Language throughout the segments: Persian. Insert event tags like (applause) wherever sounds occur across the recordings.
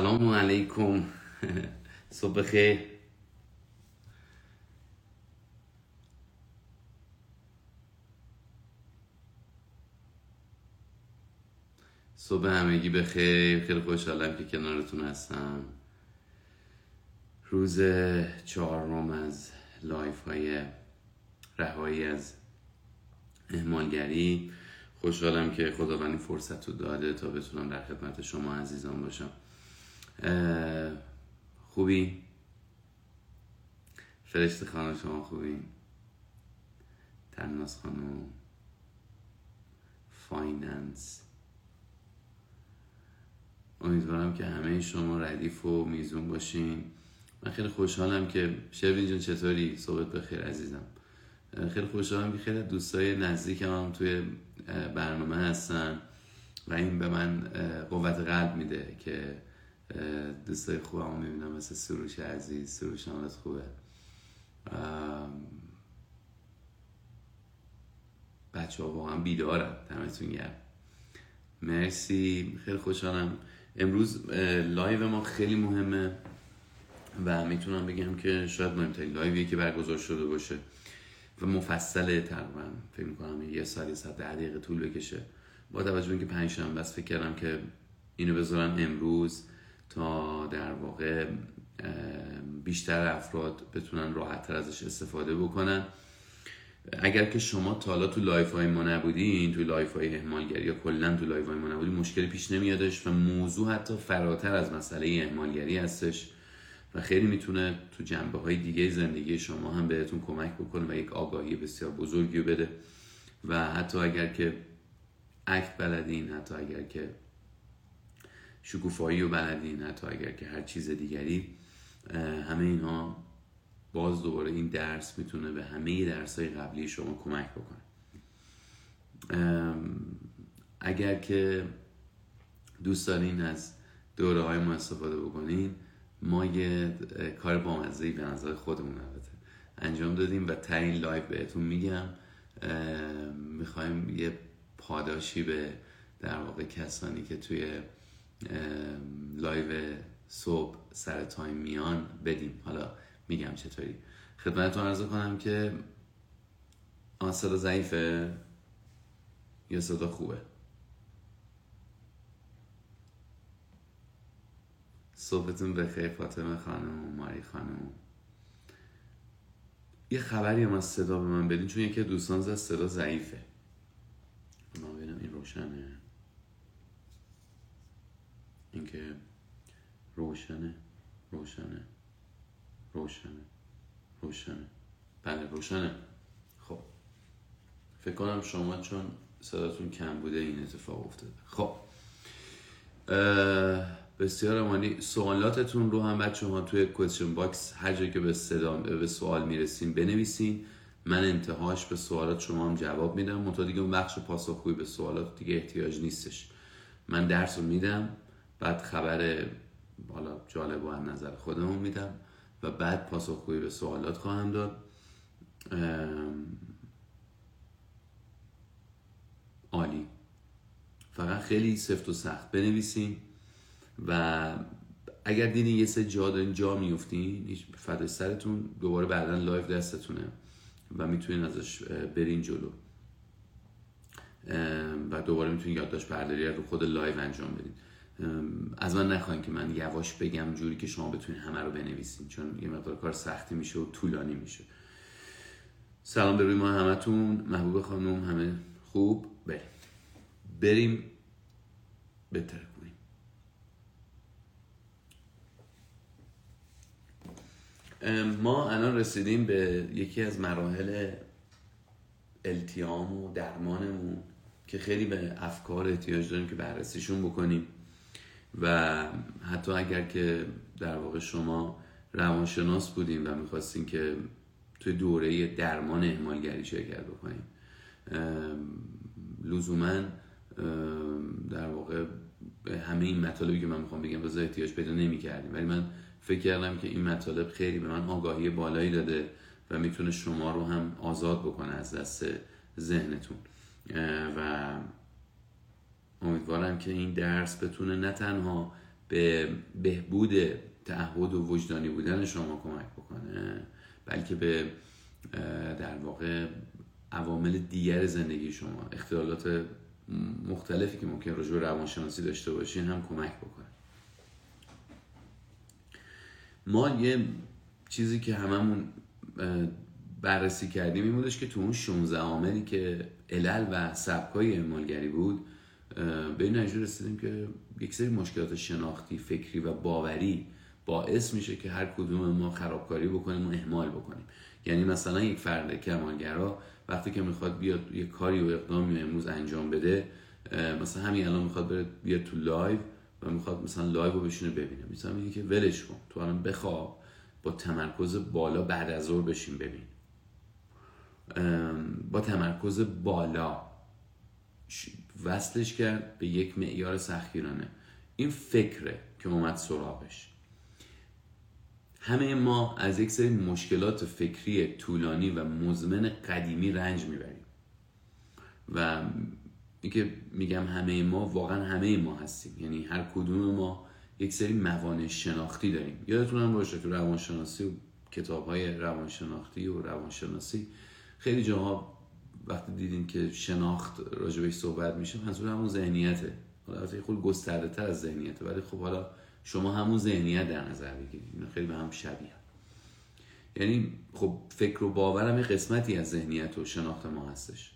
سلام علیکم. صبح خیر. صبح همگی بخیر خیلی خوشحالم که کنارتون هستم. روز چهارم از لایف های رهایی از اهمالگری. خوشحالم که خداوند این فرصت رو داده تا بتونم در خدمت شما عزیزان باشم. خوبی؟ فرشته خانم شما خوبی؟ طناز خانم فایننس امیدوارم که همه شما ردیف و میزون باشین من خیلی خوشحالم که شروین جون چطوری؟ صبحت بخیر عزیزم خیلی خوشحالم که خیلی دوستای نزدیکم هم توی برنامه هستن و این به من قوت قلب میده که دوستای خوبم می‌بینم مثل سروش عزیز. سروش حالت خوبه. بچه ها واقعا بیدارن دمتون گرم. مرسی خیلی خوشحالم. امروز live ما خیلی مهمه و می‌تونم بگم که شاید مهمترین live یه که برگزار شده باشه و مفصله تقریبا. فکر می‌کنم یه ساعت یه ساعت ده دقیقه طول بکشه. با توجه اینکه پنج شنبه فکر کردم که اینو بذارم امروز. تا در واقع بیشتر افراد بتونن راحت تر ازش استفاده بکنن. اگر که شما تا حالا تو live های ما نبودین تو live های اهمالگری یا کلا تو live های ما نبودین مشکلی پیش نمیادش و موضوع حتی فراتر از مسئله اهمالگری هستش و خیلی می‌تونه تو جنبه های دیگه زندگی شما هم بهتون کمک بکنه و یک آگاهی بسیار بزرگی بده. و حتی اگر که اکت بلدین حتی اگر که شکوفایی و بلدین حتی اگر که هر چیز دیگری. همه اینها باز دوباره این درس می‌تونه به همه درس های قبلی شما کمک بکنه. اگر که دوست دارین از دوره های ما استفاده بکنین ما یه کار بامزهی به نظر خودمون البته انجام دادیم و تا این live بهتون میگم. می‌خوایم یه پاداشی به در واقع کسانی که توی live صبح سر time میان بدیم. حالا میگم چطوری. خدمتتون عرض کنم که آن صدا ضعیفه یا صدا خوبه؟ صبحتون بخیر فاطمه خانم و ماری خانم. یه خبری هم از صدا به من بدین چون یکی دوستان زد صدا ضعیفه. ما ببینم این روشنه. اینکه روشنه روشنه روشنه روشنه. بله روشنه. خب. فکر کنم شما چون صداتون کم بوده این اتفاق افتاده. خب. بسیار عالی. سوالاتتون رو هم بچه ها توی question box هر جایی که به صدا به سوال می‌رسیم بنویسین. من انتهاش به سوالات شما هم جواب میدم. منتها دیگه اون بخش پاسخگویی به سوالات دیگه احتیاج نیستش. من درس رو میدم. بعد خبر حالا جالب و نظر خودمون میدم و بعد پاسخگویی به سوالات خواهم داد. عالی. فقط خیلی سفت و سخت بنویسین و اگر دیدین یه سه جا دارین جا میفتین فدای سرتون دوباره بعدا live دستتونه و می‌تونین ازش برین جلو. و دوباره می‌تونین یادداشت برداری رو خود live انجام بدین. از من نخواهیم که من یواش بگم جوری که شما بتونین همه رو بنویسین چون یه مقدار کار سختی میشه و طولانی میشه. سلام به روی ما همتون محبوب خانم همه خوب؟ بریم. بریم بهتر کنیم ما الان رسیدیم به یکی از مراحل التیام و درمانمون که خیلی به افکار احتیاج داریم که بررسیشون بکنیم. و حتی اگر که در واقع شما روانشناس بودیم و می‌خواستین که توی دوره درمان اهمالگری شرکت بکنیم لزوما در واقع به همه این مطالبی که من می‌خوام بگم باز احتیاج پیدا نمی کردیم ولی من فکر کردم که این مطالب خیلی به من آگاهی بالایی داده و می‌تونه شما رو هم آزاد بکنه از دست ذهنتون. و امیدوارم که این درس بتونه نه تنها به بهبود تعهد و وجدانی بودن شما کمک بکنه بلکه به در واقع عوامل دیگر زندگی شما اختلالات مختلفی که ممکن به روانشناسی داشته باشین هم کمک بکنه. ما یه چیزی که هممون بررسی کردیم این بودش که تو اون 16 عاملی که علل و سبکای اعمالگری بود به این نتیجه رسیدیم که یک سری مشکلات شناختی فکری و باوری باعث میشه که هر کدوم ما خرابکاری بکنیم و اهمال بکنیم. یعنی مثلا یک فرد کمالگرا وقتی که می‌خواد بیاد یه کاری و اقدامی امروز انجام بده مثلا همین الان می‌خواد بره بیاد تو live و می‌خواد مثلا live رو بشینه ببینه. مثلا میگه که ولش کن تو الان بخواب با تمرکز بالا بعد از ظهر بشین ببین. با تمرکز بالا. وصلش کرد به یک معیار سختگیرانه. این فکره که اومد سراغش. همه ما از یک سری مشکلات فکری طولانی و مزمن قدیمی رنج می‌بریم. و اینکه میگم همه ما واقعا همه ما هستیم. یعنی هر کدوم ما یک سری موانع شناختی داریم. یادتون هم باشه تو روانشناسی و کتاب های روانشناختی و روانشناسی خیلی جاها وقتی دیدین که شناخت راجبش صحبت میشه منظور همون ذهنیته. حالا خود گسترده تر از ذهنیته ولی خب حالا شما همون ذهنیت در نظر بگیرید. اینا خیلی به هم شبیه. یعنی خب فکر و باورم یه قسمتی از ذهنیت و شناخت ما هستش.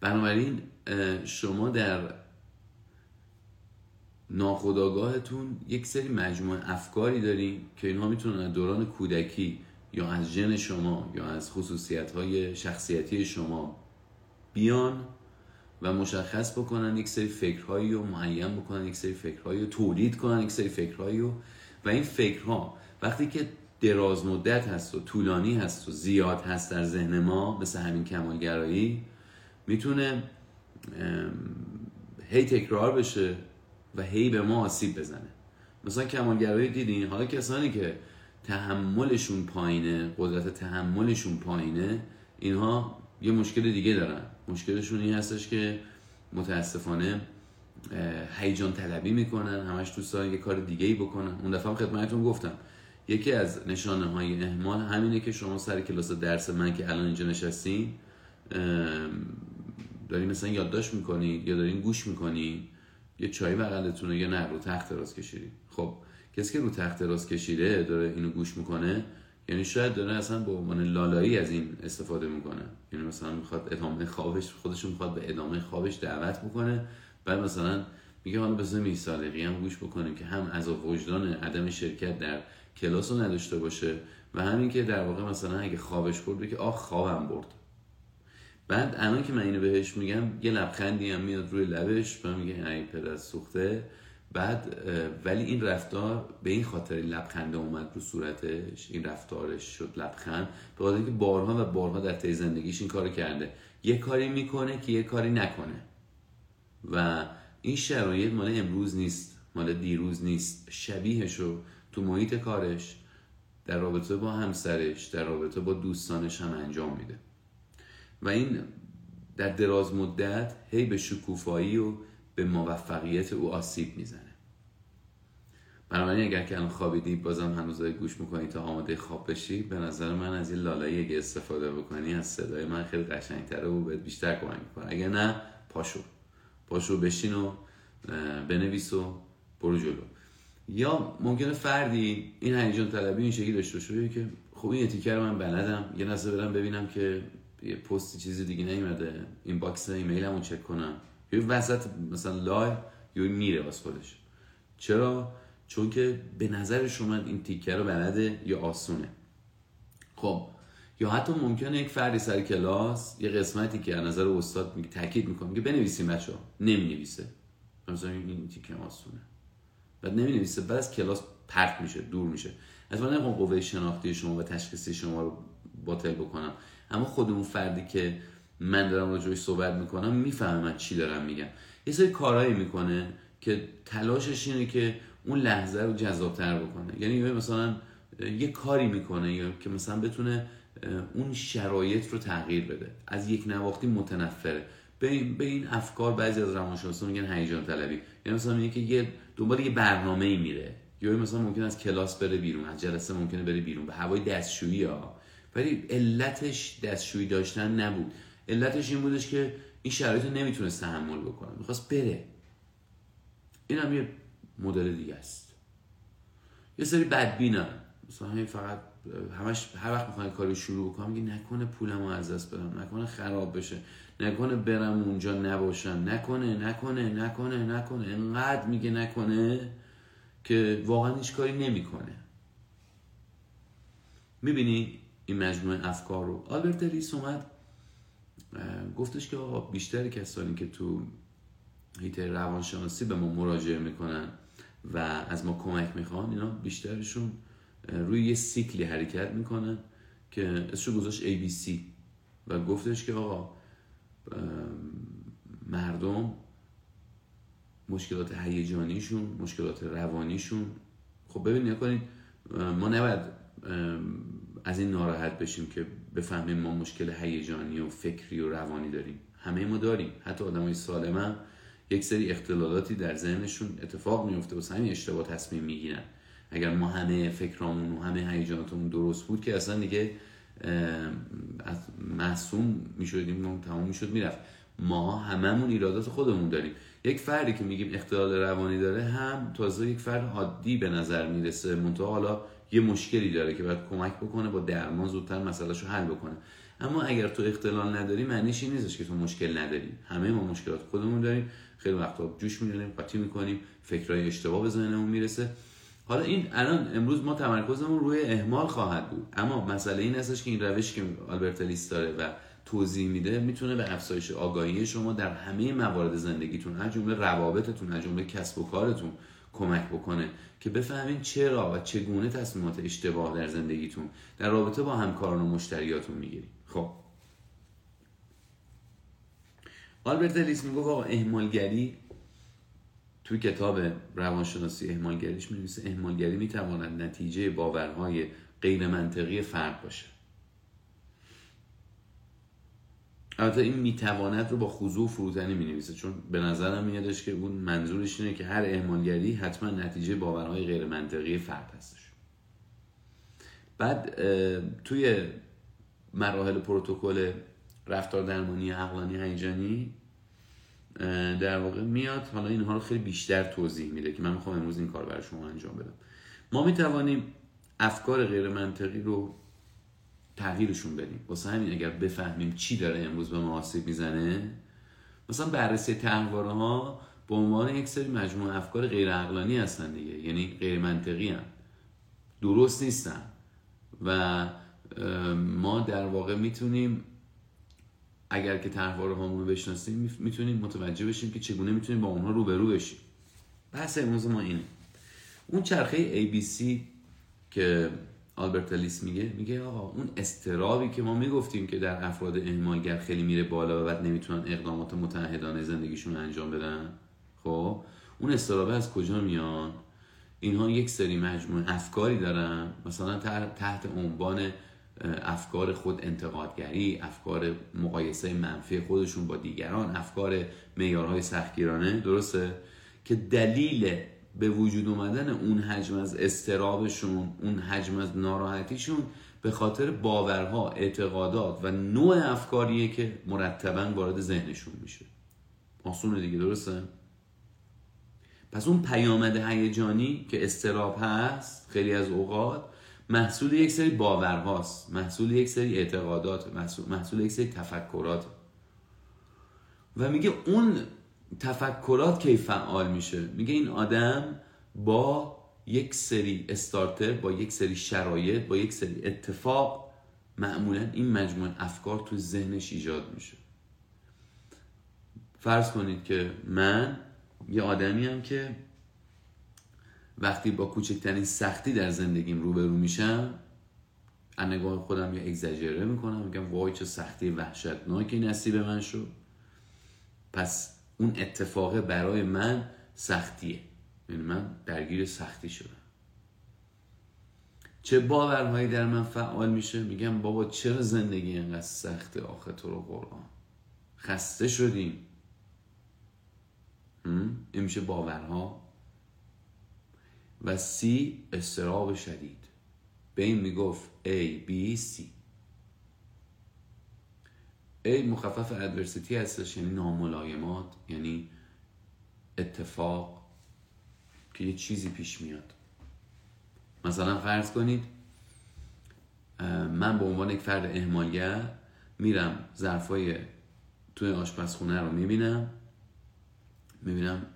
بنابراین شما در ناخداگاهتون یک سری مجموعه افکاری داریم که اینها می‌تونن دوران کودکی یا از ژن شما یا از خصوصیت های شخصیتی شما بیان و مشخص بکنن یک سری فکرهایی رو معین بکنن یک سری فکرهایی رو تولید کنن یک سری فکرهایی رو. و این فکرها وقتی که دراز مدت هست و طولانی هست و زیاد هست در ذهن ما مثل همین کمالگرایی می‌تونه هی تکرار بشه و هی به ما آسیب بزنه. مثلا کمالگرایی دیدین؟ حالا کسانی که تحملشون پایینه قدرت تحملشون پایینه اینها یه مشکل دیگه دارن. مشکلشون این هستش که متاسفانه هیجان طلبی می‌کنن همش دوست دارن یه کار دیگه ای بکنن. اون دفعه هم خدمتتون گفتم. یکی از نشانه های اهمال همینه که شما سر کلاس درس من که الان اینجا نشستین دارین مثلا یادداشت می‌کنید یا دارین گوش می‌کنید یه چای بغلتونه یا نه رو تخت راست کشیدی خب کسی که رو تخت راست کشیده داره اینو گوش می‌کنه یعنی شاید داره اصلا به عنوان لالایی از این استفاده می‌کنه. یعنی مثلا می‌خواد ادامه خوابش خودش می‌خواد به ادامه خوابش دعوت بکنه. بعد مثلا میگه حالا بذار میسالقی هم گوش بکنیم که هم از وجدان عدم شرکت در کلاس رو نداشته باشه و همین که در واقع مثلا اگه خوابش برد که آخ خوابم برد. بعد الان که من اینو بهش میگم یه لبخندی هم میاد روی لبش و میگه ای پدر سوخته. بعد ولی این رفتار به این خاطر لبخنده اومد رو صورتش این رفتارش شد لبخند. به خاطر که بارها و بارها در طی زندگیش این کارو کرده. یه کاری می‌کنه که یه کاری نکنه. و این شرایط مال امروز نیست مال دیروز نیست. شبیهش رو تو محیط کارش در رابطه با همسرش در رابطه با دوستانش هم انجام میده. و این در دراز مدت هی به شکوفایی و به موفقیت او آسیب می‌زنه. بنابراین اگر که الان خوابیدی بازم هنوز گوش می‌کنی تا آماده خواب بشی به نظر من از این لالایی اگه استفاده بکنی از صدای من خیلی قشنگتره و بهت بیشتر کمک می‌کنه. اگر نه پاشو. پاشو بشین و بنویس و برو جلو. یا ممکنه فردی این هیجان طلبی این شکلی داشته باشه که خب این تیکه رو من بلدم. یه نظر برم ببینم که یه پست چیزی دیگه نیومده. این box ایمیلمو چک کنم. یه وسط مثلا live یا میره واسه خودش. چرا؟ چون که به نظر شما این تیکه رو بلده یا آسونه. خب یا حتی ممکنه یک فردی سر کلاس یه قسمتی که از نظر استاد میگه تاکید می‌کنه که بنویسیم بچه نمی نویسه مثلا این تیکه آسونه. بعد نمی نویسه بعد از کلاس پرت میشه دور میشه. از من نمی‌خوام قوه شناختی شما و تشخیصی شما رو باطل بکنم. اما خود اون فردی که من دارم راجعش صحبت می‌کنم می‌فهمه من چی دارم میگم. یه سری کارهایی می‌کنه که تلاشش اینه که اون لحظه رو جذابتر بکنه. یعنی مثلا یه کاری می‌کنه یا که مثلا بتونه اون شرایط رو تغییر بده. از یک نواختی متنفره. به این, به این افکار بعضی از روانشناسان میگن هیجان طلبی. یعنی مثلا میگه که یه دنبال یه برنامه ای میره. یا مثلا ممکن از کلاس بره بیرون. از جلسه ممکنه بره بیرون. به هوای دستشویی ها. ولی علتش دستشویی داشتن نبود. علتش این بودش که این شرایط رو نمی‌تونست تحمل بکنه. می‌خواست بره. این هم یه مدل دیگه است. یه سری بدبینن مثلا همین فقط همش هر وقت می‌خوان کاری شروع بکنم میگه نکنه پولمو از دست بدم نکنه خراب بشه نکنه برم اونجا نباشم نکنه نکنه نکنه نکنه. انقدر میگه نکنه که واقعا هیچ کاری نمی‌کنه. می‌بینی این مجموعه افکار رو. آلبرت لیس اومد گفتش که آقا بیشتر کسانی که تو هیته روانشناسی به ما مراجعه می‌کنن و از ما کمک می‌خوان اینا بیشترشون روی یه سیکلی حرکت می‌کنن که اسمشو گذاشت ABC و گفتش که آقا مردم مشکلات هیجانیشون مشکلات روانیشون خب ببین کنید ما نباید از این ناراحت بشیم که بفهمیم ما مشکل هیجانی و فکری و روانی داریم. همه ما داریم. حتی آدمای سالم هم یک سری اختلالاتی در ذهنشون اتفاق میفته و همین اشتباه تصمیم می‌گیرن. اگر ما همه فکرامون و همه هیجاناتمون درست بود که اصلا دیگه معصوم می‌شدیم تمام می‌شد می‌رفت. ما هممون ایرادات خودمون داریم. یک فردی که میگیم اختلال روانی داره هم تازه یک فرد عادی به نظر می‌رسه. منتها حالا یه مشکلی داره که باید کمک بکنه با درمان زودتر مسئلهشو حل بکنه. اما اگر تو اختلال نداری معنیش این که تو مشکل نداری. همه ما مشکلات خودمون داریم. خیلی وقتا جوش می‌دونیم قاطی می‌کنیم فکرهای اشتباه به ذهنمون می‌رسه. حالا این الان امروز ما تمرکزمون روی اهمال خواهد بود. اما مسئله این هستش که این روش که آلبرت لیس داره و توضیح میده می‌تونه به افزایش آگاهی شما در همه موارد زندگیتون از جمله روابطتون از جمله کسب و کارتون کمک بکنه که بفهمین چرا و چگونه تصمیمات اشتباه در زندگیتون در رابطه با همکاران و مشتریاتون می‌گیریم خب. آلبرت لیس میگه آقا اهمالگری توی کتاب روانشناسی اهمالگریش می‌نویسه اهمالگری می‌تواند نتیجه باورهای غیر منطقی فرد باشه. البته این می‌تواند رو با خضوع فروتنی می نویسه چون به نظرم میادش که اون منظورش اینه که هر اهمالگری حتما نتیجه باورهای غیر منطقی فرد هستش. بعد توی مراحل پروتکل رفتار درمانی عقلانی هیجانی در واقع میاد. حالا اینها رو خیلی بیشتر توضیح میده که من می‌خوام امروز این کار برای شما انجام بدم. ما می‌توانیم افکار غیر منطقی رو تغییرشون بدیم. واسه همین اگر بفهمیم چی داره امروز به ما آسیب می‌زنه مثلا بررسی تحواره ها به عنوان یک سری مجموعه افکار غیر عقلانی هستن دیگه یعنی غیر منطقی هم. درست نیستن. و ما در واقع می‌تونیم اگر که طرحواره هامون رو بشناسیم می‌تونیم متوجه بشیم که چگونه می‌تونیم با اونها روبرو بشیم. بحث امروز ما اینه. اون چرخه ABC که آلبرت لیس میگه میگه آقا اون استرابی که ما می‌گفتیم که در افراد اهمالگر خیلی میره بالا و بعد نمی‌تونن اقدامات متحدانه زندگیشون انجام بدن خب؟ اون استرابه از کجا میان؟ اینها یک سری مجموعه افکاری دارن مثلا تحت عنوان افکار خود انتقادگری افکار مقایسه منفی خودشون با دیگران افکار معیارهای سختگیرانه درسته؟ که دلیل به وجود اومدن اون حجم از استرابشون اون حجم از ناراحتیشون به خاطر باورها اعتقادات و نوع افکاریه که مرتبا وارد ذهنشون میشه. آسونه دیگه درسته؟ پس اون پیامد هیجانی که استراب هست خیلی از اوقات محصول یک سری باورهاست محصول یک سری اعتقادات محصول, محصول یک سری تفکرات. و میگه اون تفکرات کی فعال میشه؟ میگه این آدم با یک سری استارتر با یک سری شرایط با یک سری اتفاق معمولا این مجموعه افکار تو ذهنش ایجاد میشه. فرض کنید که من یه آدمی هم که وقتی با کوچکترین سختی در زندگیم روبرو میشم از نگاه خودم یه اگزاجره می‌کنم میگم وای چه سختی وحشتناکی نصیب من شد پس اون اتفاق برای من سختیه. یعنی من درگیر سختی شدم. چه باورهایی در من فعال میشه؟ میگم بابا چرا زندگی اینقدر سخته آخه تو رو قرآن؟ خسته شدیم. این میشه باورها؟ و C استراب شدید. به این می‌گفت A B C. A مخفف ادورسیتی هستش یعنی ناملایمات یعنی اتفاق که یه چیزی پیش میاد. مثلا فرض کنید من به عنوان یک فرد اهمالگر میرم ظرفای توی آشپزخونه رو می‌بینم می‌بینم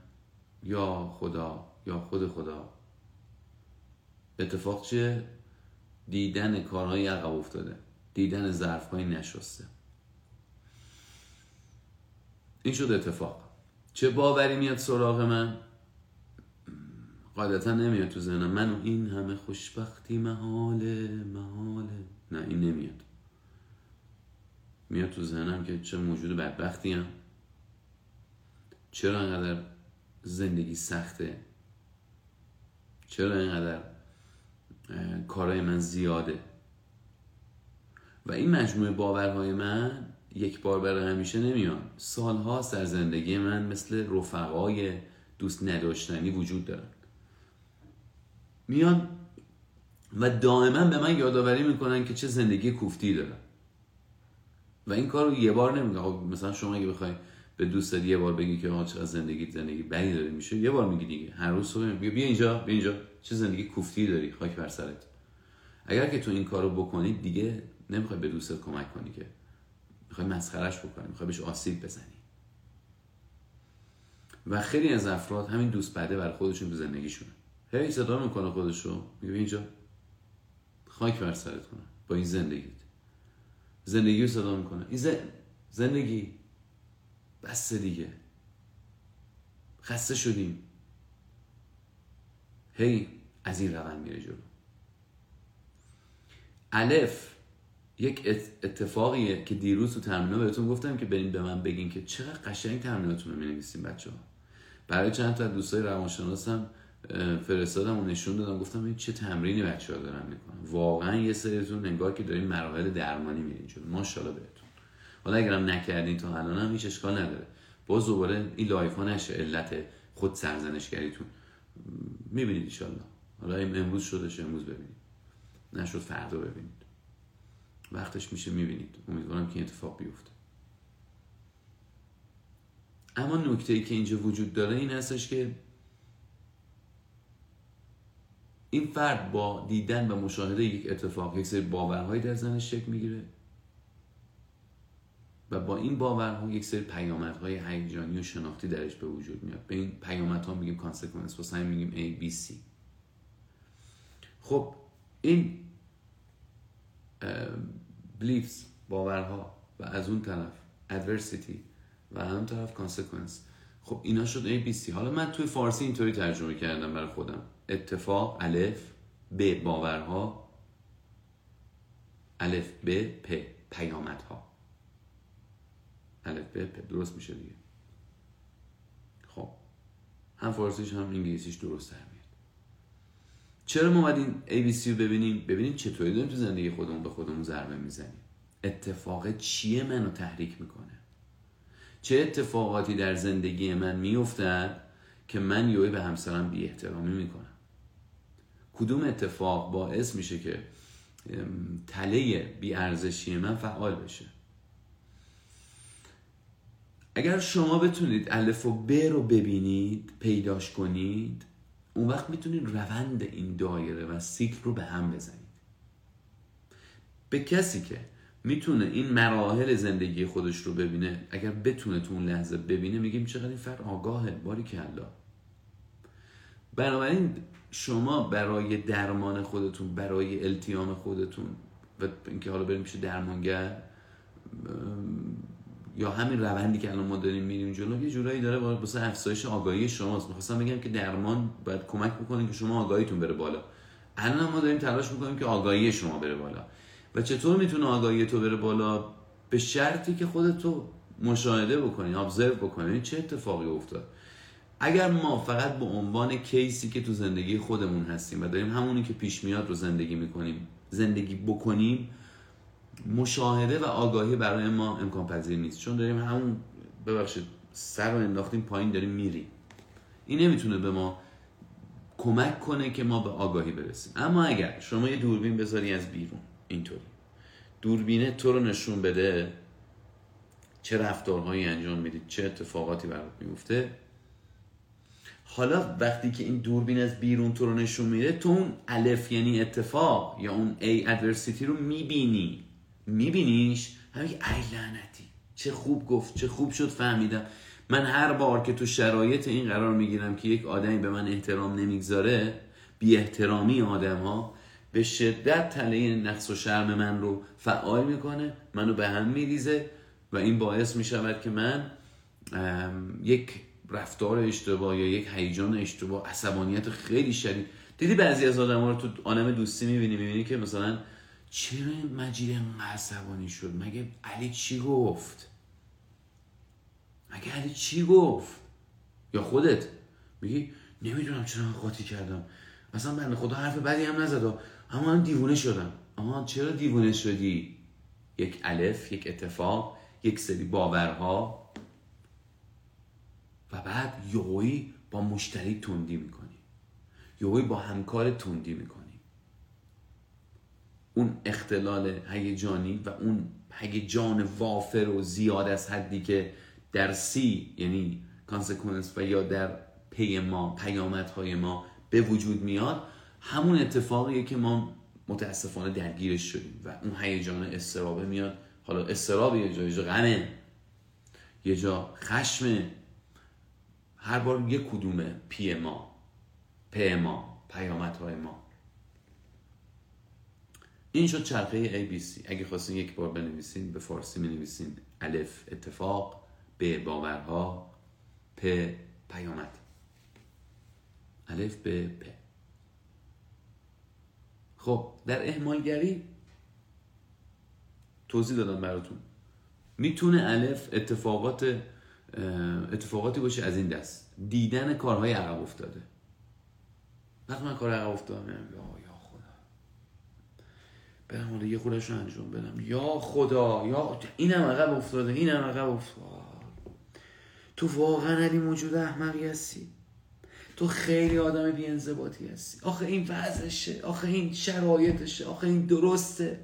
یا خدا یا خود خدا. اتفاق چیه؟ دیدن کارهای عقب افتاده. دیدن ظرفهای نشسته. این شد اتفاق. چه باوری میاد سراغ من؟ قاعدتا نمیاد تو ذهنم. من این همه خوشبختی محاله محاله نه این نمیاد. میاد تو ذهنم که چه موجود بدبختی هم. چرا اینقدر زندگی سخته؟ چرا اینقدر کارهای من زیاده؟ و این مجموعه باورهای من یک بار برای همیشه نمیان سالها در زندگی من مثل رفقای دوست نداشتنی وجود دارن. میان و دائما به من یادآوری می‌کنن که چه زندگی کوفتی دارم. و این کار رو یه بار نمیگه خب مثلا شما اگه بخوای به دوست یه بار بگی که چقدر زندگی زندگی بدی داری میشه. یه بار میگی دیگه. هر روز صبح بیا بیا اینجا بیا اینجا. چه زندگی کوفتی داری خاک بر سرت. اگر که تو این کارو بکنی دیگه نمی‌خوای به دوستت کمک کنی که. می‌خوای مسخرش بکنی می‌خوای بهش آسیب بزنی. و خیلی از افراد همین دوست بده برای خودشون به زندگیشونه. هی صدا می‌کنه خودشو میگه اینجا خاک بر سرت کنه. با این زندگیت. زندگی رو صدا می‌کنه. این زندگی بس دیگه. خسته شدیم. هی از این روند میره جلو. الف یک اتفاقیه که دیروز تو تمرینات بهتون گفتم که بریم به من بگین که چقدر قشنگ تمریناتون رو می‌نویسین بچه ها برای چند تا دوستای روانشناسم فرستادم و نشون دادم گفتم این چه تمرینی بچه ها دارن می‌کنن. واقعا یه سریتون انگار که دارین مراحل درمانی میرین جلو. ماشاءالله بهتون. حالا اگرم نکردین تا الان هم هیچ اشکال نداره. باز دوباره این لایوها نشه علت خود سرزنشگریتون. می‌بینید ایشالله حالا امروز شدش امروز ببینید. نشد فردا ببینید. وقتش میشه می‌بینید. امیدوارم که این اتفاق بیفته. اما نکته ای که اینجا وجود داره این هستش که این فرد با دیدن و مشاهده یک اتفاق یک سری باورهایی در زنش شکل می‌گیره و با این باورها یک سری پیامدهای هیجانی و شناختی درش به وجود میاد. به این پیامدها میگیم کانسکونس واسه میگیم A, B, C. خب این beliefs باورها و از اون طرف adversity و از اون طرف consequence خب اینا شد A, B, C. حالا من توی فارسی اینطوری ترجمه کردم برای خودم. اتفاق الف ب باورها. الف ب پ پیامدها. الف ب پ درست میشه دیگه. خب. هم فارسیش هم انگلیسیش درست در میاد چرا ما باید این ABC رو ببینیم؟ ببینیم چطوری داریم تو زندگی خودمون به خودمون ضربه می‌زنیم. اتفاق چیه منو تحریک می‌کنه؟ چه اتفاقاتی در زندگی من میافتد که من یوی به همسرم بی احترامی می‌کنم؟ کدوم اتفاق باعث میشه که تله بی ارزشی من فعال بشه؟ اگر شما بتونید الف و ب رو ببینید پیداش کنید اون وقت می‌تونید روند این دایره و سیکل رو به هم بزنید. به کسی که می‌تونه این مراحل زندگی خودش رو ببینه اگر بتونه تو اون لحظه ببینه میگیم چقدر این فرد آگاهه باری کلا بنابراین شما برای درمان خودتون برای التیام خودتون و اینکه حالا بریم پیش درمانگر یا همین روندی که الان ما داریم میریم جلو یه جورایی داره واسه افزایش آگاهی شماست. می‌خواستم بگم که درمان باید کمک بکنه که شما آگاهیتون بره بالا. الان ما داریم تلاش می‌کنیم که آگاهی شما بره بالا. و چطور می‌تونه آگاهی تو بره بالا؟ به شرطی که خودتو مشاهده بکنی ابزرو بکنی. چه اتفاقی افتاد؟ اگر ما فقط به عنوان کیسی که تو زندگی خودمون هستیم و داریم همونی که پیش میاد رو زندگی می‌کنیم زندگی بکنیم مشاهده و آگاهی برای ما امکان پذیر نیست. چون داریم همون ببخشید سر رو انداختیم پایین داریم میریم. این نمی‌تونه به ما کمک کنه که ما به آگاهی برسیم. اما اگر شما یه دوربین بذاری از بیرون اینطوری. دوربینه تو رو نشون بده چه رفتارهایی انجام می‌دید چه اتفاقاتی برات میفته. حالا وقتی که این دوربین از بیرون تو رو نشون میده تو اون الف یعنی اتفاق یا اون ای ادورسیتی رو می‌بینی. میبینیش؟ همین ای لعنتی. چه خوب گفت چه خوب شد فهمیدم. من هر بار که تو شرایط این قرار می‌گیرم که یک آدمی به من احترام نمی‌گذاره بی احترامی آدم ها به شدت تله نقص و شرم من رو فعال می‌کنه منو به هم میریزه و این باعث می‌شود که من یک رفتار اشتباه یا یک هیجان اشتباه عصبانیت خیلی شدید. دیدی بعضی از آدم ها رو تو عالم دوستی می‌بینی می‌بینی که مثلا چرا مجید عصبانی شد؟ مگه علی چی گفت؟ مگه علی چی گفت؟ یا خودت؟ میگی نمی‌دونم چرا قاطی کردم. اصلا بنده خدا حرف بدی هم نزد. اما من دیوونه شدم. اما چرا دیوونه شدی؟ یک الف یک اتفاق یک سری باورها. و بعد یوهی با مشتری تندی می‌کنی. یهویی با همکار تندی می‌کنی. اون اختلال هیجانی و اون هیجان وافر و زیاد از حدی که در C یعنی consequence و یا در پیامدهای ما به وجود میاد همون اتفاقیه که ما متاسفانه درگیرش شدیم و اون هیجان اضطرابه میاد. حالا اضطراب یه جا یه جا غمه یه جا خشمه. هر بار یه کدومه پی ما پی ما پیامت های ما. این شد چرخه ABC اگه خواستین یک بار بنویسین به فارسی می نویسین الف اتفاق ب باورها پ پیامد الف ب پ. خب در اهمالگری توضیح دادم براتون. می‌تونه الف اتفاقات اتفاقاتی باشه از این دست. دیدن کارهای عقب افتاده. وقتی من کار عقب افتادم خدا برم حالا یه خودش رو انجام بدم. یا خدا یا اینم عقب افتاده اینم عقب افتاده تو واقعا علی موجود احمقی هستی. تو خیلی آدم بی انضباطی هستی. آخه این وضعشه آخه این شرایطشه آخه این درسته.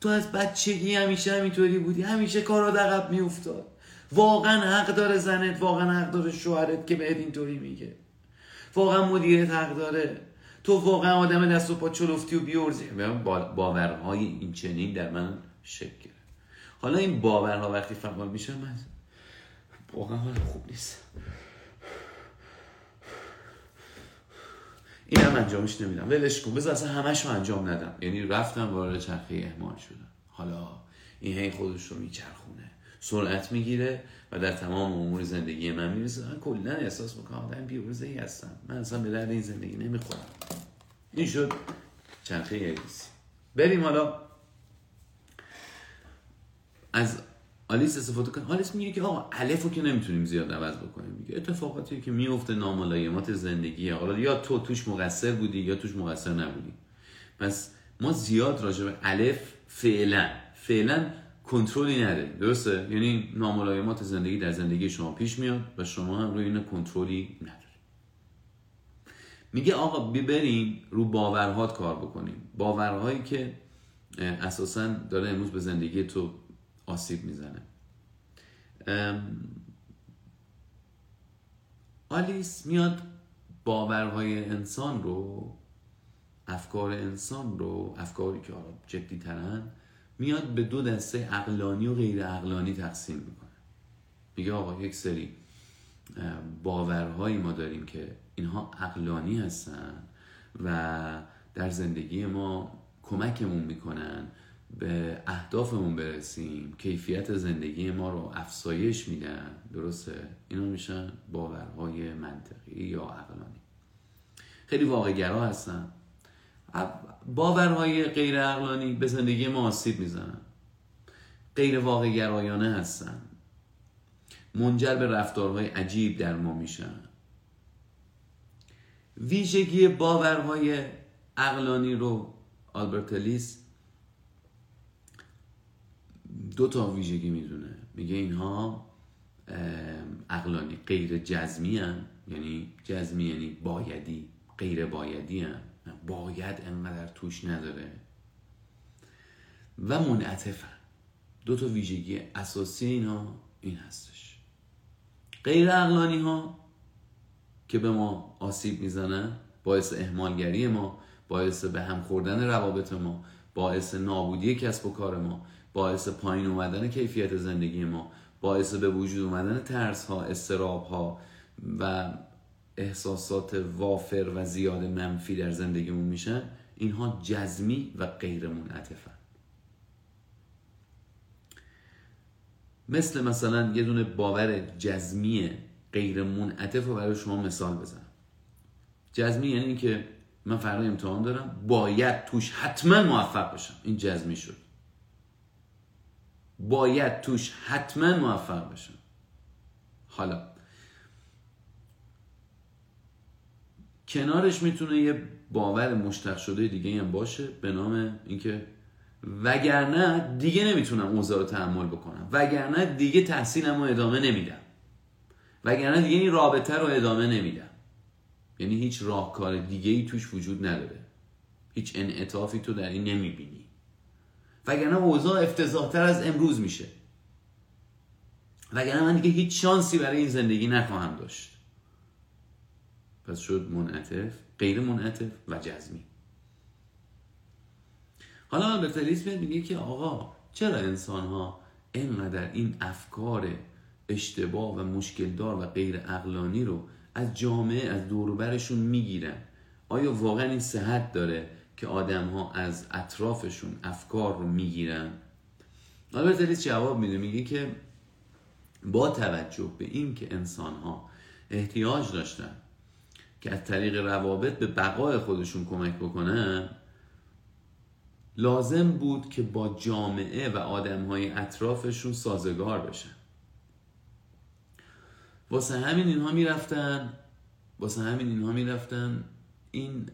تو از بچگی همیشه همینطوری بودی. همیشه کارا عقب میافتاد. واقعا حق داره زنت واقعا حق داره شوهرت که بهت اینطوری میگه. واقعا مدیرت حق داره. تو واقعا آدم دست و پا چلفتی و بیورزی. باورهای این چنین در من شکل حالا این باورها وقتی فعال میشه من واقعا خوب نیست. این هم انجامش نمیدم. ولش کن. بذار اصلا همش رو انجام ندم. یعنی رفتم وارد چرخه اهمال شدم. حالا این هی خودش رو میچرخونه. سرعت می‌گیره. و در تمام امور زندگی من می‌رسه. من کلا احساس می‌کنم آدم بی‌عرضه ای هستم. من اصلا به درد این زندگی نمی‌خورم. این شد چرخه ABC بریم حالا. از الیس استفاده کن الیس میگه که آقا الف رو که نمی‌تونیم زیاد عوض بکنیم. میگه اتفاقاتی که میفته ناملایمات زندگی. حالا یا تو توش مقصر بودی یا توش مقصر نبودی. پس ما زیاد راجع به الف فعلا فعلا کنترلی نداریم. درسته؟ یعنی ناملایمات زندگی در زندگی شما پیش میاد و شما هم روی این کنترلی نداریم میگه آقا ببریم رو باورهات کار بکنیم. باورهایی که اساسا داره امروز به زندگی تو آسیب می‌زنه. آلیس میاد باورهای انسان رو افکار انسان رو افکاری که جدی ترن میاد به دو دسته عقلانی و غیر عقلانی تقسیم می‌کنه. میگه آقا یک سری باورهایی ما داریم که اینها عقلانی هستن و در زندگی ما کمکمون می‌کنن به اهدافمون برسیم کیفیت زندگی ما رو افزایش میدن. درسته؟ اینا میشن باورهای منطقی یا عقلانی. خیلی واقعگرا هستن. باورهای غیر عقلانی به زندگی ما آسیب می‌زنن غیر واقعگرایانه هستن منجر به رفتارهای عجیب در ما میشن ویژگی باورهای عقلانی رو آلبرتلیس دو تا ویژگی می‌دونه میگه اینها عقلانی غیر جزمی هن. یعنی جزمی یعنی بایدی غیر بایدی هم. باید انقدر توش نداره. و منعطفن. دو تا ویژگی اساسی اینا این هستش. غیر اقلانی ها که به ما آسیب می‌زنن باعث اهمالگری ما باعث به هم خوردن روابط ما باعث نابودی کسب و کار ما باعث پایین اومدن کیفیت زندگی ما باعث به وجود اومدن ترس ها استراب ها و احساسات وافر و زیاد منفی در زندگیمون میشن اینها جزمی و غیر منعطفن. مثل مثلا یه دونه باور جزمی غیر منعطف رو برای شما مثال بزنم. جزمی یعنی اینکه من فردا امتحان دارم باید توش حتما موفق بشم. این جزمی شد. باید توش حتما موفق بشم. حالا کنارش می‌تونه یه باور مشتق شده دیگه هم باشه به نام اینکه وگرنه دیگه نمی‌تونم اوضاع رو تحمل بکنم. وگرنه دیگه تحصیلم رو ادامه نمیدم. وگرنه دیگه این رابطه رو ادامه نمیدم. یعنی هیچ راهکار دیگه ای توش وجود نداره. هیچ انعطافی تو در این نمی‌بینی. وگرنه اوضاع افتضاحتر از امروز میشه. وگرنه من دیگه هیچ شانسی برای این زندگی نخواهم داشت. پس شد منعطف غیر منعطف و جزمی. حالا البرت میگه که آقا چرا انسان ها اینقدر این افکار اشتباه و مشکلدار و غیر اقلانی رو از جامعه از دوروبرشون می‌گیرن؟ آیا واقعا این صحت داره که آدم ها از اطرافشون افکار رو می‌گیرن؟ آلبرت جواب میده میگه که با توجه به این که انسان ها احتیاج داشتن که از طریق روابط به بقای خودشون کمک بکنن لازم بود که با جامعه و آدم های اطرافشون سازگار بشن. واسه همین اینها می‌رفتن واسه همین اینها می‌رفتن این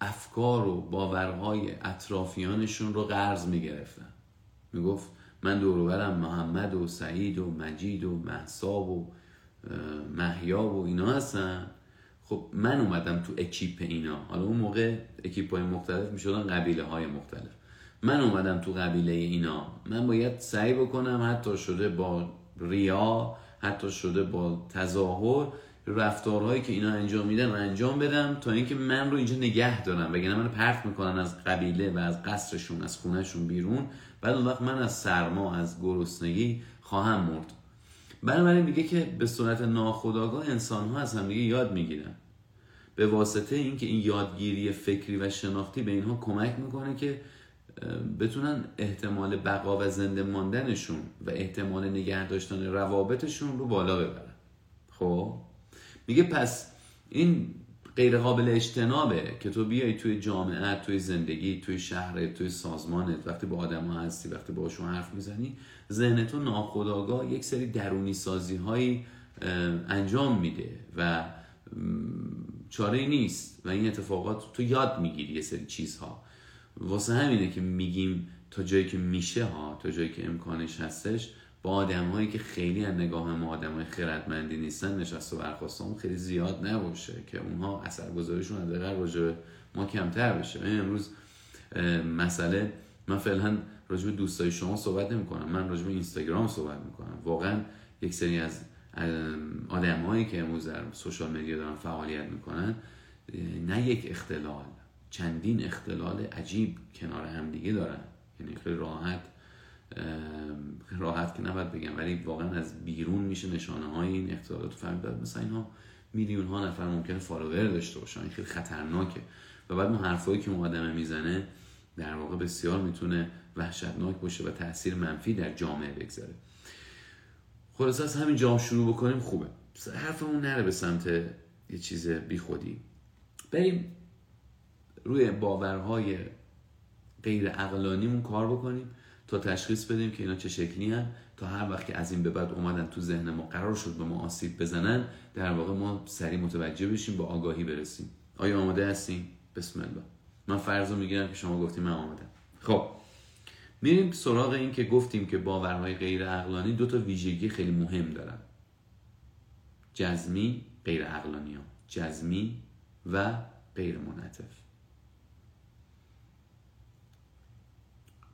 افکار و باورهای اطرافیانشون رو قرض می‌گرفتن. می‌گفت من دوروبرم محمد و سعید و مجید و محساب و محیا و اینا هستن. خب من اومدم تو اکیپ اینا. حالا اون موقع اکیپ های مختلف می‌شدن قبیله های مختلف. من اومدم تو قبیله اینا. من باید سعی بکنم حتی شده با ریا حتی شده با تظاهر رفتارهایی که اینا انجام میدن و انجام بدم تا اینکه من رو اینجا نگه دارم. وگرنه من پرت می‌کنن از قبیله و از قصرشون از خونهشون بیرون. بعد اون وقت من از سرما از گرسنگی خواهم مرد. بنابراین میگه که به صورت ناخودآگاه انسان ها از همدیگه یاد می‌گیرن. به واسطه اینکه این یادگیری فکری و شناختی به اینها کمک می‌کنه که بتونن احتمال بقا و زنده ماندنشون و احتمال نگه داشتن روابطشون رو بالا ببرن. خب؟ میگه پس این غیر قابل اجتنابه که تو بیای توی جامعه توی زندگی توی شهرت توی سازمانت وقتی با آدم ها هستی وقتی باشون حرف می‌زنی ذهن تو ناخداگاه یک سری درونی سازی هایی انجام میده و چاره نیست و این اتفاقات تو یاد می‌گیری یه سری چیزها. واسه همینه که میگیم تا جایی که میشه ها تا جایی که امکانش هستش با آدم هایی که خیلی از نگاه ما آدم های خردمندی نیستن نشست و برخواستان خیلی زیاد نباشه که اونها اثرگذاریشون حداقل راجع ما کمتر بشه. امروز مسئله من فعلا راجع به دوستای شما صحبت نمی کنم من راجع به اینستاگرام صحبت می‌کنم. واقعا یک سری از آدمایی که امروز در سوشال مدیا دارن فعالیت می‌کنن نه یک اختلال چندین اختلال عجیب کنار هم دیگه دارن. یعنی خیلی راحت راحت که نباید بگم ولی واقعا از بیرون میشه نشانه های این اختلالات فهمید مثلا اینها میلیون ها نفر ممکنه فالوور داشته باشن. خیلی خطرناکه. و بعد اون حرفایی که اون آدم می‌زنه در واقع بسیار می‌تونه وحشتناک باشه و تاثیر منفی در جامعه بگذاره. خلاص از همین جام شروع بکنیم خوبه. حرفمون نره به سمت یه چیز بیخودی. بریم روی باورهای غیر اقلانیمون کار بکنیم تا تشخیص بدیم که اینا چه شکلی هن تا هر وقت که از این به بعد اومدن تو ذهن ما قرار شد به ما آسیب بزنن در واقع ما سریع متوجه بشیم با آگاهی برسیم. آیا آماده هستیم بسم الله. من فرض رو می‌گیرم که شما گفتیم من آماده خب. میریم سراغ این که گفتیم که باورهای غیر عقلانی دو تا ویژگی خیلی مهم دارن. جزمی غیر عقلانی ها جزمی و غیر منعطف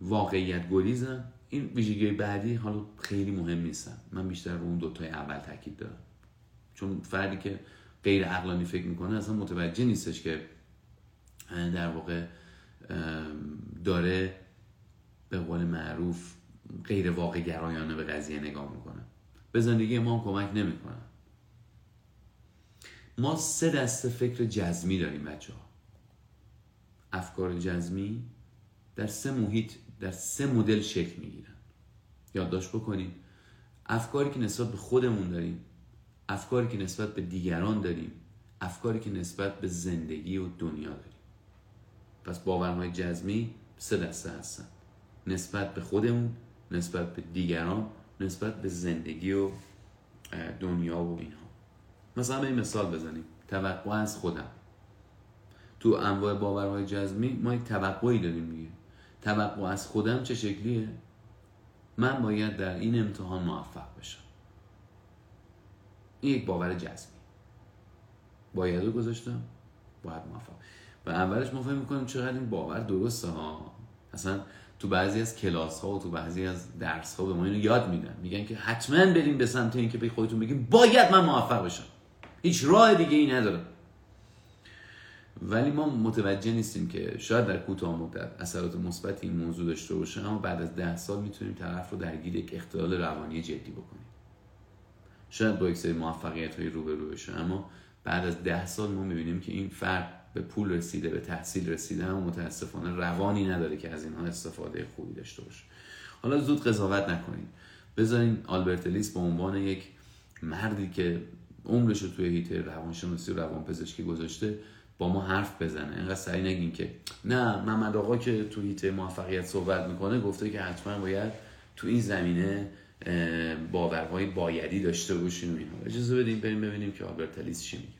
واقعیت گریزم. این ویژگی بعدی حالا خیلی مهم نیستم من بیشتر رو اون دوتای اول تاکید دارم. چون فردی که غیر عقلانی فکر می‌کنه اصلا متوجه نیستش که در واقع داره به قول معروف غیر واقع گرایانه به قضیه نگاه می‌کنه. به زندگی ما هم کمک نمی‌کنه. ما سه دسته فکر جزمی داریم بچه ها افکار جزمی در سه محیط در سه مدل شکل می‌گیرن. یادداشت بکنید افکاری که نسبت به خودمون داریم افکاری که نسبت به دیگران داریم افکاری که نسبت به زندگی و دنیا داریم. پس باورهای جزمی سه دسته هستن. نسبت به خودمون نسبت به دیگران نسبت به زندگی و دنیا و اینها. مثلا این مثال بزنیم. توقع از خودم. تو انواع باورهای جزمی ما یک توقعی داریم میگه توقع از خودم چه شکلیه؟ من باید در این امتحان موفق بشم. این یک باور جزمی. باید رو گذاشتم باید موفق. و اولش ما فهم می‌کنیم چقدر این باور درسته ها. اصلا تو بعضی از کلاس ها و تو بعضی از درس ها به ما اینو یاد میدن. میگن که حتما بریم به سمت اینکه به خودتون بگیم باید من موفق بشم هیچ راه دیگه ای ندارم. ولی ما متوجه نیستیم که شاید در کوتاه مدت اثرات مثبت این موضوع داشته باشه اما بعد از ده سال می‌تونیم طرف رو درگیر یک اختلال روانی جدی بکنیم. شاید با یک سری موفقیت های روبرو بشه اما بعد از ده سال ما می‌بینیم که این فرد به پول رسیده به تحصیل رسیده اما متاسفانه روانی نداره که از اینها استفاده خوبی داشته باشه. حالا زود قضاوت نکنید بذارین آلبرت لیس به عنوان یک مردی که عمرش رو توی هیته روانشناسی و روانپزشکی گذاشته با ما حرف بزنه. اینقدر سعی نگین که نه محمد آقا که تو هیته موفقیت صحبت می‌کنه گفته که حتما باید تو این زمینه باورهای بایدی داشته باشیم و اینها. اجازه بدیم بریم ببینیم که آلبرت لیس چی میگه.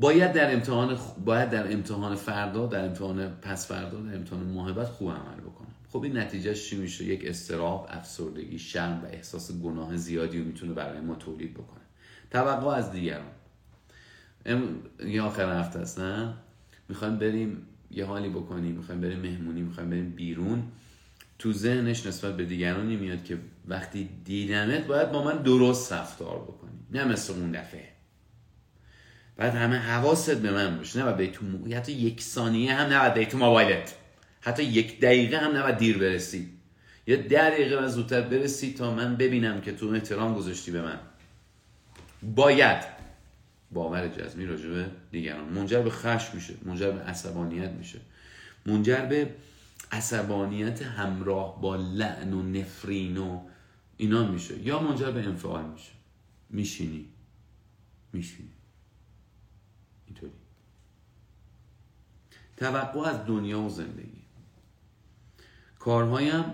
باید در امتحان باید در امتحان فردا در امتحان پس فردا در امتحان محبت خوب عمل بکنم. خب این نتیجهش چی میشه؟ یک استراب افسردگی شرم و احساس گناه زیادی رو می‌تونه برای ما تولید بکنه. توقع از دیگران. ام... یه آخر هفته است نه؟ می‌خوایم بریم یه حالی بکنیم می‌خوایم بریم مهمونی می‌خوایم بریم بیرون. تو ذهنش نسبت به دیگرانی میاد که وقتی دیدمت باید با من درست رفتار بکنی. نه مثل اون دفعه. بعد همه حواست به من باشه. نه باید تو مو... حتی یک ثانیه هم نباید بری تو موبایلت. حتی یک دقیقه هم نباید دیر برسی. یا ده دقیقه من زودتر برسی تا من ببینم که تو احترام گذاشتی به من. باید. باور جزمی راجع به دیگران. منجر به خشم میشه. منجر به عصبانیت میشه. منجر به عصبانیت همراه با لعن و نفرین و اینا میشه. یا منجر به انفعال میشه. میشینی. میشینی. اینطوری. توقع از دنیا و زندگی. کارهایم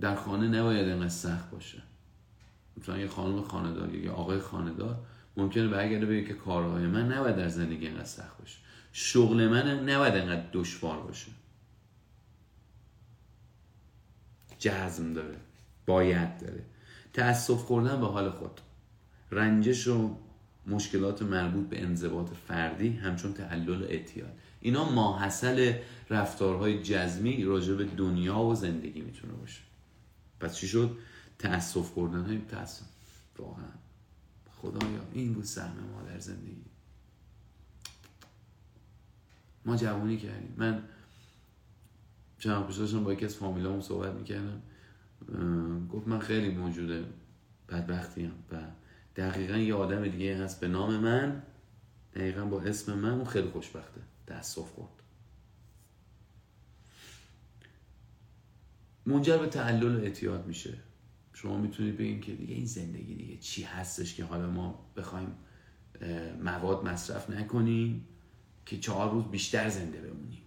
در خانه نباید انقدر سخت باشه. مثلا یه خانم خاندار یا آقای خاندار ممکنه برگرده بگه که کارهای من نباید در زندگی انقدر سخت باشه. شغل من نباید انقدر دشوار باشه. جزم داره. باید داره. تأسف خوردن به حال خود. رنجش و مشکلات مربوط به انضباط فردی همچون تعلل و اعتیاد. اینا ماحصل رفتارهای جزمی راجع به دنیا و زندگی می‌تونه باشه. پس چی شد؟ تأسف خوردن های تأسف. واقعا. خدایا این بود سهم ما در زندگی. ما جوانی کردیم. من چند پیش با یکی از فامیلامون صحبت می‌کردم. گفت من خیلی موجوده بدبختیم و دقیقا یه آدم دیگه هست به نام من. دقیقا با اسم من اون خیلی خوشبخته. تاسف خورد. منجر به تعلل و اعتیاد میشه. شما می‌تونید بگین که دیگه این زندگی دیگه چی هستش که حالا ما بخوایم مواد مصرف نکنیم که چهار روز بیشتر زنده بمونیم.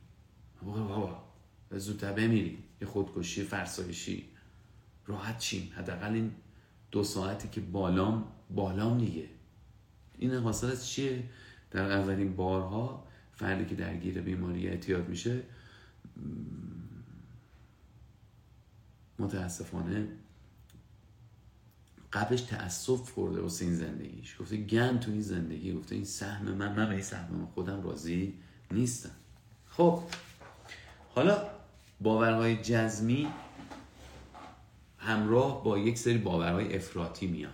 بابا زودتر بمیریم. یه خودکشی فرسایشی. راحت چیم حداقل این دو ساعتی که بالام بالام دیگه. این حاصل از چیه؟ در اولین بارها فردی که درگیر بیماری اعتیاد میشه متاسفانه قبلش تأسف خورده واسه این زندگیش. گفته گن تو این زندگی. گفته این سهم من من به این سهم من خودم راضی نیستم. خب حالا باورهای جزمی همراه با یک سری باورهای افراطی میان.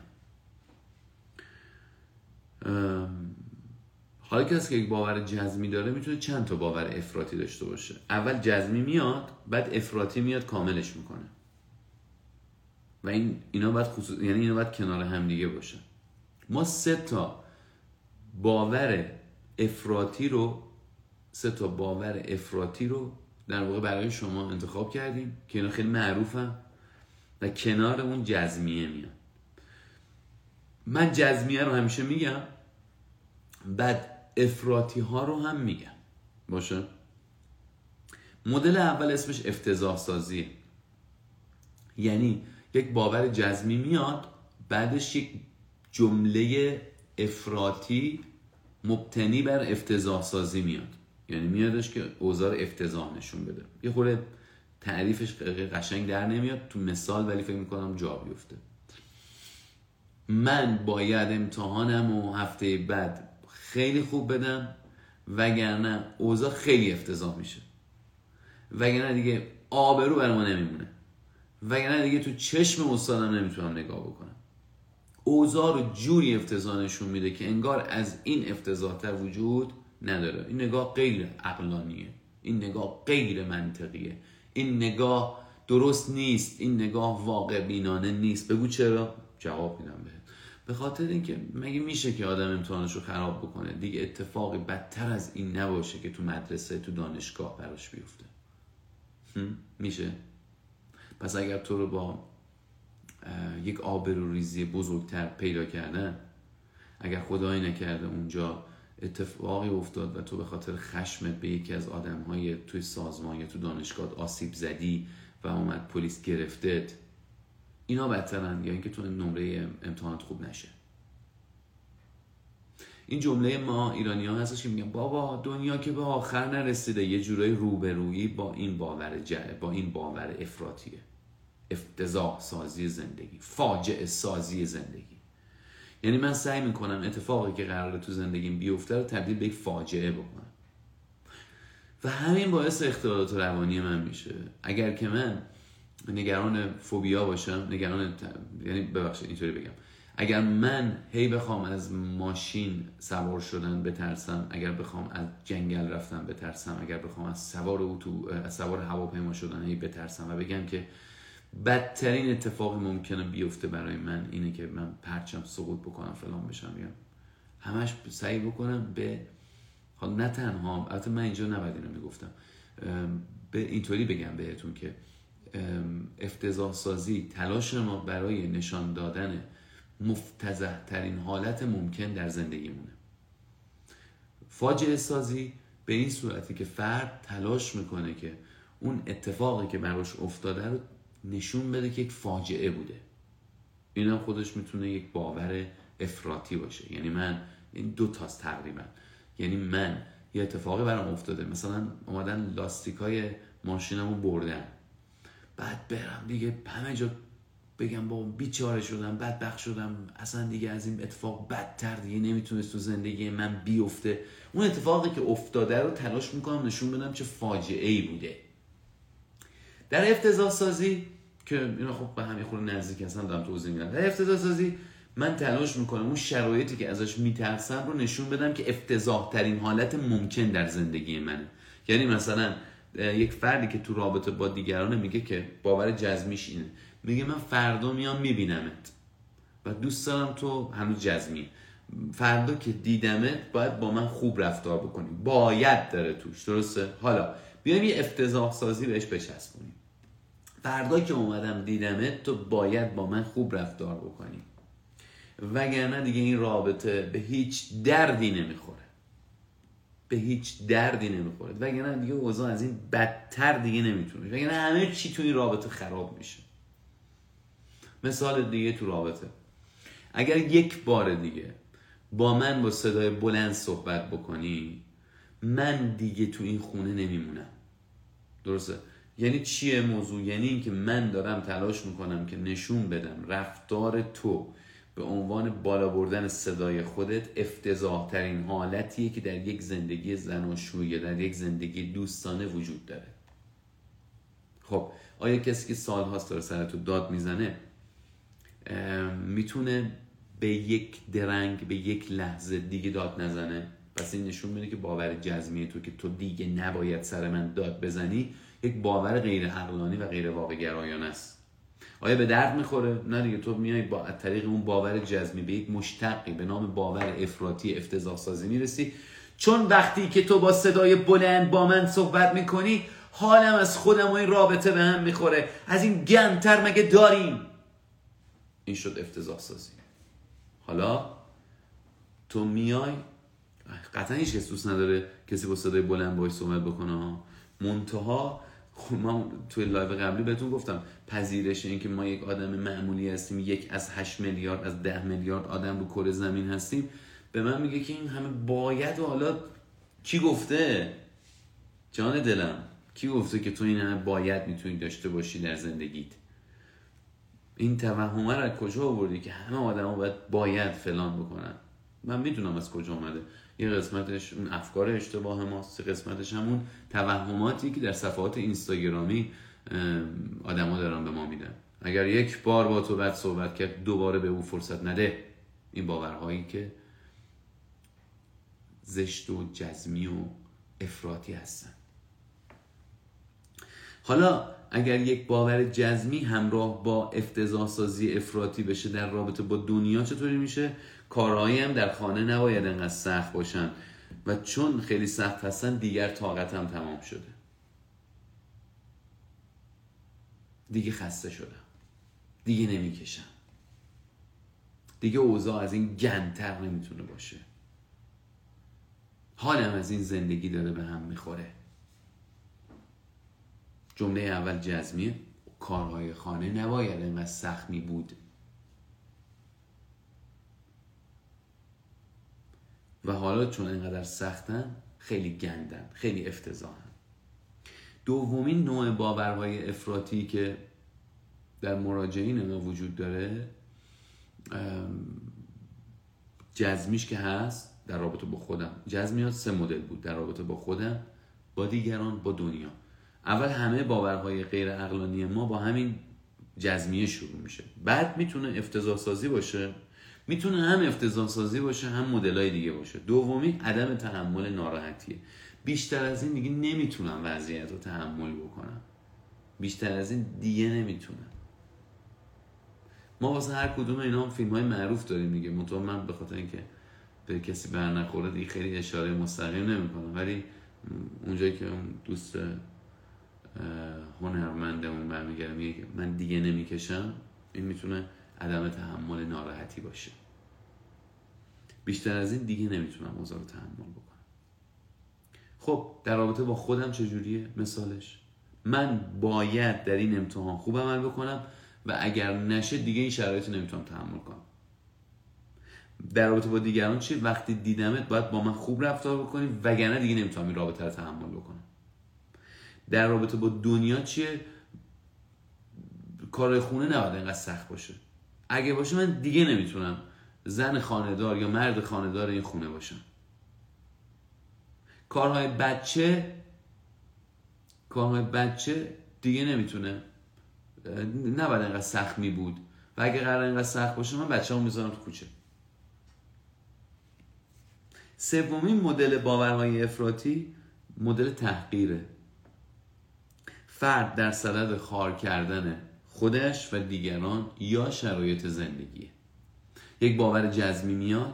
حالا کسی که یک باور جزمی داره می‌تونه چند تا باور افراطی داشته باشه. اول جزمی میاد بعد افراطی میاد کاملش می‌کنه. و این اینا باید خصوص... یعنی اینا باید کنار هم دیگه باشه ما سه تا باور افراطی رو سه تا باور افراطی رو در واقع برای شما انتخاب کردیم که اینا خیلی معروفن و کنار اون جزمیه میاد. من جزمیه رو همیشه میگم بعد افراطی ها رو هم میگم باشه؟ مدل اول اسمش افتضاح سازی یعنی یک باور جزمی میاد بعدش یک جمله افراطی مبتنی بر افتضاح سازی میاد. یعنی میادش که اوزار افتضاح نشون بده. یه خورده تعریفش قشنگ در نمیاد تو مثال ولی فکر می‌کنم جا بیفته. من باید امتحانم و هفته بعد خیلی خوب بدم وگرنه اوضاع خیلی افتضاح میشه. وگرنه دیگه آبرو برای ما نمیمونه. وگرنه دیگه تو چشم استادم نمی‌تونم نگاه بکنم. اوضاع رو جوری افتضاح نشون میده که انگار از این افتضاحتر وجود نداره. این نگاه غیر عقلانیه. این نگاه غیر منطقیه. این نگاه درست نیست. این نگاه واقع بینانه نیست. بگو چرا؟ جواب میدم بهت. به خاطر اینکه مگه میشه که آدم امتحانش رو خراب بکنه؟ دیگه اتفاقی بدتر از این نباشه که تو مدرسه تو دانشگاه براش بیفته. میشه؟ پس اگر تو رو با یک ریزی بزرگتر پیدا کردن اگر خدایی نکرده اونجا اتفاقی افتاد و تو به خاطر خشمت به یکی از آدم های توی سازمان یا تو دانشگاه آسیب زدی و اومد پلیس گرفتت اینا بدترن یا اینکه تو نمره امتحانات خوب نشه. این جمله ما ایرانی ها هستش که میگن بابا دنیا که به آخر نرسیده. یه جورای روبرویی با این باور با این باور افراطیه. افتضاح سازی زندگی فاجعه سازی زندگی. یعنی من سعی می‌کنم اتفاقی که قراره تو زندگیم بیفته رو تبدیل به فاجعه بکنم. و همین باعث اختلالات روانی من میشه. اگر که من نگران فوبیا باشم نگران یعنی ببخشید اینطوری بگم. اگر من هی بخوام از ماشین سوار شدن بترسم اگر بخوام از جنگل رفتن بترسم اگر بخوام از سوار اتو از سوار هواپیما شدن هی بترسم و بگم که بدترین اتفاقی ممکنه بیفته برای من اینه که من پرچم سقوط بکنم فلان بشم یا همش سعی بکنم به حال نه تنها البته من اینجا نباید اینو می‌گفتم. به اینطوری بگم بهتون که افتضاح سازی تلاش ما برای نشان دادن مفتزه ترین حالت ممکن در زندگیمونه. فاجعه سازی به این صورتی که فرد تلاش می‌کنه که اون اتفاقی که براش افتاده رو نشون بده که یک فاجعه بوده. این هم خودش می‌تونه یک باور افراطی باشه. یعنی من این دو تاست تقریبا. یعنی من یه اتفاقی برام افتاده. مثلا اومدن لاستیکای ماشینمو بردن. بعد برم. دیگه همه جا بگم با بیچاره شدم بدبخ شدم. اصلا دیگه از این اتفاق بدتر دیگه نمی‌تونست تو زندگی من بیفته. اون اتفاقی که افتاده رو تلاش می‌کنم نشون بدم چه فاجعه ای بوده. در افتضاح سازی که اینا خب به همین نزدیک هستن دارم توضیح میدم. در افتضاح سازی من تلاش می‌کنم اون شرایطی که ازش میترسم رو نشون بدم که افتضاح ترین حالت ممکن در زندگی منه. یعنی مثلا یک فردی که تو رابطه با دیگرانه میگه که باور جزمیش اینه. میگه من فردا میام میبینمت. و دوست دارم تو هنوز جزمی. فردا که دیدمت باید با من خوب رفتار بکنی. باید داره توش. درسته؟ حالا بیایم یه افتضاح سازی بهش بچسبونیم. فردا که اومدم دیدمت تو باید با من خوب رفتار بکنی. وگرنه دیگه این رابطه به هیچ دردی نمی‌خوره. به هیچ دردی نمی‌خوره. وگرنه دیگه اوضاع از این بدتر دیگه نمی‌تونه. وگرنه همه چی تو این رابطه خراب میشه. مثال دیگه تو رابطه. اگر یک بار دیگه با من با صدای بلند صحبت بکنی من دیگه تو این خونه نمیمونم. درسته؟ یعنی چیه موضوع؟ یعنی اینکه من دارم تلاش می‌کنم که نشون بدم رفتار تو به عنوان بالا بردن صدای خودت افتضاح ترین حالتیه که در یک زندگی زناشویی در یک زندگی دوستانه وجود داره. خب آیا کسی که سال هاست داره سر داد می‌زنه می‌تونه به یک درنگ به یک لحظه دیگه داد نزنه؟ پس این نشون میده که باور جزمی تو که تو دیگه نباید سر من داد بزنی یک باور غیر و غیر واقع گرایانه است. آیا به درد می‌خوره؟ نه دیگه تو میای با طریق اون باور جزمی به یک مشتقی به نام باور افراطی افتضاح سازی می‌رسی. چون وقتی که تو با صدای بلند با من صحبت می‌کنی حالم از خودم و این رابطه به هم می‌خوره. از این گندتر مگه داریم؟ این شد افتضاح سازی حالا تو میای قطعا هیچ کس دوست نداره کسی با صدای بلند باش صحبت بکنه. منتها خب من توی لایو قبلی بهتون گفتم پذیرش این که ما یک آدم معمولی هستیم یک از 8 میلیارد از 10 میلیارد آدم رو کره زمین هستیم. به من میگه که این همه باید و حالا کی گفته؟ جان دلم کی گفته که تو این همه باید می‌تونی داشته باشی در زندگیت؟ این توهمه از کجا آوردی که همه آدما باید باید فلان بکنن؟ من می‌دونم از کجا اومده. یه قسمتش اون افکار اشتباه ماست قسمتش همون توهماتی که در صفحات اینستاگرامی آدما دارن به ما میدن. اگر یک بار با تو بعد صحبت کرد دوباره به او فرصت نده. این باورهایی که زشت و جزمی و افراطی هستن. حالا اگر یک باور جزمی همراه با افتضاح سازی افراطی بشه در رابطه با دنیا چطوری میشه؟ کارهایی هم در خانه نباید انقدر سخت باشن. و چون خیلی سخت هستن دیگر طاقتم تمام شده. دیگه خسته شدم. دیگه نمی‌کشم. دیگه اوضاع از این گندتر نمی‌تونه باشه. حالم از این زندگی داره به هم می‌خوره. جمله اول جزمیه. کارهای خانه نباید اینقدر سخت بود و حالا چون اینقدر سختن خیلی گندن خیلی افتضاحن. دومین نوع باورهای افراطی که در مراجعین ما وجود داره جزمیش که هست در رابطه با خودم. جزمیات سه مدل بود در رابطه با خودم با دیگران با دنیا. اول همه باورهای غیر اقلانی ما با همین جزمیه شروع میشه. بعد می‌تونه افتضاح سازی باشه. می‌تونه هم افتضاح سازی باشه هم مدلای دیگه باشه. دومی عدم تحمل ناراحتیه. بیشتر از این دیگه نمی‌تونم وضعیت رو تحمل بکنم. بیشتر از این دیگه نمی‌تونم. ما واسه هر کدوم اینا هم فیلم های معروف داریم دیگه منطقه من به خاطر اینکه به کسی بر نخوره دیگه خیلی اشاره مستقیم نمی‌کنم. ولی اونجایی که دوست هنرمندمون برمیگرده میگه من دیگه نمی‌کشم این می‌تونه عدم تحمل ناراحتی باشه. بیشتر از این دیگه نمی‌تونم اوضاع رو تحمل بکنم. خب در رابطه با خودم چجوریه؟ مثالش من باید در این امتحان خوب عمل بکنم و اگر نشه دیگه این شرایط نمی‌تونم تحمل کنم. در رابطه با دیگران چی؟ وقتی دیدمت باید با من خوب رفتار بکنی وگرنه دیگه نمی‌تونم این رابطه رو تحمل بکنم. در رابطه با دنیا چیه؟ کار خونه نباید اینقدر سخت باشه. اگه باشه من دیگه نمی‌تونم زن خاندار یا مرد خاندار این خونه باشم. کارهای بچه کارهای بچه دیگه نمی‌تونه نباید اینقدر سخت می بود. و اگه قرار اینقدر سخت باشه من بچه هم می‌ذارم تو کوچه. سومین مدل باورهای افراطی مدل تحقیره. فرد در صدد خار کردن خودش و دیگران یا شرایط زندگی یک باور جزمی میاد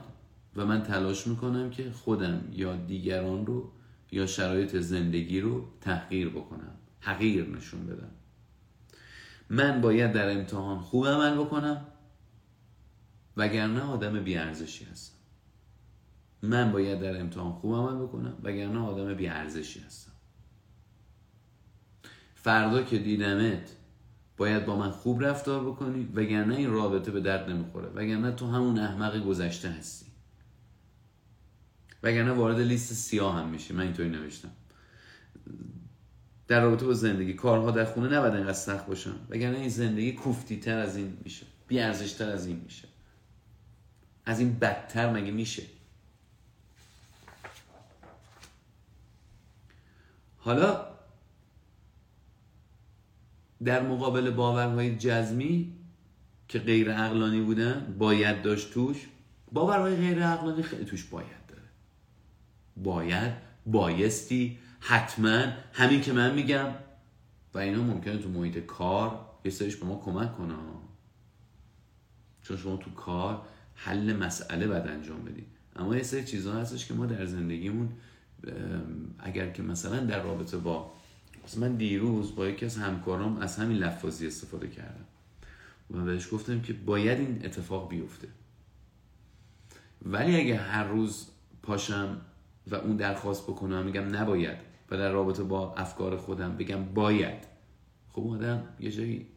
و من تلاش می‌کنم که خودم یا دیگران رو یا شرایط زندگی رو تحقیر بکنم حقیر نشون بدم. من باید در امتحان خوب عمل بکنم وگرنه آدم بیارزشی هستم. من باید در امتحان خوب عمل بکنم وگرنه آدم بیارزشی هستم. فردا که دیدمت باید با من خوب رفتار بکنی وگرنه این رابطه به درد نمی‌خوره. وگرنه تو همون احمق گذشته هستی. وگرنه وارد لیست سیاه هم میشی. من اینطوری نوشتم. در رابطه با زندگی. کارها در خونه نباید اینقدر سخت باشن. وگرنه این زندگی کوفتی تر از این میشه. بی تر از این میشه. از این بدتر مگه میشه؟ حالا در مقابل باورهای جزمی که غیر عقلانی بودن باید داشت توش. باورهای غیر عقلانی خیلی توش باید داره. باید بایستی حتما. همین که من میگم. و اینا ممکنه تو محیط کار یه سریش به ما کمک کنه. چون شما تو کار حل مسئله باید انجام بدید اما یه سری چیزها هستش که ما در زندگیمون اگر که مثلا در رابطه با من دیروز با یکی از همکارام از همین لفاظی استفاده کردم. و بهش گفتم که باید این اتفاق بیفته. ولی اگه هر روز پاشم و اون درخواست بکنم میگم نباید و در رابطه با افکار خودم بگم باید. خب آدم یه جایی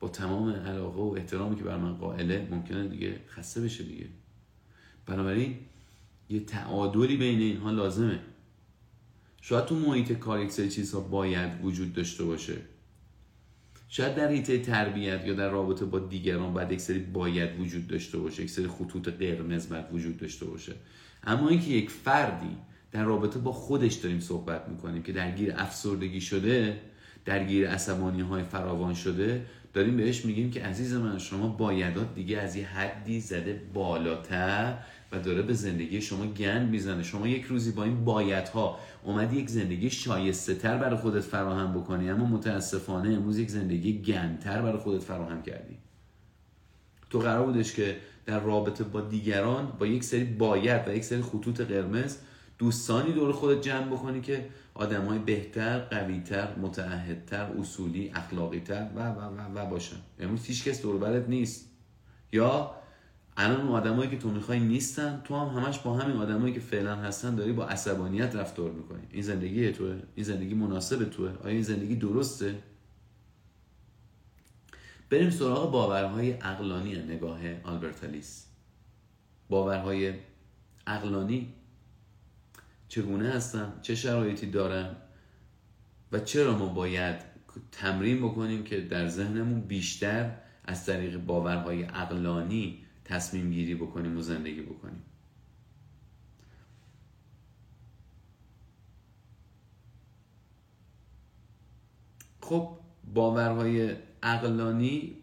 با تمام علاقه و احترامی که بر من قائله ممکنه دیگه خسته بشه دیگه. بنابراین یه تعادلی بین اینها لازمه. شاید تو محیط کار یک سری چیزها باید وجود داشته باشه. شاید در حیطه تربیت یا در رابطه با دیگران باید یک سری باید وجود داشته باشه یک سری خطوط قرمز باید وجود داشته باشه. اما اینکه یک فردی در رابطه با خودش داریم صحبت می‌کنیم که درگیر افسردگی شده درگیر عصبانی های فراوان شده داریم بهش میگیم که عزیز من شما بایدات دیگه از یه حدی زده بالاتر و داره به زندگی شما گند می‌زنه. شما یک روزی با این بایدها اومدی یک زندگی شایسته تر برای خودت فراهم بکنی اما متاسفانه امروز یک زندگی گندتر برای خودت فراهم کردی. تو قرار بودش که در رابطه با دیگران با یک سری باید و یک سری خطوط قرمز دوستانی دور خودت جمع بکنی که آدم های بهتر، قویتر، متعهدتر، اصولی، اخلاقیتر و و و و باشن. امروز هیچ کس دور نیست. یا الان اون آدمایی که تو می‌خوای نیستن تو هم همش با همین آدمایی که فعلا هستن داری با عصبانیت رفتار می‌کنی. این زندگی توه این زندگی مناسب توه. آیا این زندگی درسته؟ بریم سراغ باورهای اقلانی نگاه آلبرتالیس باورهای اقلانی چگونه هستن؟ چه شرایطی دارن؟ و چرا ما باید تمرین بکنیم که در ذهنمون بیشتر از طریق باورهای اقلانی تصمیم گیری بکنیم و زندگی بکنیم. خب باورهای اقلانی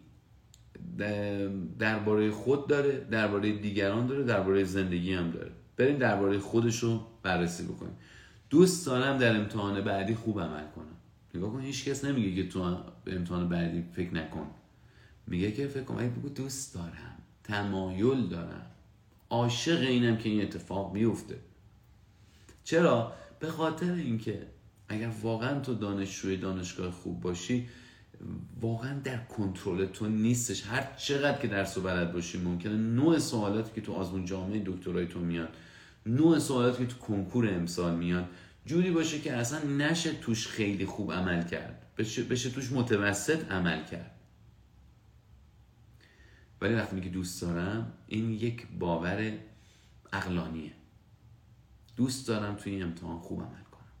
درباره خود داره درباره دیگران داره درباره زندگی هم داره. بریم درباره خودش رو بررسی بکنیم. دوست دارم در امتحان بعدی خوب عمل کنم. نگاه کن هیچ کس نمیگه که تو امتحان بعدی فکر نکن. میگه که فکر کنم بگو دوست دارم. تمایل دارم. عاشق اینم که این اتفاق میفته چرا؟ به خاطر اینکه اگر واقعا تو دانشجوی دانشگاه خوب باشی واقعا در کنترل تو نیستش. هر چقدر که درس و بلد باشی ممکنه نوع سوالاتی که تو آزمون جامعه دکترای تو میاد نوع سوالاتی که تو کنکور امسال میاد جوری باشه که اصلا نشه توش خیلی خوب عمل کرد. بشه, بشه توش متوسط عمل کرد. ولی وقتی میگه دوست دارم این یک باور اقلانیه دوست دارم توی این امتحان خوب عمل کنم.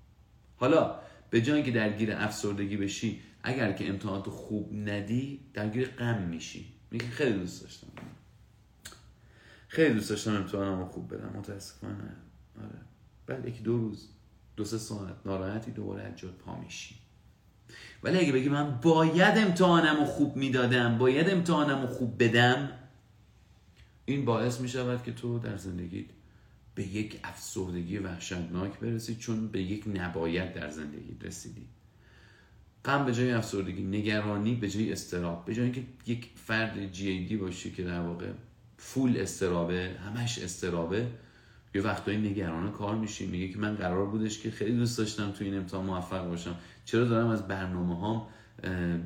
حالا به جایی که درگیر افسردگی بشی اگر که امتحاناتو خوب ندی درگیر غم میشی. میگه خیلی دوست داشتم. خیلی دوست داشتم امتحانمو خوب بدم. متاسفانه. آره. بعد یکی دو روز دو سه ساعت ناراحتی دوباره از پا میشی. ولی اگه بگی من باید امتحانم خوب می‌دادم باید امتحانم خوب بدم این باعث می شود که تو در زندگیت به یک افسردگی وحشتناک برسی چون به یک نباید در زندگی رسیدی. غم به جای افسردگی نگرانی به جای استراب به جای اینکه یک فرد جی دی باشی که در واقع فول استرابه همش استرابه یه وقتایی نگران کار میشی. میگه که من قرار بودش که خیلی دوست داشتم تو این امتحان موفق باشم. چرا دارم از برنامه هام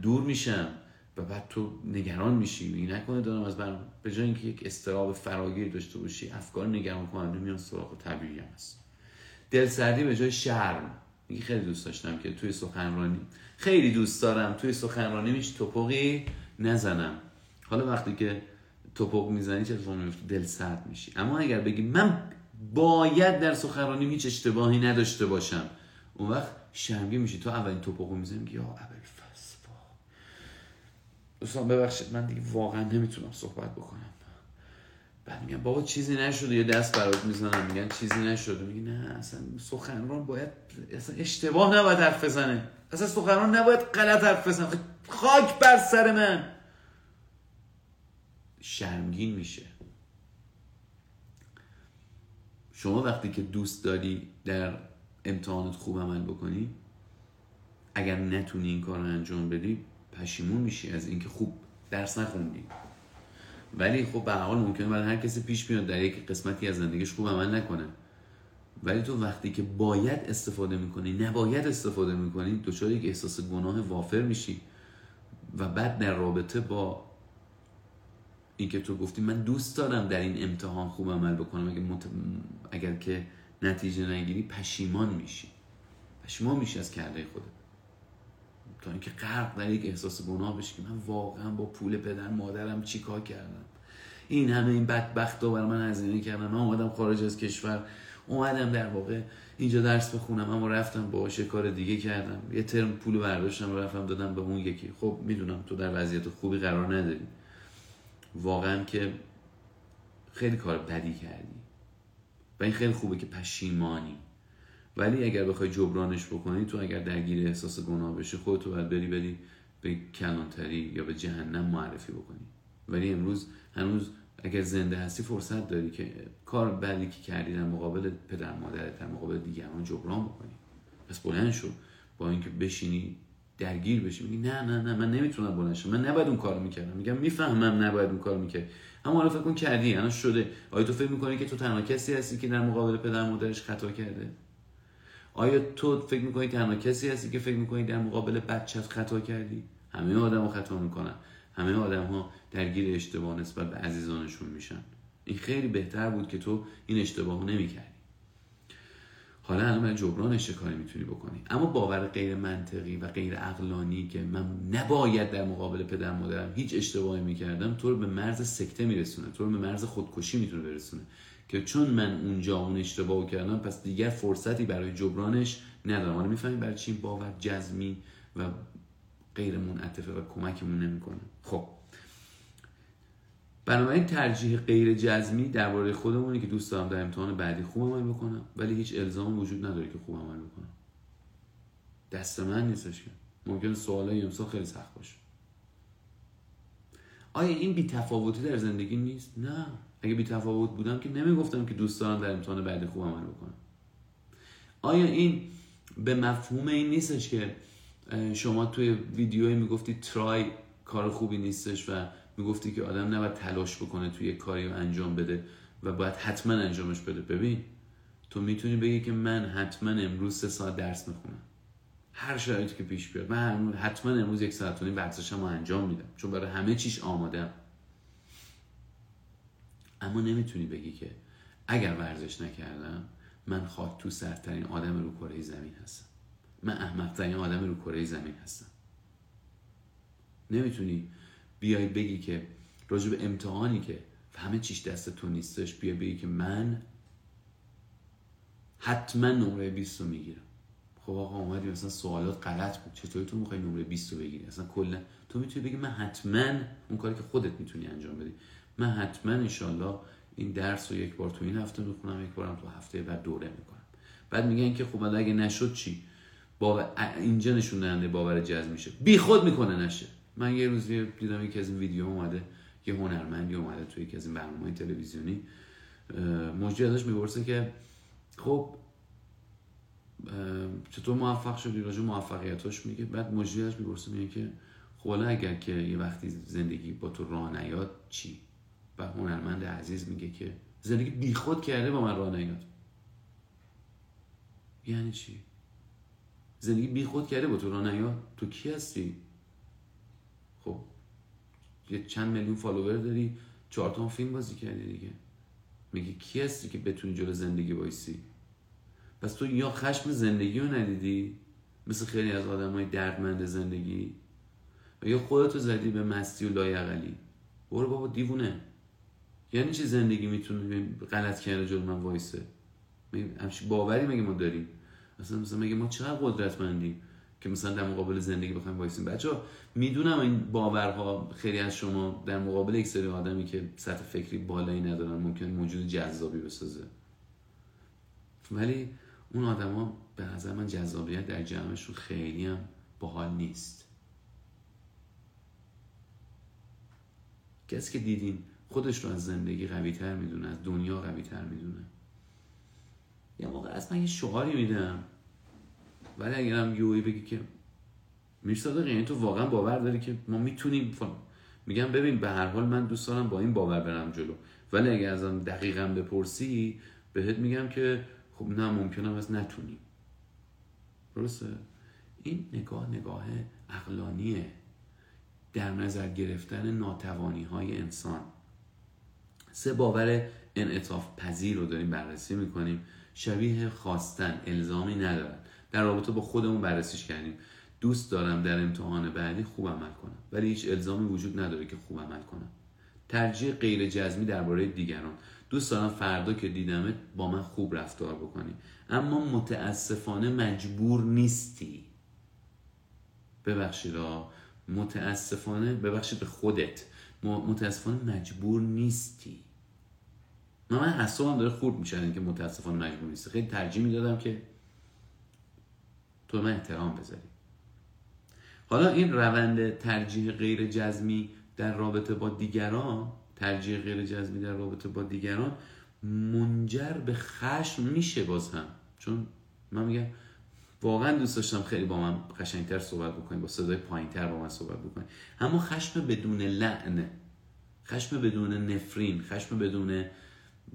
دور میشم و بعد تو نگران میشی؟ میگی نکنه دارم از برنامه به جای اینکه یک استراب فراگیر داشته باشی افکار نگران کننده میان سراغ طبیعی هست. دلسردی به جای شرم. میگه خیلی دوست داشتم که توی سخنرانی خیلی دوست دارم. توی سخنرانی میش توپقی نزنم. حالا وقتی که توپق می‌زنی چه اتفاقی میفته دل سرد میشی. اما اگر بگی من باید در سخنرانی هیچ اشتباهی نداشته باشم اون وقت شرمگین میشی. تو اولین توپقو می‌زنی میگی یا اول فس دوستان ببخشید من دیگه واقعا نمی‌تونم صحبت بکنم. بعد میگن بابا چیزی نشده. یه دست برات می‌زنم. میگن چیزی نشده. میگی نه اصلا سخنران باید اصلا اشتباه نباید حرف بزنه. اصلا سخنران نباید غلط حرف بزنه. خاک بر سر من. شرمگین میشه. شما وقتی که دوست داری در امتحانات خوب عمل بکنی اگر نتونی این کار رو انجام بدی پشیمون میشی از اینکه خوب درس نخوندی. ولی خب به حال ممکنه برای هر کسی پیش بیاد در یک قسمتی از زندگیش خوب عمل نکنه. ولی تو وقتی که باید استفاده می‌کنی نباید استفاده می‌کنی دچار یک احساس گناه وافر میشی و بعد در رابطه با اینکه تو گفتی من دوست دارم در این امتحان خوب عمل بکنم اگر, اگر که نتیجه نگیری پشیمان میشی. پشیمان میشی از کرده خودت. تا اینکه غرق در یک احساس گناه بشی. که من واقعا با پول پدر مادرم چیکار کردم؟ این همه این بدبخت ها برای من هزینه کردم من اومدم خارج از کشور. اومدم در واقع اینجا درس بخونم. اما رفتم باشه کار دیگه کردم. یه ترم پول برداشتم رفتم دادم به اون یکی. خب می‌دونم تو در وضعیت خوبی قرار نداری. واقعا که خیلی کار بدی کردی. و این خیلی خوبه که پشیمانی. ولی اگر بخوای جبرانش بکنی تو اگر درگیر احساس گناه بشه خودتو باید بری بری به کلانتری یا به جهنم معرفی بکنی. ولی امروز هنوز اگر زنده هستی فرصت داری که کار بدی که کردی در مقابل پدر مادرت در مقابل دیگران جبران بکنی. پس بلند شو. با اینکه بشینی درگیر بشی. میگی نه نه نه من نمی‌تونم بلند من نباید اون کارو می‌کردم. میگم می‌فهمم نباید اون کارو می‌کرد اما حالا فکر کن کردی. الان شده. آیا تو فکر می‌کنی که تو تنها کسی هستی که در مقابل پدر مادرش خطا کرده؟ آیا تو فکر می‌کنی تنها کسی هستی که فکر می‌کنی در مقابل بچت خطا کردی؟ همه آدم ها خطا می‌کنن. همه آدم ها درگیر اشتباه نسبت به عزیزانشون میشن. این خیلی بهتر بود که تو این اشتباه نمی‌کردی. حالا الان برای جبرانش کاری می‌تونی بکنی؟ اما باور غیر منطقی و غیر اقلانی که من نباید در مقابل پدر مادرم هیچ اشتباهی می‌کردم تو رو به مرز سکته میرسونه تو رو به مرز خودکشی می‌تونه برسونه که چون من اونجا اون اشتباه کردم پس دیگر فرصتی برای جبرانش ندارم. حالا می‌فهمی برای چی باور جزمی و غیر منعطفه و کمکمون نمی‌کنه؟ خب. بنابراین ترجیح غیر جزمی درباره خودمونه که دوست دارم در امتحان بعدی خوب عمل بکنم ولی هیچ الزام وجود نداره که خوب عمل بکنم. دست من نیستش که. ممکن سوالای امسال خیلی سخت باشه. آیا این بی تفاوتی در زندگی نیست؟ نه. اگه بی تفاوت بودم که نمی‌گفتم که دوست دارم در امتحان بعدی خوب عمل بکنم. آیا این به مفهوم این نیستش که شما توی ویدیوی می‌گفتی ترای کار خوبی نیستش و می‌گفتی که آدم نباید تلاش بکنه توی کاری رو انجام بده و باید حتما انجامش بده. ببین تو می‌تونی بگی که من حتما امروز سه ساعت درس می‌خونم. هر شرایطی که پیش بیاد. من حتما امروز یک ساعت و ورزشم رو انجام میدم. چون برای همه چیش آمادم اما نمی‌تونی بگی که اگر ورزش نکردم من خاک تو سرترین آدم رو کره زمین هستم. من احمقترین آدم رو کره زمین هستم. نمی‌تونی بیای بگی که راجع به امتحانی که همه چیش دست تو نیستش بیای بگی که من حتما نمره 20 رو می‌گیرم. خب آقا اومدی مثلا سوالات غلط بود چطوری تو می‌خوای نمره 20 رو بگیری؟ اصلا کلا تو می‌تونی بگی من حتما اون کاری که خودت می‌تونی انجام بدی. من حتما انشالله این درس رو یک بار تو این هفته می‌خونم یک بارم تو هفته بعد دوره می‌کنم. بعد میگن که خب اگه نشد چی؟ باور اینجا نشون دهنده باور جذب میشه. بی خود می‌کنه نشه. من یه روز دیدم یکی از این ویدیو اومده یه هنرمندی اومده توی یکی از این برنامه تلویزیونی. مجری ازش می‌پرسه که خب چطور موفق شدی؟ راجع موفقیتاش میگه. بعد مجری ازش می‌پرسه میگه که خب اگر که یه وقتی زندگی با تو راه نیاد چی؟ و هنرمند عزیز میگه که زندگی بیخود کرده با من راه نیاد. یعنی چی؟ زندگی بیخود کرده با تو راه نیاد؟ تو کی هستی؟ یه چند میلیون فالوور داری چهار تا فیلم بازی کردی دیگه. میگه کی هستی که بتونی جلو زندگی وایسی. پس تو یا خشم زندگی رو ندیدی مثل خیلی از آدم های دردمند زندگی و یا خودتو زدی به مستی و لایعقلی. برو بابا دیوونه. یعنی چی زندگی می‌تونه غلط کرده جلو من وایسه؟ همچی باوری مگه ما داریم؟ مثلا مثلا میگه ما چقدر قدرتمندیم؟ که مثلا در مقابل زندگی بخوایم وایسیم. بچه می‌دونم این باورها خیلی از شما در مقابل یک سری آدمی که سطح فکری بالایی ندارن ممکن موجود جذابی بسازه. ولی اون آدما به نظر من جذابیت در جمعشون خیلی هم باحال نیست. کسی که دیدین خودش رو از زندگی قوی تر می‌دونه از دنیا قوی تر می‌دونه. یه موقع من یه شعاری میدم. ولی اگرم یوی بگی که میشه صادق یعنی تو واقعا باور داری که ما می‌تونیم میگم ببین به هر حال من دوست دارم با این باور برم جلو. ولی اگه ازم دقیقا بپرسی بهت میگم که خب نه ممکنم از نتونیم. درسته؟ این نگاه نگاه اقلانیه در نظر گرفتن ناتوانی های انسان. سه باور انعطاف پذیر رو داریم بررسی می‌کنیم. شبیه خواستن الزامی ندارن. در رابطه با خودمون بررسیش کردیم. دوست دارم در امتحان بعدی خوب عمل کنم ولی هیچ الزامی وجود نداره که خوب عمل کنم. ترجیح غیر جزمی درباره دیگران. دوست دارم فردا که دیدمت با من خوب رفتار بکنی. اما متاسفانه مجبور نیستی. ببخشید متاسفانه ببخشید به خودت. متاسفانه مجبور نیستی. من اصلا داره خورد میشه که متاسفانه مجبور نیستی. خیلی ترجیح می‌دادم که تو من احترام بذاری. حالا این روند ترجیح غیر جزمی در رابطه با دیگران ترجیح غیر جزمی در رابطه با دیگران منجر به خشم میشه باز هم. چون من میگم واقعا دوست داشتم خیلی با من قشنگتر صحبت بکنیم با صدای پایینتر با من صحبت بکنیم اما خشم بدون لعنه خشم بدون نفرین خشم بدون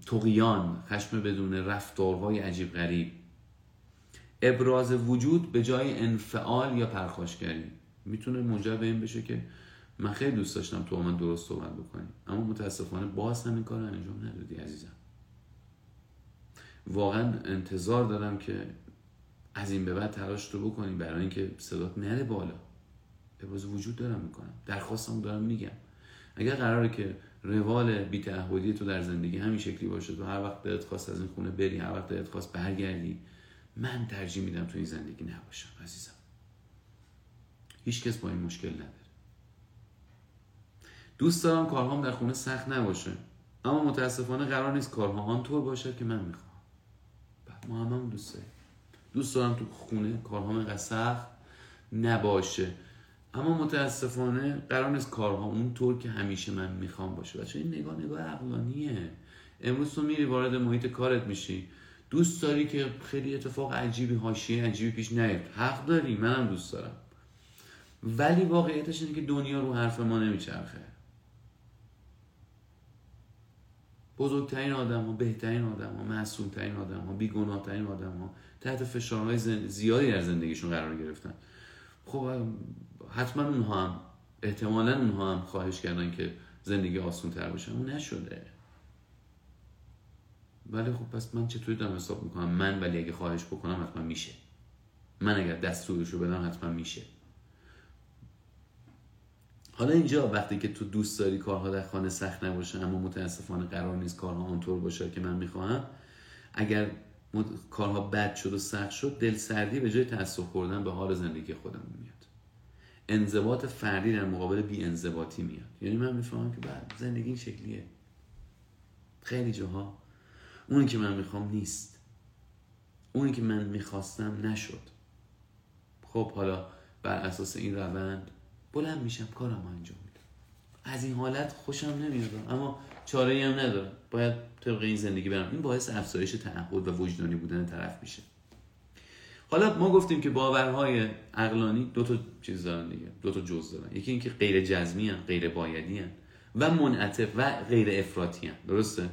تقیان خشم بدون رفتارهای عجیب غریب ابراز وجود به جای انفعال یا پرخاشگری. می‌تونه منجر به این بشه که من خیلی دوست داشتم تو من درست صحبت بکنیم اما متاسفانه باز هم این کار انجام ندادی عزیزم. واقعا انتظار دارم که از این به بعد تلاش رو بکنیم برای اینکه صدات نره بالا. ابراز وجود دارم می‌کنم. درخواستم دارم میگم. اگر قراره که روال بیتعهدی تو در زندگی همین شکلی باشه تو هر وقت دلت خواست از این خونه بری هر وقت دلت خواست برگردی من ترجیح میدم تو این زندگی نباشم عزیزم. هیچ کس با این مشکل نداره. دوست دارم کارهام در خونه سخت نباشه اما متاسفانه قرار نیست کارها آنطور باشه که من می‌خوام. ما هم, هم دوست داریم. دوست دارم تو خونه کارهام اینقدر سخت نباشه اما متاسفانه قرار نیست کارها اونطور که همیشه من می‌خوام باشه. بچه این نگاه نگاه عقلانیه. امروز تو میری وارد محیط کارت میشی. دوست داری که خیلی اتفاق عجیبی حاشیه عجیبی پیش نیاد؟ حق داری منم دوست دارم. ولی واقعیتش اینه که دنیا رو حرف ما نمیچرخه. بزرگترین آدم ها بهترین آدم ها معصومترین آدم ها بیگناهترین آدم ها تحت فشارهای زیادی در زندگیشون قرار گرفتن. خب حتما اونها هم احتمالا اونها هم خواهش کردن که زندگی آسون تر باشه. اون نشده. ولی خب پس من چطوری دارم حساب می‌کنم؟ من ولی اگه خواهش بکنم حتما میشه. من اگر دستورشو بدم حتما میشه. حالا اینجا وقتی که تو دوست داری کارها در خانه سخت نباشه اما متاسفانه قرار نیست کارها آنطور باشه که من می‌خواهم اگر کارها بد شد و سخت شد دل سردی به جای تاسف خوردن به حال زندگی خودمون میاد. انضباط فردی در مقابل بی انضباطی میاد. یعنی من می‌فهمم که بعد زندگی این شکلیه. خیلی جاها اونی که من می‌خوام نیست. اونی که من می‌خواستم نشد. خب حالا بر اساس این روند بلند میشم کارم انجام میدم. از این حالت خوشم نمیاد. اما چاره هم ندارم. باید طبق این زندگی برم. این باعث افزایش تعهد و وجدانی بودن طرف میشه. حالا ما گفتیم که باورهای عقلانی دو تا چیز دارن دیگه. دو تا جز دارن. یکی اینکه غیر جزمی هن، غیر بایدی هن و منعطف و غیر افراطی هن. درسته؟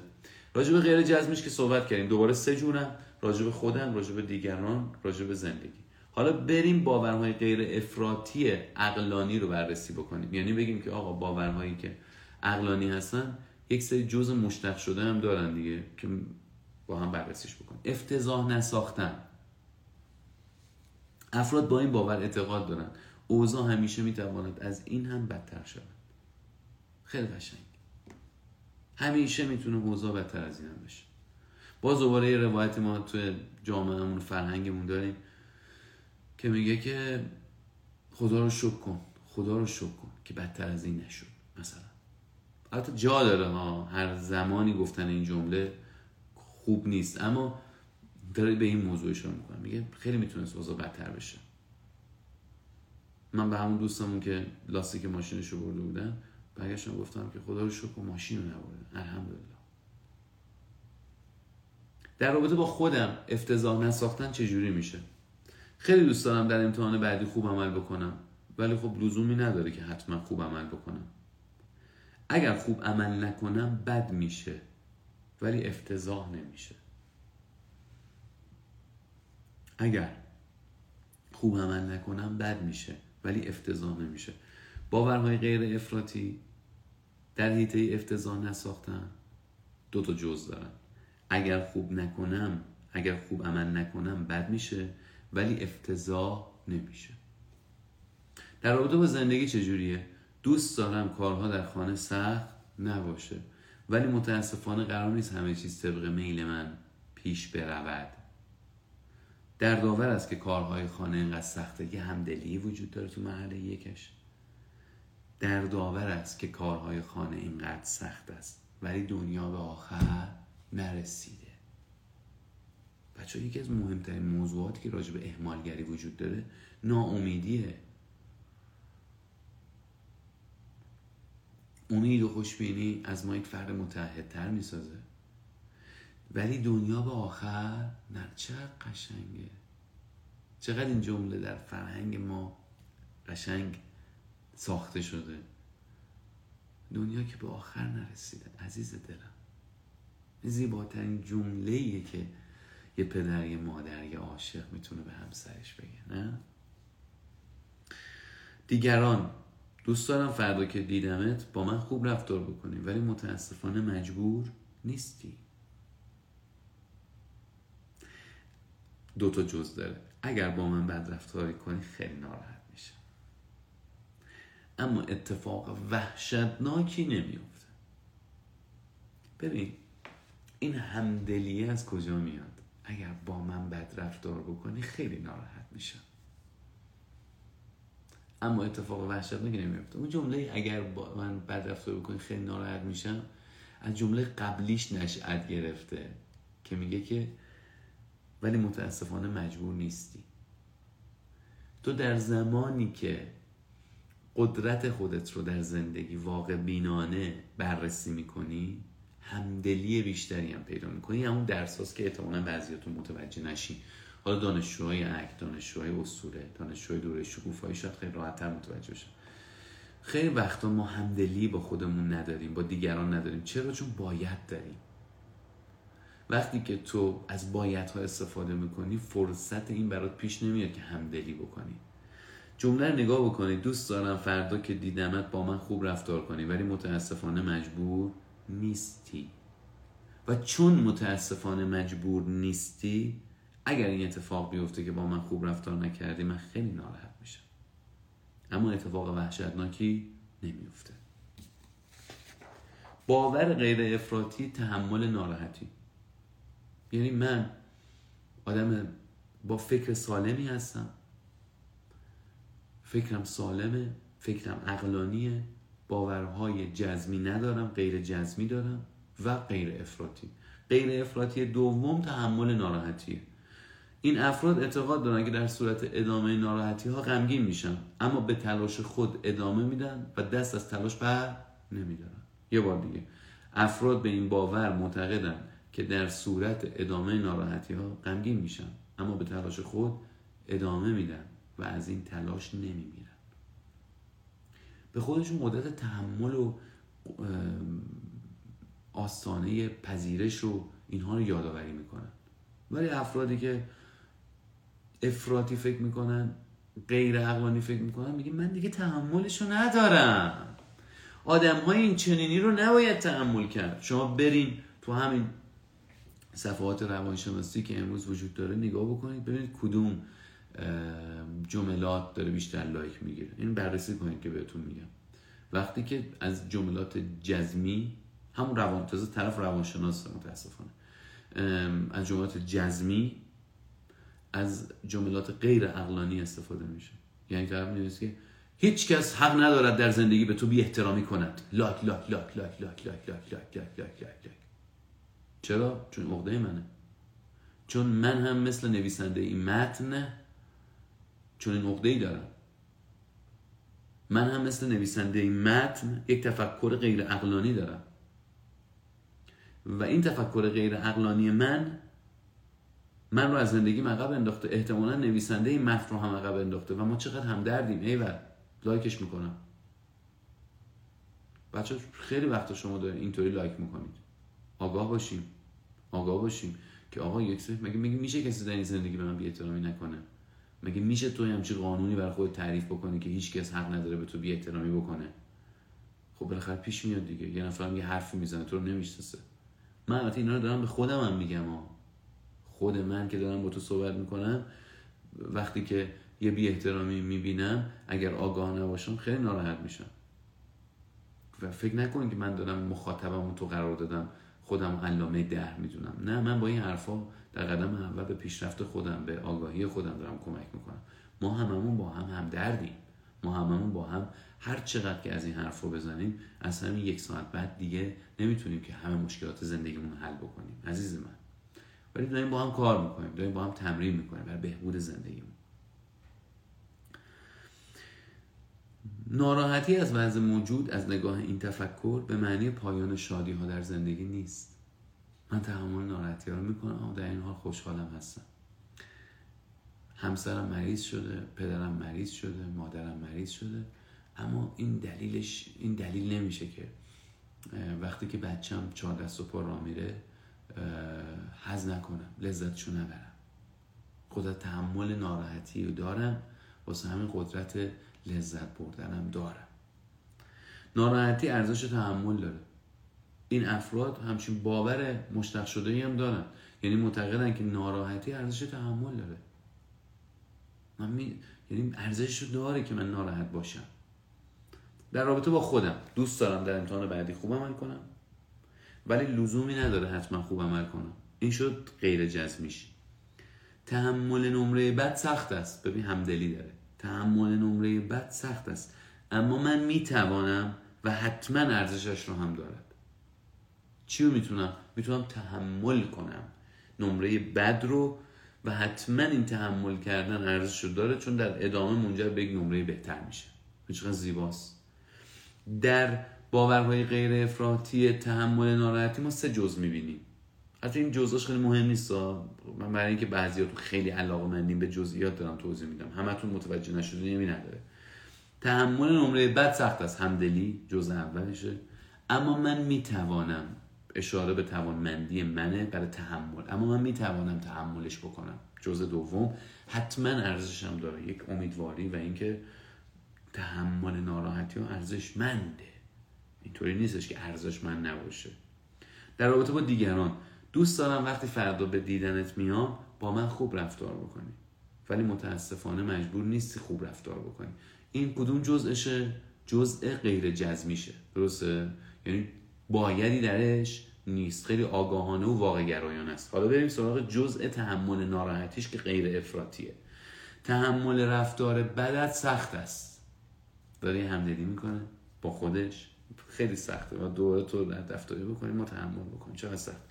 راجب غیر جزمیش که صحبت کردیم. دوباره سه جورن راجب خودم راجب دیگران راجب زندگی. حالا بریم باورهای غیر افراطی عقلانی رو بررسی بکنیم. یعنی بگیم که آقا باورهایی که عقلانی هستن یک سری جزء مشتق شده هم دارن دیگه که با هم بررسیش بکنیم. افتضاح نساختن. افراد با این باور اعتقاد دارن. اوضاع همیشه می‌تواند از این هم بدتر شود. خیلی قشنگ. همیشه می‌تونه اوضاع بدتر از این هم بشه. باز دوباره یه روایتی ما توی جامعهمون فرهنگمون داریم که میگه که خدا رو شکر کن خدا رو شکر کن که بدتر از این نشد مثلا. البته جا داره ها هر زمانی گفتن این جمله خوب نیست. اما داره به این موضوع اشاره می‌کنه. میگه خیلی می‌تونست اوضاع بدتر بشه. من به همون دوستمون که لاستیک ماشینش رو برده بودن برگشتم گفتم که خدا رو شکر ماشین رو نبرده الحمدلله. در رابطه با خودم افتضاح نساختن چجوری میشه؟ خیلی دوست دارم در امتحان بعدی خوب عمل بکنم ولی خب لزومی نداره که حتما خوب عمل بکنم. اگر خوب عمل نکنم بد میشه ولی افتضاح نمیشه. اگر خوب عمل نکنم بد میشه ولی افتضاح نمیشه. باورهای غیر افراطی در حیطه افتضاح نساختن. دو تا جز دارن. اگر خوب نکنم اگر خوب عمل نکنم بد میشه ولی افتضاح نمیشه. در رابطه با زندگی چجوریه؟ دوست دارم کارها در خانه سخت نباشه ولی متاسفانه قرار نیست همه چیز طبق میل من پیش برود. در داور است که کارهای خانه اینقدر سخته یه همدلی وجود داره تو محله یکش. در داور است که کارهای خانه اینقدر سخت است. ولی دنیا به آخر نرسیده. بچه یکی از مهمترین موضوعاتی که راجع به احمالگری وجود داره ناامیدیه. امید و خوشبینی از ما یک فرد متحدتر می‌سازه. ولی دنیا به آخر نه چقدر قشنگه. چقدر این جمله در فرهنگ ما قشنگ ساخته شده. دنیا که به آخر نرسیده عزیز دلم. زیباترین جمله که یه پدر یه مادر یه عاشق می‌تونه به همسرش بگه نه؟ دیگران دوست دارم فردا که دیدمت با من خوب رفتار بکنی ولی متاسفانه مجبور نیستی. دو تا جز داره. اگر با من بد رفتاری کنی خیلی ناراحت. اما اتفاق وحشتناکی نمیافته. ببین این همدلیه از کجا میاد؟ اگر با من بد رفتار بکنی خیلی ناراحت میشم. اما اتفاق وحشتناکی نمیفته اون جمله اگر با من بد رفتار بکنی خیلی ناراحت میشم از جمله قبلیش نشأت گرفته که میگه که ولی متاسفانه مجبور نیستی. تو در زمانی که قدرت خودت رو در زندگی واقع بینانه بررسی می‌کنی همدلی بیشتری هم پیدا می‌کنی. همون درس که احتمالا بعضیاتون متوجه نشین. حالا دانشجوهای اک دانشجوهای اسطوره دانشجوهای دوره شکوفایی شاید خیلی راحتتر متوجه بشن. خیلی وقتا ما همدلی با خودمون نداریم با دیگران نداریم. چرا؟ چون باید داریم. وقتی که تو از ها استفاده می‌کنی فرصت این برات پیش نمیاد که همدلی بکنی. جمله رو نگاه بکنی دوست دارم فردا که دیدمت با من خوب رفتار کنی ولی متاسفانه مجبور نیستی. و چون متاسفانه مجبور نیستی اگر این اتفاق بیفته که با من خوب رفتار نکردی من خیلی ناراحت میشم. اما اتفاق وحشتناکی نمیفته باور غیر افراطی تحمل ناراحتی. یعنی من آدم با فکر سالمی هستم. فکرم سالمه فکرم اقلانیه باورهای جزمی ندارم غیر جزمی دارم و غیر افراطی. غیر افراطی دوم تحمل ناراحتیه این افراد اعتقاد دارن که در صورت ادامه ناراحتی ها غمگین میشن اما به تلاش خود ادامه میدن و دست از تلاش بر نمیدارن. یه بار دیگه افراد به این باور معتقدن که در صورت ادامه ناراحتی ها غمگین میشن اما به تلاش خود ادامه میدن. و از این تلاش نمیمیرن. به خودشون قدرت تحمل و آستانه پذیرش رو اینها رو یادآوری می‌کنن. ولی افرادی که افراطی فکر می‌کنن غیر عقلانی فکر می‌کنن میگه من دیگه تحملشو ندارم. آدم های این چنینی رو نباید تحمل کرد. شما برین تو همین صفحات روانشناسی که امروز وجود داره نگاه بکنید ببینید کدوم جملات داره بیشتر لایک می‌گیره این بررسی کنید که بهتون میگم وقتی که از جملات جزمی همون روان طرف روانشناس متاسفانه از جملات جزمی از جملات غیر اقلانی استفاده میشه یعنی طرف میگه که هیچ کس حق ندارد در زندگی به تو بی احترامی کند لاک لاک لاک لاک لاک لاک لاک لاک لاک لاک لاک چرا چون عقده منه چون من هم مثل نویسنده این متن چون عقده ای دارم. من هم مثل نویسنده این متن یک تفکر غیر اقلانی دارم. و این تفکر غیر اقلانی من من رو از زندگی عقب انداخته. احتمالا نویسنده این متن رو هم عقب انداخته. و ما چقدر هم دردیم. ایول لایکش می‌کنم. بچه خیلی وقتا شما دارین اینطوری لایک می‌کنید. آگاه باشیم آگاه باشیم که آقا یک سری مگه میگه میشه کسی در این زندگی به من بی نکنه؟ مگه میشه تو همچین قانونی برای خود تعریف بکنی که هیچ کس حق نداره به تو بی احترامی بکنه؟ خب بالاخره پیش میاد دیگه. یه نفر یه حرفی می‌زنه تو رو نمی‌شناسه. من البته اینا رو دارم به خودم هم میگم ها. خود من که دارم با تو صحبت می‌کنم وقتی که یه بی احترامی می‌بینم اگر آگاه نباشم خیلی ناراحت میشم. و فکر نکنید که من دارم مخاطبم تو قرار دادم خودم علامه ده می‌دونم. نه من با این حرفا در قدم اول به پیشرفت خودم به آگاهی خودم دارم کمک می‌کنم. ما هممون با هم هم دردیم ما هممون با هم هر چقدر که از این حرفا بزنیم از همین یک ساعت بعد دیگه نمی‌تونیم که همه مشکلات زندگیمون حل بکنیم. عزیز من. ولی داریم با هم کار می‌کنیم داریم با هم تمرین می‌کنیم برای بهبود زندگیمون. ناراحتی از وضع موجود از نگاه این تفکر به معنی پایان شادی ها در زندگی نیست. من تحمل ناراحتی رو می‌کنم اما در این حال خوشحالم هستم. همسرم مریض شده پدرم مریض شده مادرم مریض شده. اما این دلیلش این دلیل نمیشه که وقتی که بچم چهار دست و پا را میره حز نکنم لذتشو نبرم. خودت تحمل ناراحتی رو دارم واسه همین قدرت لذت بردنم دارم. ناراحتی ارزش تحمل داره. این افراد همچین باور مشتق شده هم دارن. یعنی معتقدن که ناراحتی ارزش تحمل داره. من می... یعنی ارزش داره که من ناراحت باشم. در رابطه با خودم. دوست دارم در امتحان بعدی خوب عمل کنم. ولی لزومی نداره حتما خوب عمل کنم. این شد غیر جزمیش تحمل نمره بد سخت است. ببین همدلی داره. تحمل نمره بد سخت است. اما من می‌توانم و حتما ارزشش رو هم دارد چی رو می‌تونم؟ می‌تونم تحمل کنم. نمره بد رو و حتما این تحمل کردن ارزش رو داره چون در ادامه منجر به یک نمره بهتر میشه. چقدر زیباست. در باورهای غیر افراطی تحمل ناراحتی ما سه جز می‌بینیم. حتی این جزاش خیلی مهم نیست من برای اینکه بعضیاتون خیلی علاقه مندیم به جزئیات دارم توضیح میدم. همتون متوجه نشده نمی نداره. تحمل نمره بد سخت است. همدلی جزء اولشه. اما من می‌توانم اشاره به توانمندی منه برای تحمل. اما من می‌توانم تحملش بکنم. جزء دوم حتما ارزشم داره. یک امیدواری و اینکه تحمل ناراحتی و ارزشمنده. اینطوری نیستش که ارزشمند نباشه. در رابطه با دیگران دوست دارم وقتی فردا به دیدنت میام با من خوب رفتار بکنی. ولی متاسفانه مجبور نیستی خوب رفتار بکنی. این کدوم جزءشه جزء غیر جزمیشه. درسته؟ یعنی بایدی درش نیست. خیلی آگاهانه و واقع گرایانه است. حالا بریم سراغ جزء تحمل ناراحتیش که غیر افراطیه. تحمل رفتار بدت سخت است. داری همدلی می‌کنه با خودش. خیلی سخته. و دوره تو در دفتری بکنیم ما تحمل بکنیم. چقدر سخت.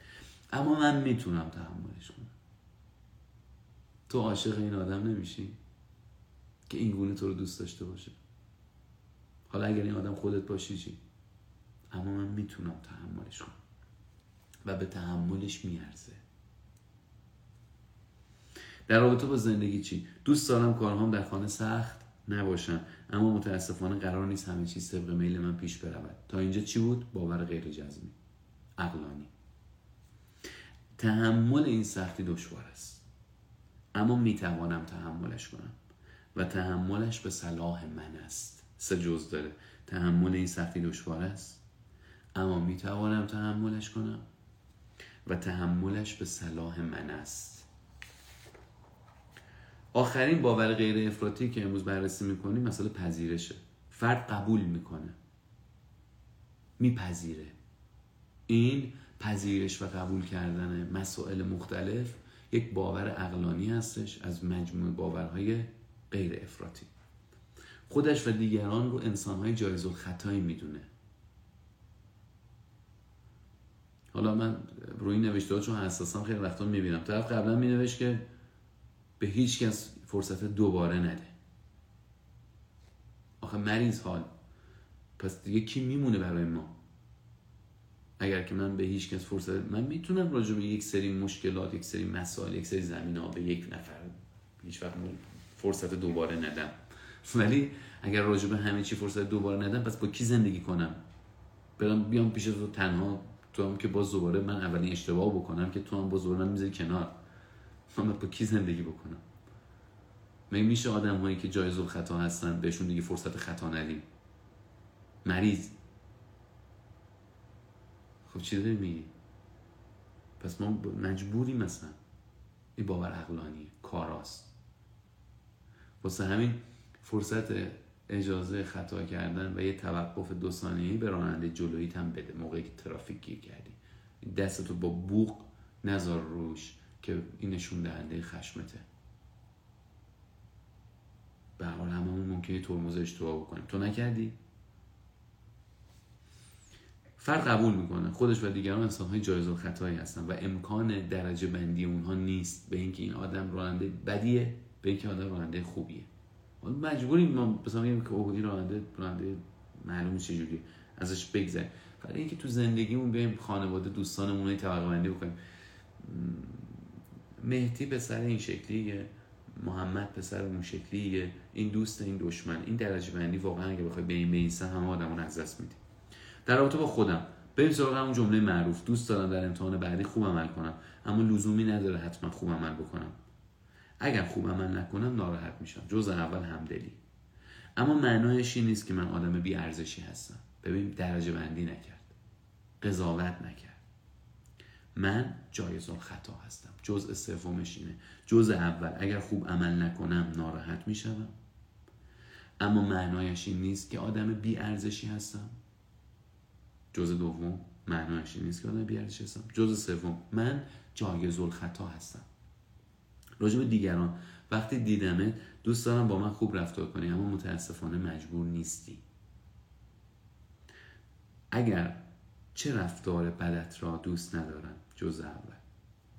اما من می‌تونم تحملش کنم. تو عاشق این آدم نمیشی که این گونه تو رو دوست داشته باشه. حالا اگر این آدم خودت باشی چی؟ اما من می‌تونم تحملش کنم و به تحملش میارزه. در رابطه با زندگی چی؟ دوست دارم کارهام در خانه سخت نباشن اما متاسفانه قرار نیست همه چیز طبق میل من پیش برود. تا اینجا چی بود؟ باور غیر جزمی عقلانی. تحمل این سختی دشوار است. اما می‌توانم تحملش کنم. و تحملش به صلاح من است. سه جز داره. تحمل این سختی دشوار است. اما می‌توانم تحملش کنم. و تحملش به صلاح من است. آخرین باور غیر افراطی که امروز بررسی می‌کنیم مسئله پذیرشه. فرد قبول می‌کنه. میپذیره. این پذیرش و قبول کردن مسائل مختلف یک باور اقلانی هستش از مجموع باورهای غیر افراطی. خودش و دیگران رو انسانهای جایز و خطایی می‌دونه. حالا من روی نوشته چون حساسم خیلی وقتا می‌بینم. طرف قبلا مینوشت که به هیچ کس فرصت دوباره نده. آخه مریض حال. پس دیگه کی میمونه برای ما؟ اگر که من به هیچ کس فرصت من می‌تونم راجع به یک سری مشکلات یک سری مسائل یک سری زمین ها به یک نفر هیچ وقت فرصت دوباره ندم. (laughs) ولی اگر راجع به همه چی فرصت دوباره ندم پس با کی زندگی کنم؟ برم بیام پیش تو تنها تو هم که باز دوباره من اولین اشتباه بکنم که تو هم باز دوباره من می‌ذاری کنار. من با کی زندگی بکنم؟ می میشه آدم هایی که جایز خطا هستن بهشون دیگه فرصت خطا ندیم. مریض. خب چی داری میگی؟ پس ما مجبوریم مثلا این باور عقلانیه. کاراست. واسه همین فرصت اجازه خطا کردن و یه توقف دو ثانیه‌ای به راننده جلوییت هم بده موقعی که ترافیک گیر کردی. دستتو با بوق نزار روش که این نشون دهنده خشمته. به حال هممون ممکنه ترمز اشتباه بکنیم. تو نکردی؟ فرد قبول می‌کنه. خودش و دیگران انسان های جایز خطایی هستن و امکان درجه بندی اونها نیست. به اینکه این آدم راننده بدیه به اینکه آدم راننده خوبیه. مجبوریم ما مثلا میگیم که اوه این راننده راننده معلوم چجوری ازش بگذره برای اینکه تو زندگیمون بیایم خانواده دوستانمون رو طبقه بندی بکنیم. مهدی پسر این شکلیه محمد پسر اون شکلیه این دوست این دشمن. این درجه بندی واقعا اگه بخوای به این بیسه همه آدمون از دست میدیم. در رابطه با خودم بریم سراغ همون جمله معروف. دوست دارم در امتحان بعدی خوب عمل کنم اما لزومی نداره حتما خوب عمل بکنم. اگر خوب عمل نکنم ناراحت میشم. جز اول همدلی. اما معنایش این نیست که من آدم بی ارزشی هستم. ببین درجه بندی نکرد. قضاوت نکرد. من جایز خطا هستم. جزء سومش اینه. جزء اول اگر خوب عمل نکنم ناراحت میشم اما معنایش این نیست که آدم بی ارزشی هستم. جزء دوم معنایش این نیست که آدم بی ارزشی هستم. جزء سوم من جایز خطا هستم. راجع به دیگران. وقتی دیدمه دوست دارم با من خوب رفتار کنی اما متاسفانه مجبور نیستی. اگر چه رفتار بدت را دوست ندارم جز اول.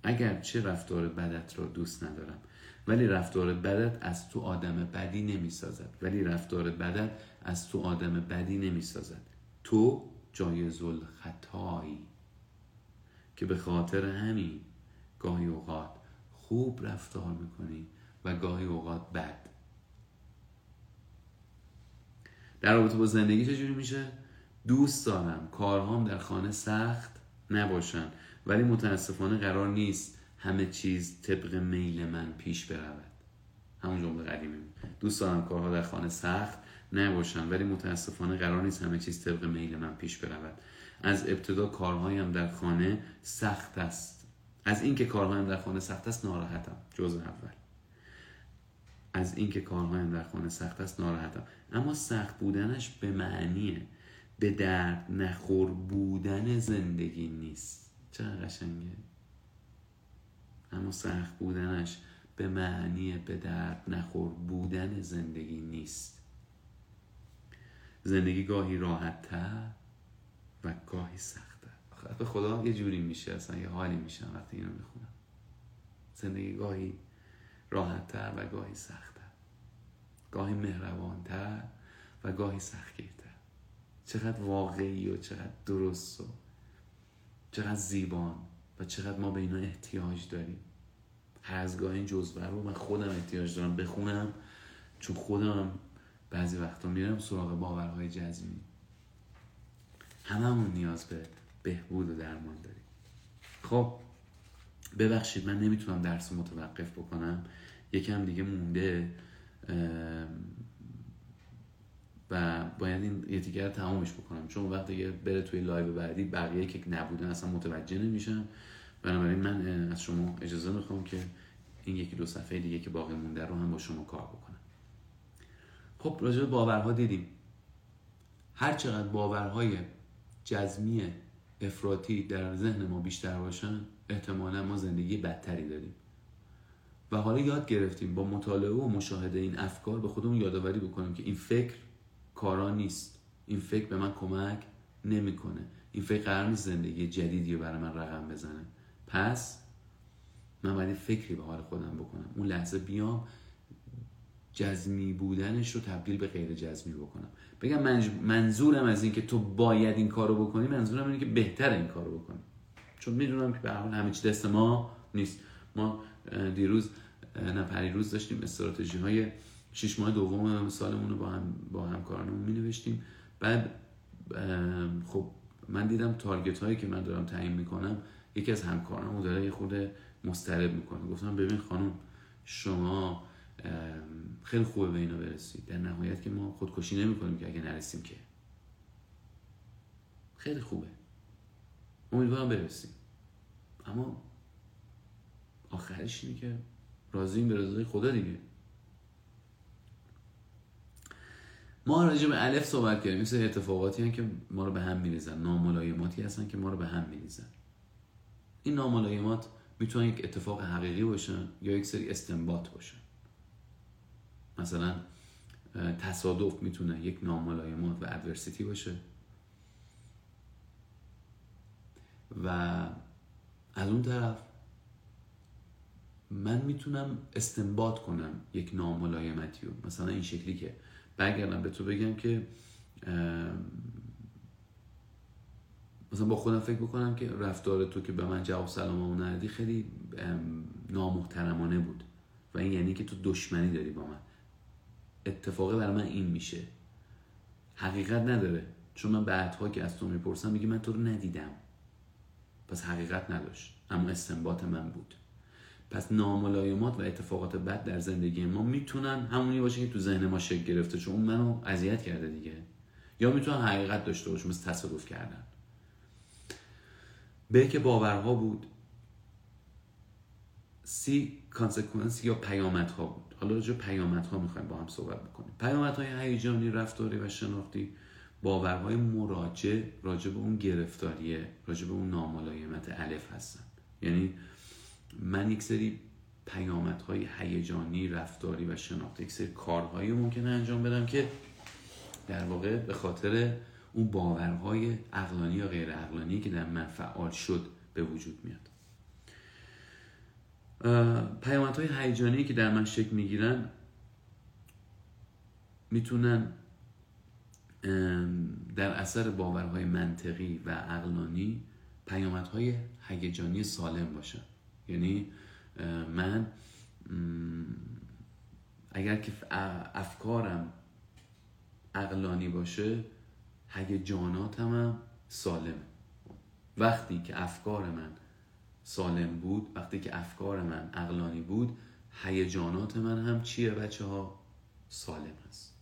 اگر چه رفتار بدت را دوست ندارم ولی رفتار بدت از تو آدم بدی نمی سازد ولی رفتار بدت از تو آدم بدی نمی سازد تو جایز الخطایی که به خاطر همین گاهی اوقات خوب رفتار می‌کنی و گاهی اوقات بد. در رابطه با زندگی چجوری میشه؟ دوست دارم. کارهام در خانه سخت نباشن. ولی متاسفانه قرار نیست همه چیز طبق میل من پیش برود. همون جمله قدیمی دوست دارم کارها در خانه سخت نباشن. ولی متاسفانه قرار نیست همه چیز طبق میل من پیش برود. از ابتدا کارهایم در خانه سخت است. از اینکه کارهایم در خانه سخت است ناراحتم. جز اول. از اینکه کارهایم در خانه سخت است ناراحتم. اما سخت بودنش به معنی به درد نخور بودن زندگی نیست. چقدر قشنگه. اما سخت بودنش به معنی به درد نخور بودن زندگی نیست. زندگی گاهی راحتتر و گاهی سختتر. به خدا یه جوری میشه اصلا یه حالی میشه وقتی اینو می‌خونم. زندگی گاهی راحتتر و گاهی سختتر. گاهی مهربانتر و گاهی سختگیرتر. چقدر واقعی و چقدر درست و چقدر زیبان و چقدر ما به اینا احتیاج داریم. هر از گاهی این جزوه رو من خودم احتیاج دارم بخونم چون خودم بعضی وقتا میرم سراغ باورهای جزمی. هممون نیاز به بهبود و درمان داریم. خب ببخشید من نمی‌تونم درس متوقف بکنم. یکم دیگه مونده و باید این یه رو تمامش بکنم. چون وقتی دیگه بره توی لایو بعدی بقیه که نبودن اصلا متوجه نمیشن. بنابراین من از شما اجازه می‌خوام که این یکی دو صفحه دیگه که باقی مونده رو هم با شما کار بکنم. خب راجع باورها دیدیم. هر چقدر باورهای جزمی افراطی در ذهن ما بیشتر باشن احتمالا ما زندگی بدتری داریم. و حالا یاد گرفتیم با مطالعه و مشاهده این افکار به خودمون یادآوری بکنیم که این فکر کارا نیست. این فکر به من کمک نمی‌کنه. این فکر قرار نیست زندگی جدیدی رو برای من رقم بزنه. پس من باید فکری به حال خودم بکنم. اون لحظه بیام جزمی بودنش رو تبدیل به غیر جزمی بکنم. بگم منظورم از این که تو باید این کارو بکنی منظورم اینه که بهتر این کارو بکنی. چون می‌دونم که به همه چی دست ما نیست. ما دیروز نه پریروز داشتیم استراتژی های شش ماه دوم سالمون رو با هم با همکارانمون می نوشتیم بعد خب من دیدم تارگت هایی که من دارم تعیین می‌کنم یکی از همکارانم داره یه خود مسترب می‌کنه. گفتم ببین خانم شما خیلی خوبه به اینا برسید. در نهایت که ما خودکشی نمی کنیم که اگه نرسیم که. خیلی خوبه. امیدوارم برسیم. اما آخرش اینه که راضیم به رضای خدا دیگه. ما راجع به الف صحبت کردیم. مثل اتفاقاتی هستن که ما رو به هم میریزن. ناملایماتی هستن که ما رو به هم میریزن. این ناملایمات می‌تونن یک اتفاق حقیقی باشن یا یک سری استنباط باشن. مثلا تصادف می‌تونه یک ناملایمات و ادورسیتی باشه. و از اون طرف من می‌تونم استنباط کنم یک ناملایمتی رو. مثلا این شکلی که برگردم به تو بگم که مثلا با خودم فکر بکنم که رفتار تو که به من جواب سلام ندادی خیلی نامحترمانه بود. و این یعنی که تو دشمنی داری با من. اتفاقه برای من این میشه. حقیقت نداره. چون من بعدها که از تو می‌پرسم میگی من تو رو ندیدم. پس حقیقت نداشت. اما استنباط من بود. پس ناملایمات و اتفاقات بد در زندگی ما می‌تونن همونی باشه که تو ذهن ما شکل گرفته چون منو اذیت کرده دیگه. یا می‌تونن حقیقت داشته باشه مثل تصادف کردن. به که باورها بود سی کانسکونس یا پیامدها بود. حالا راجع پیامدها می‌خوایم با هم صحبت بکنیم. پیامدهای هیجانی رفتاری و شناختی باورهای مراجع راجع به اون گرفتاریه راجع به اون ناملایمت الف هستن. یعنی من یک سری پیامدهای هیجانی رفتاری و شناختی یک سری کارهایی ممکنه انجام بدم که در واقع به خاطر اون باورهای اقلانی یا غیر اقلانی که در من فعال شد به وجود میاد. پیامدهای هیجانی که در من شکل می‌گیرن می‌تونن در اثر باورهای منطقی و اقلانی پیامدهای هیجانی سالم باشن. یعنی من اگر که افکارم اقلانی باشه هیجاناتم هم سالمه. وقتی که افکار من سالم بود وقتی که افکار من اقلانی بود هیجانات من هم چیه بچه ها سالم است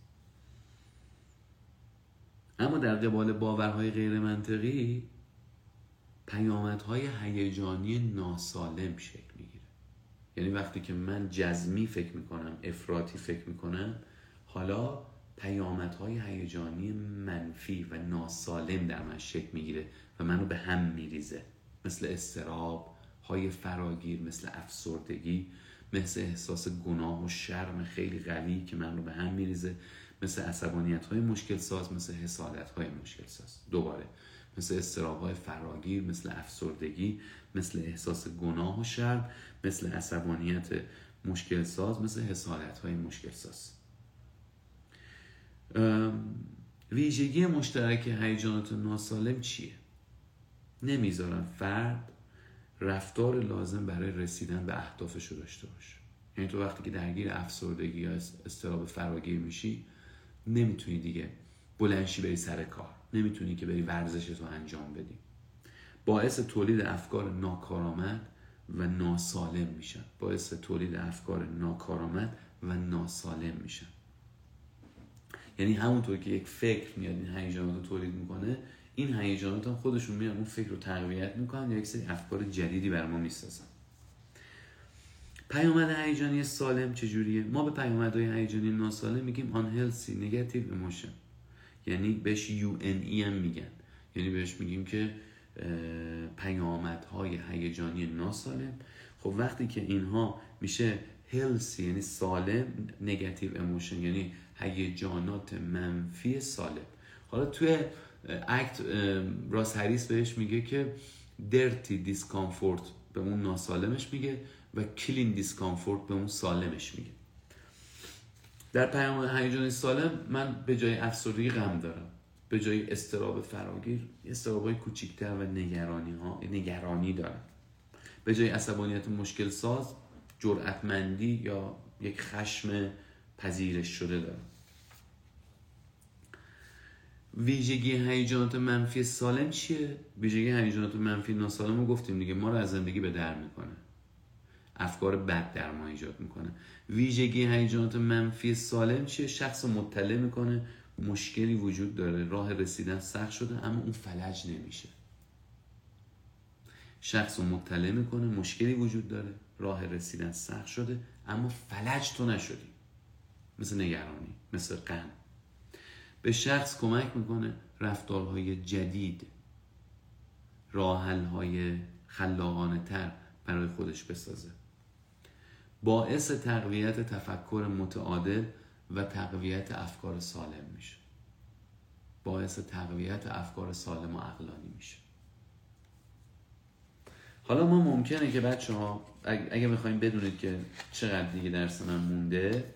اما در قبال باورهای غیر منطقی پیامدهای هیجانی ناسالم شکل می‌گیره. یعنی وقتی که من جزمی فکر می‌کنم افراطی فکر می‌کنم حالا پیامدهای هیجانی منفی و ناسالم در من شکل می‌گیره و منو به هم میریزه. مثل استراب های فراگیر مثل افسردگی مثل احساس گناه و شرم خیلی قوی که من رو به هم میریزه مثل عصبانیت های مشکل ساز مثل حسادت های مشکل ساز دوباره. مثل استراب های فراگیر مثل افسردگی مثل احساس گناه و شرم مثل عصبانیت مشکل ساز مثل حسادت های مشکل ساز ویژگی مشترک هیجانات ناسالم چیه؟ نمی‌ذارن فرد رفتار لازم برای رسیدن به اهدافش رو داشته باشه یعنی تو وقتی که درگیر افسردگی یا استراب فراگیر میشی نمی‌تونی دیگه بلنشی بری سر کار. نمی‌تونی که بری ورزش رو انجام بدی. باعث تولید افکار ناکارآمد و ناسالم میشن. باعث تولید افکار ناکارآمد و ناسالم میشن. یعنی همونطور که یک فکر میاد این هیجانات رو تولید می‌کنه این هیجانات هم خودشون میان اون فکر رو تقویت می‌کنن یا یک سری افکار جدیدی بر ما می‌سازن. پیامد هیجانی سالم چجوریه؟ ما به پیامدهای هیجانی ناسالم میگیم unhealthy negative emotion. یعنی بهش UNE هم میگن. یعنی بهش میگیم که پیامدهای هیجانی ناسالم. خب وقتی که اینها میشه healthy یعنی سالم negative emotion یعنی هیجانات منفی سالم. حالا توی ACT راس هریس بهش میگه که dirty discomfort به اون ناسالمش میگه و clean discomfort به اون سالمش میگه. در پیام هیجانی سالم من به جای افسردگی غم دارم. به جای استراب فراگیر استراب های کوچیکتر و نگرانی ها نگرانی دارم. به جای عصبانیت مشکل ساز جرأتمندی یا یک خشم پذیرش شده دارم. ویژگی هیجانات منفی سالم چیه؟ ویژگی هیجانات منفی ناسالم رو گفتیم دیگه ما رو از زندگی به در می‌کنه. افکار بد در ما ایجاد می‌کنه. ویژگی هیجانات منفی سالم چیه؟ شخص مطلع می‌کنه مشکلی وجود داره راه رسیدن سخت شده اما اون فلج نمیشه. شخص رو مطلع می‌کنه مشکلی وجود داره راه رسیدن سخت شده اما فلج تو نشدی. مثل نگرانی مثل غم به شخص کمک می‌کنه رفتارهای جدید راحلهای خلاقانه تر برای خودش بسازه. باعث تقویت تفکر متعادل و تقویت افکار سالم میشه. باعث تقویت افکار سالم و عقلانی میشه. حالا ما ممکنه که بچه ها اگه می‌خوایم بدونید که چقدر دیگه درس من مونده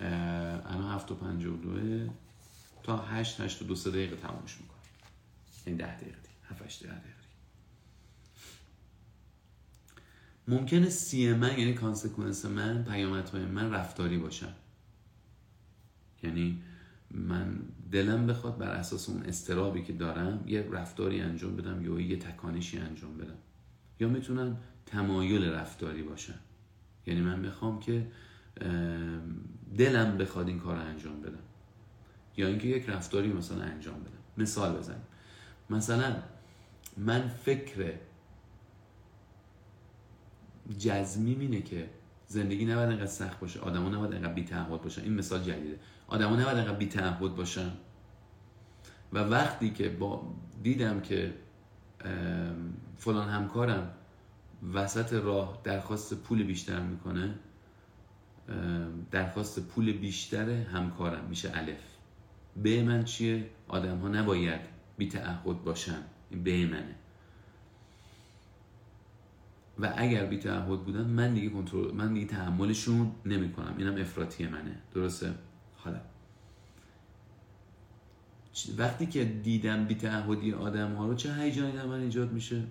الان هفت و پنج و دوه. تا هشت هشت و دو سه دقیقه تمامش می‌کنم. یعنی ده دقیقه دیگه. هفت هشت ده دقیقه ممکنه C من یعنی consequence من پیامدهای من رفتاری باشن. یعنی من دلم بخواد بر اساس اون اضطرابی که دارم یه رفتاری انجام بدم یا یه تکانشی انجام بدم. یا می‌تونن تمایل رفتاری باشن. یعنی من می‌خوام که دلم بخواد این کار رو انجام بدم. یا اینکه یک رفتاری مثلا انجام بدم. مثال بزنیم. مثلا من فکر جزمی اینه که زندگی نباید انقدر سخت باشه. آدما نباید انقدر بی‌تعهد باشن. این مثال جدیده. آدما نباید انقدر بی‌تعهد باشن. و وقتی که با دیدم که فلان همکارم وسط راه درخواست پول بیشتر می‌کنه درخواست پول بیشتر همکارم میشه الف. به من چیه؟ آدم ها نباید بی تعهد باشن. این به منه. و اگر بی تعهد بودن من دیگه کنترل من دیگه تحملشون نمی‌کنم. اینم افراطی منه. درسته؟ حالا. وقتی که دیدم بی تعهدی آدم ها رو چه هیجانی در من ایجاد میشه؟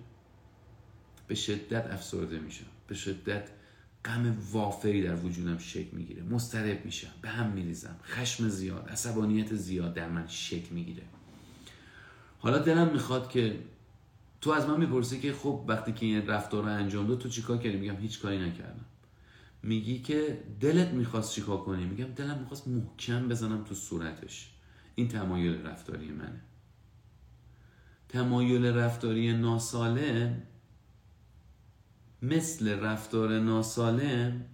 به شدت افسرده میشم. به شدت غم وافری در وجودم شکل می‌گیره. مسترب میشم به هم میریزم. خشم زیاد عصبانیت زیاد در من شکل می‌گیره. حالا دلم می‌خواد که تو از من می‌پرسی که خب وقتی که این رفتار رو انجام داد تو چیکار کردی؟ میگم هیچ کاری نکردم. میگی که دلت می‌خواست چیکار کنی؟ میگم دلم می‌خواست محکم بزنم تو صورتش. این تمایل رفتاری منه. تمایل رفتاری ناسالم مثل رفتار ناسالم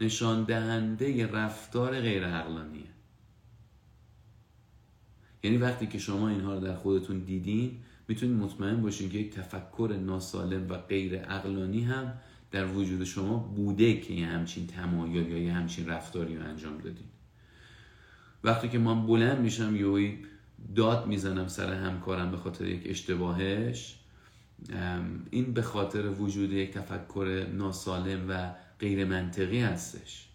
نشان دهنده رفتار غیر عقلانیه. یعنی وقتی که شما اینها رو در خودتون دیدین می‌تونید مطمئن باشین که یک تفکر ناسالم و غیر عقلانی هم در وجود شما بوده که یه همچین تمایل یا یه همچین رفتاری رو انجام دادین. وقتی که من بلند میشم یه داد می‌زنم سر همکارم به خاطر یک اشتباهش این به خاطر وجود یک تفکر ناسالم و غیر منطقی هستش.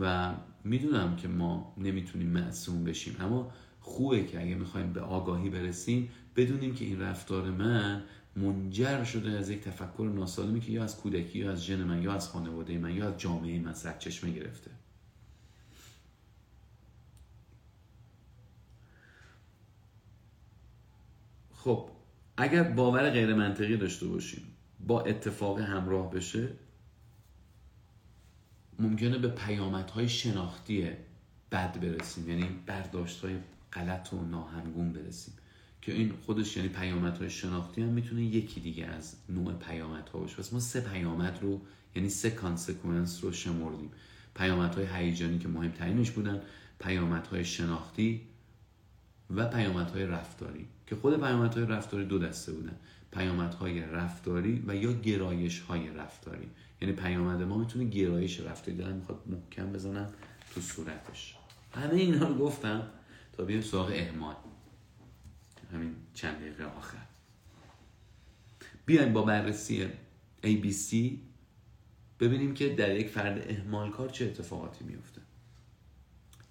و می‌دونم که ما نمی‌تونیم معصوم بشیم اما خوبه که اگه می‌خوایم به آگاهی برسیم بدونیم که این رفتار من منجر شده از یک تفکر ناسالمی که یا از کودکی یا از ژن من یا از خانواده من یا از جامعه من سرچشمه گرفته. خب اگر باور غیر منطقی داشته باشیم با اتفاق همراه بشه ممکنه به پیامدهای شناختی بد برسیم. یعنی برداشت غلط و ناهمگون برسیم. که این خودش یعنی پیامدهای شناختی هم می‌تونه یکی دیگه از نوع پیامدها باشه. پس ما سه پیامد رو یعنی سه کانسکونس رو و پیامدهای رفتاری. که خود پیامدهای رفتاری دو دسته بودن پیامدهای رفتاری و یا گرایش های رفتاری. یعنی پیامد ما می‌تونه گرایش رفتاری دارن می‌خواد محکم بزنم تو صورتش. همه اینا رو گفتم تا بیایم سراغ اهمال همین چند دقیقه آخر. بیایم با بررسی ABC ببینیم که در یک فرد اهمال کار چه اتفاقاتی میفته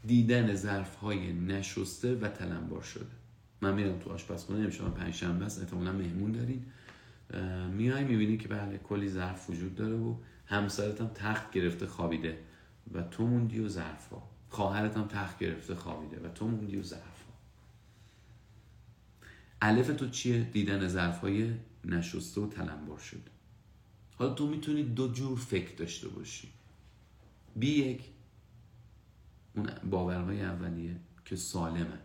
دیدن ظرف های نشسته و تلمبار شده. من میرم تو آشپزخونه امشب پنجشنبه است احتمالا مهمون دارین. میای می‌بینی که بله کلی ظرف وجود داره و همسرت هم تخت گرفته خوابیده و تو موندی و ظرف ها خواهرت هم تخت گرفته خوابیده و تو موندی و ظرف ها الف تو چیه؟ دیدن ظرف های نشسته و تلمبار شده. حالا تو می‌تونی دو جور فکر داشته باشی. بی یک اون باورهای اولیه که سالمه.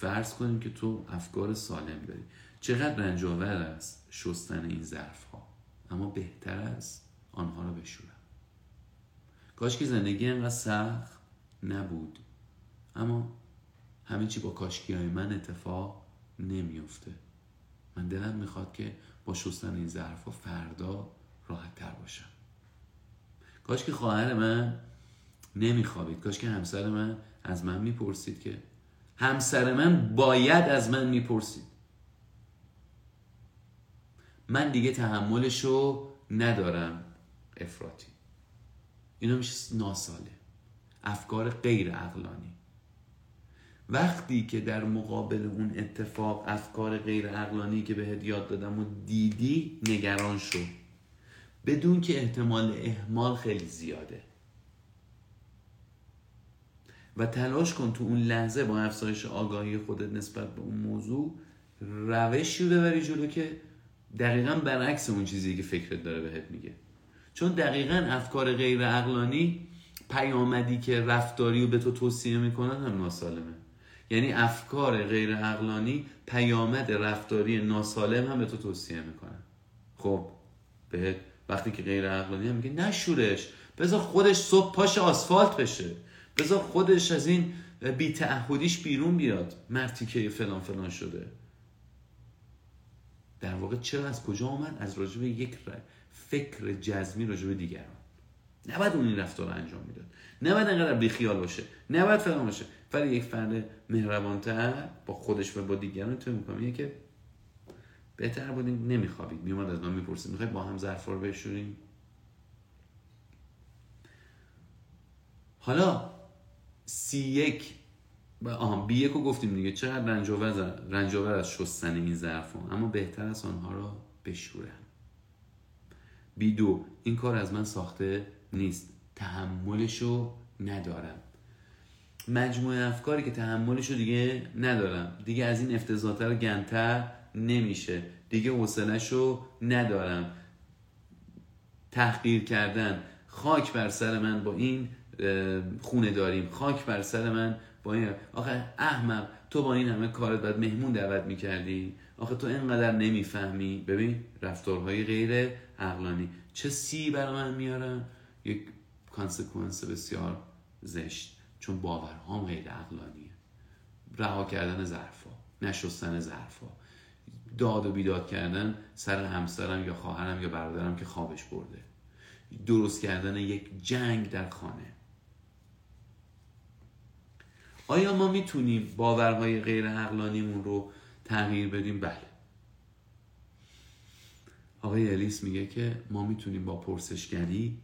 فرض کنیم که تو افکار سالم داری. چقدر رنجاور است شستن این ظرف ها اما بهتر است آنها رو بشورم. کاش که زندگی انقدر سخت نبود. اما همه چی با کاشکی های من اتفاق نمیفته من دلم می‌خواد که با شستن این ظرف ها فردا راحت تر باشم. کاش که خواهر من نمیخوابید. کاش که همسر من از من می‌پرسید که همسر من باید از من می‌پرسید. من دیگه تحملشو ندارم افراطی. اینا میشه ناساله افکار غیر عقلانی. وقتی که در مقابل اون اتفاق افکار غیر عقلانی که بهت یاد دادم و دیدی نگران شو. بدون که احتمال احمال خیلی زیاده. و تلاش کن تو اون لحظه با افزایش آگاهی خودت نسبت به اون موضوع روشی ببری جلو که دقیقا برعکس اون چیزی که فکرت داره بهت میگه. چون دقیقا افکار غیر عقلانی پیامدی که رفتاری رو به تو توصیه می‌کنن هم ناسالمه. یعنی افکار غیر عقلانی پیامد رفتاری ناسالم هم به تو توصیه می‌کنن. خب بهت وقتی که غیر عقلانی هم میگه نشورش بذار خودش صبح پاش آسفالت بشه. بذار خودش از این بی تعهدیش بیرون بیاد. مرتی که فلان فلان شده. در واقع چرا از کجا آمد؟ از راجب یک فکر جزمی راجب دیگران. نباید اون این رفتار انجام می‌داد. نباید انقدر بیخیال باشه. نباید فلان باشه. ولی یک فرد مهربانتر با خودش و با دیگران تو می‌کنه که بهتر بودیم نمیخوابید. میومد از من می‌پرسید. می‌خوای با هم ظرفا رو بشوریم؟ حالا سی یک. آها بی یک رو گفتیم دیگه. چقدر رنجاور, رنجاور از شستن این ظرف اما بهتر از آنها را بشورم بی دو این کار از من ساخته نیست. تحملشو ندارم. مجموعه افکاری که تحملشو دیگه ندارم. دیگه از این افتضاحتر گنتر نمیشه. دیگه حوصلهشو ندارم. تحقیر کردن. خاک بر سر من با این خونه داریم. خاک بر سر من. با این آخه احمق تو با این همه کارت باید مهمون دعوت می‌کردی؟ آخه تو اینقدر نمی‌فهمی؟ ببین رفتارهای غیر عقلانی. چه سی برای من میارن یک کانسکونس بسیار زشت. چون باورهام غیر عقلانیه. رها کردن ظرفا نشستن ظرفا. داد و بیداد کردن سر همسرم یا خواهرم یا برادرم که خوابش برده. درست کردن یک جنگ در خانه. آیا ما می‌تونیم باورهای غیر عقلانیمون رو تغییر بدیم؟ بله. آقای الیس میگه که ما می‌تونیم با پرسشگری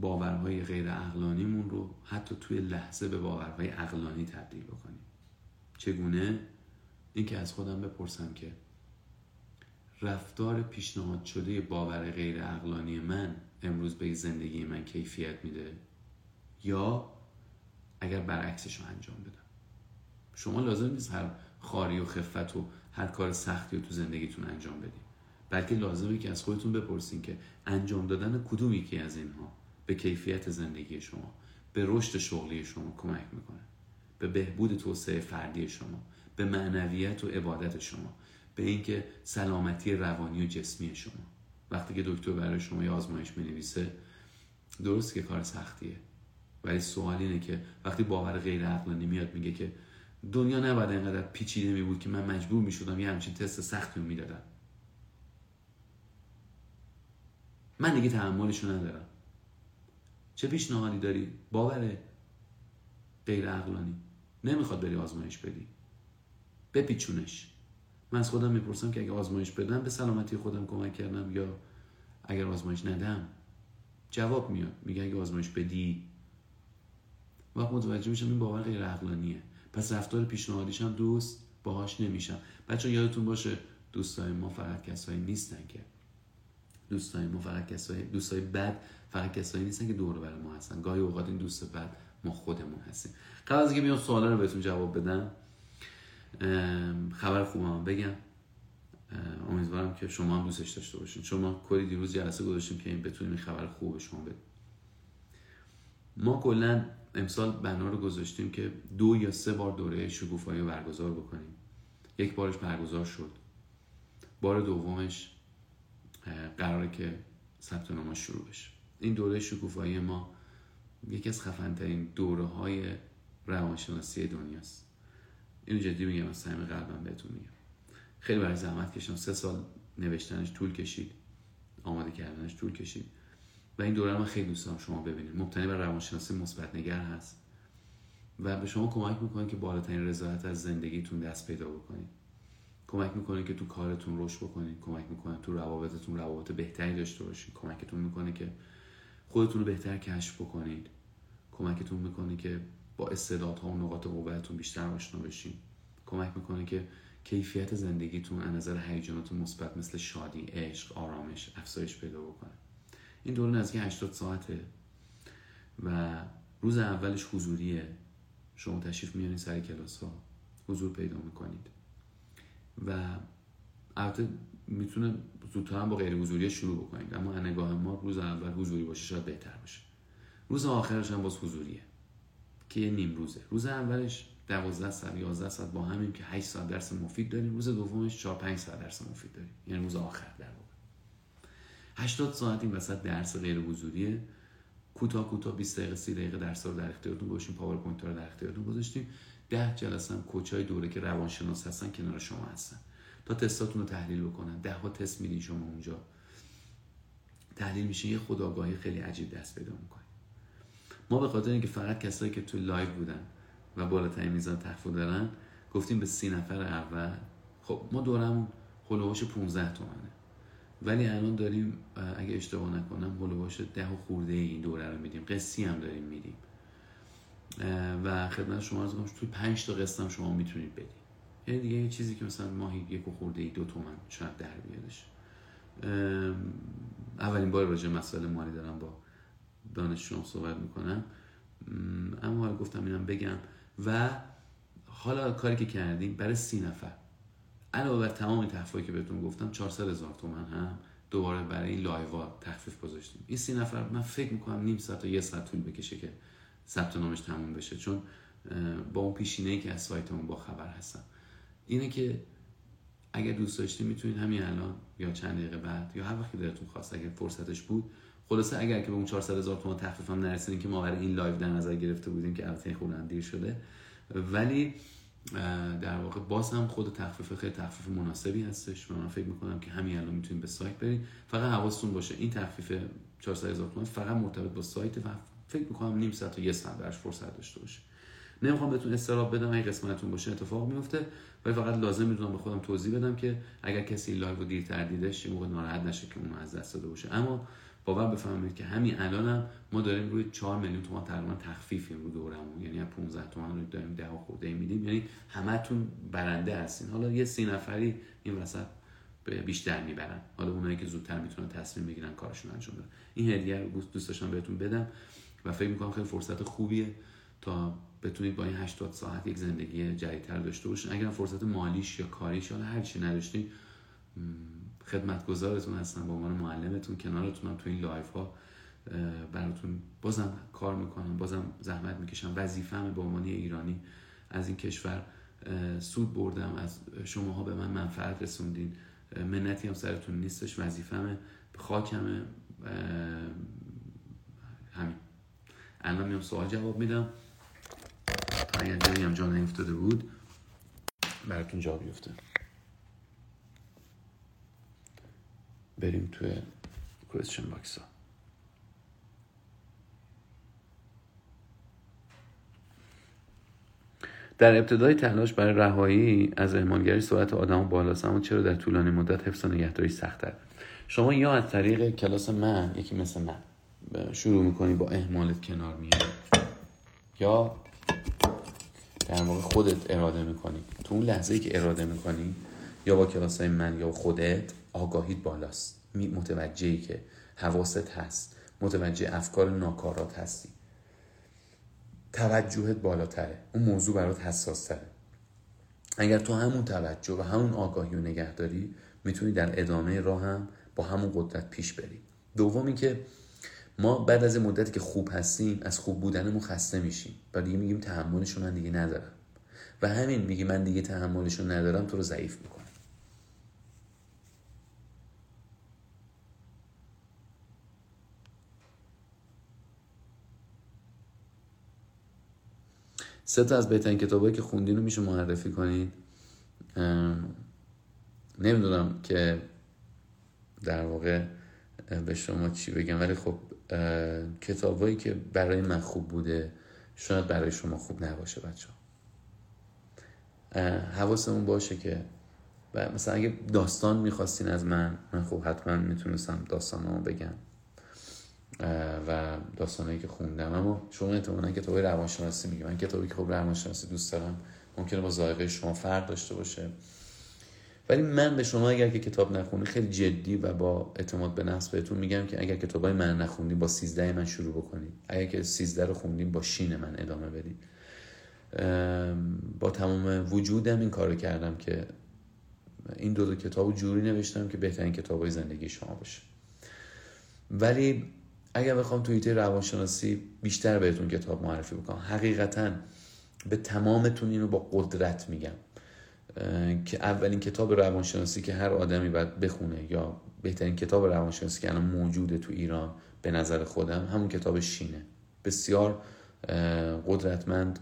باورهای غیر عقلانیمون رو حتی توی لحظه به باورهای عقلانی تبدیل بکنیم. چگونه؟ اینکه از خودم بپرسم که رفتار پیشنهاد شده باور غیر عقلانی من امروز به زندگی من کیفیت میده؟ یا اگر برعکسش رو انجام بدم. شما لازم نیست هر خاری و خفت و هر کار سختی رو تو زندگیتون انجام بدید بلکه لازمه که از خودتون بپرسین که انجام دادن کدوم یکی از اینها به کیفیت زندگی شما به رشد شغلی شما کمک می‌کنه به بهبود توسعه فردی شما به معنویت و عبادت شما به اینکه سلامتی روانی و جسمی شما. وقتی که دکتر برای شما یه آزمایش نویسه درست که کار سختیه. ولی سوال اینه که وقتی باور غیر عقلانی میاد میگه که دنیا نباید اینقدر پیچیده می بود که من مجبور می شدم یه همچین تست سختی رو می‌دادم. من دیگه تحملشو ندارم. چه پیشنهادی داری؟ باوره غیر عقلانی. نمی‌خواد بری آزمایش بدی. بپیچونش. من از خودم می‌پرسم که اگه آزمایش بدم به سلامتی خودم کمک کردم یا اگر آزمایش ندم؟ جواب میاد. میگه اگه آزمایش بدی وقت متوجه میشم این باور غیر عقلانیه. پس رفتار پیشنهادیش هم دوست باهاش نمیشم. بچه یادتون باشه دوستای ما فقط کسایی نیستن که دوستای ما فقط کسایی دوستای بد فقط کسایی نیستن که دور بر ما هستن. گاهی اوقات این دوست بد ما خودمون هستیم. قبل از اینکه بیام سوالا رو بهتون جواب بدم خبر خوبم بگم. امیدوارم که شما هم دوستش داشته باشین. چون ما کلی دیروز جلسه گذاشتیم که این بتونیم خبر خوب به شما بدیم. ما کلا امسال بنا رو گذاشتیم که دو یا سه بار دوره شکوفایی رو برگزار بکنیم. یک بارش برگزار شد. بار دومش قراره که ثبت نامش شروع بشه. این دوره شکوفایی ما یکی از خفنترین دوره های روانشناسی دنیاست. اینو جدی میگم از صمیم قلبم بهتون میگم. خیلی برای زحمت کشم سه سال نوشتنش طول کشید. آماده کردنش طول کشید. و این دوره من خیلی دوست دارم شما ببینید. مبتنی بر روانشناسی مثبت نگر هست. و به شما کمک می‌کنه که بالاترین رضایت از زندگیتون دست پیدا بکنید. کمک می‌کنه که تو کارتون رشد بکنید. کمک می‌کنه تو روابطتون روابط بهتری داشته باشید. کمکتون می‌کنه که خودتون رو بهتر کشف بکنید. کمکتون می‌کنه که با استعدادها و نقاط قوتتون بیشتر آشنا بشین. کمک می‌کنه که کیفیت زندگیتون از نظر هیجانات مثبت مثل شادی عشق آرامش افزایش پیدا بکنه. این دوره نزدیک 80 ساعته. و روز اولش حضوریه. شما تشریف میارین سر کلاس ها حضور پیدا می‌کنید. و البته می‌تونه زودتر هم با غیر حضوری شروع بکنید. اما نگاه ما روز اول حضوری باشه شاید بهتر باشه. روز آخرش هم باز حضوریه. که نیم روزه. روز اولش 12 ساعت 11 ساعت با همین که 8 ساعت درس مفید داریم. روز دومش 4 5 ساعت درس مفید داریم. یعنی روز آخر در 80 ساعت این وسط درس غیر حضوریه. کوتاه کوتاه 20 دقیقه 30 دقیقه درس رو در اختیارتون گذاشتیم. پاورپوینت رو در اختیارتون گذاشتیم. 10 جلسه هم coachای دوره که روانشناس هستن کنار شما هستن. تا تستاتون رو تحلیل بکنن. ده ها تست میدین شما اونجا. تحلیل میشه. یه خودآگاهی خیلی عجیب دست پیدا می‌کنه. ما به خاطر اینکه فقط کسایی که تو لایو بودن و بالاترین میزان تخفیف دارن گفتیم به سی نفر اول. خب ما دورمون هلوهاش 15 تومنه. ولی الان داریم اگه اشتباه نکنم هلوهاش ده و خورده این دوره رو میدیم. قصی هم داریم میدیم. و خدمت شما از کنم توی 5 تا قسط هم شما می‌تونید بدید یعنی دیگه یه چیزی که مثلا ماهی یک و خورده ای دو تومن شاید در بیادش اولین بار راجع مسئله مالی دارم با دانشجوام صحبت می‌کنم. اما گفتم اینم بگم. و حالا کاری که کردیم برای سی نفر. علاوه بر تمام این که بهتون گفتم 400 هزار تومن هم دوباره برای این لایوا تخفیف گذاشتیم. این سی نفر من فکر می‌کنم نیم ساعت تا یه ساعت طول بکشه که ثبت نامش تموم بشه چون با اون پیشینه ای که از سایتمون با خبر هستم اینه که اگر دوست داشتید می‌تونید همین الان یا چند دقیقه بعد یا هر وقتی دلتون خواست اگر فرصتش بود خلاصه اگر که به اون 400 هزار تومان تخفیف هم نرسیدین که ما برای این لایو در نظر گرفته بودیم که البته خودم دیر شده. ولی در واقع باز هم خود تخفیف خیلی تخفیف مناسبی هستش و من فکر می‌کنم که همین الان می‌تونید به سایت برید فقط حواستون باشه این تخفیف 400 هزار تومان فقط مرتبط با سایت و فکر می‌کنم نیم ساعت تا یه ساعت برش فرصت داشته باشه. نمی‌خوام بهتون استرس بدم این قسمتتون باشه اتفاق میفته ولی فقط لازم می‌دونم به خودم توضیح بدم که اگر کسی لایو رو دیرتر دیدش یه موقع ناراحت نشه که اون از دست داده باشه. اما باور بفرمایید که همین الانم هم ما داریم روی 4 میلیون تومان تقریبا تخفیفیم رو دورمون. یعنی 15 تومان رو داریم 10 خورده میدیم. یعنی همتون برنده هستین. حالا یه سی نفری این وسط بیشتر می‌برن. حالا اونایی که زودتر می‌تونن تصمیم بگیرن کارشون انجام بدن. این هدیه رو دوست داشتم بهتون بدم و فکر می‌کنم خیلی فرصت خوبیه تا بتونید با این 80 ساعت یک زندگی جدیدتر داشته باشین. اگر فرصت مالیش یا کاریش یا هر چی نداشتین خدمتگزارتون هستم با عنوان معلمتون کنارتونم تو این live ها براتون بازم کار می‌کنم بازم زحمت می‌کشم. وظیفه‌مه به عنوان ایرانی از این کشور سود بردم از شماها به من منفعت رسوندین. منتی هم سرتون نیستش وظیفه‌مه خاکمه همین. الان میام سوال جواب میدم. اگر جایی هم جا نیفتاده بود براتون جا بیفته. بریم توی question box ها. در ابتدای تلاش برای رهایی از اهمالگری سرعت آدم بالاست اما چرا در طولانی مدت حفظ و نگهداری سختتر؟ شما یا از طریق کلاس من یکی مثل من شروع می‌کنی با اهمالت کنار میاد یا در واقع خودت اراده می‌کنی. تو اون لحظه ای که اراده می‌کنی یا با کلاس من یا خودت آگاهیت بالاست. متوجهی که حواست هست. متوجه افکار ناکارات هستی. توجهت بالاتره. اون موضوع برات حساس تره اگر تو همون توجه و همون آگاهی و نگهداری می‌تونی در ادامه راه هم با همون قدرت پیش بری. دومی که ما بعد از مدتی که خوب هستیم از خوب بودنمون خسته میشیم. و دیگه میگیم تحملشو من دیگه ندارم. و همین میگی من دیگه تحملشو ندارم تو رو ضعیف می‌کنه سه تا از بهترین کتابایی که خوندین رو میشه معرفی کنید نمی‌دونم که در واقع به شما چی بگم ولی خب کتابایی که برای من خوب بوده شاید برای شما خوب نباشه بچه حواسمون باشه که مثلا اگه داستان می‌خواستین از من من خب حتما می‌تونستم داستان رو بگم. و داستانهایی که خوندم. اما شما احتمالا کتاب روانشناسی میگه من کتابی که خب روانشناسی دوست دارم ممکنه با ذائقه شما فرق داشته باشه. ولی من به شما اگر که کتاب نخونی خیلی جدی و با اعتماد به نفس بهتون میگم که اگر کتابای من نخوندیم با 13 من شروع بکنید اگر که 13 رو خوندیم با شین من ادامه بدید با تمام وجودم این کارو کردم که این دو دو کتاب جوری نوشتم که بهترین کتابای زندگی شما باشه. ولی اگر بخوام توی روانشناسی بیشتر بهتون کتاب معرفی بکنم حقیقتا به تمامتون اینو با قدرت میگم که اولین کتاب روانشناسی که هر آدمی باید بخونه یا بهترین کتاب روانشناسی که الان موجوده تو ایران به نظر خودم همون کتاب شینه. بسیار قدرتمند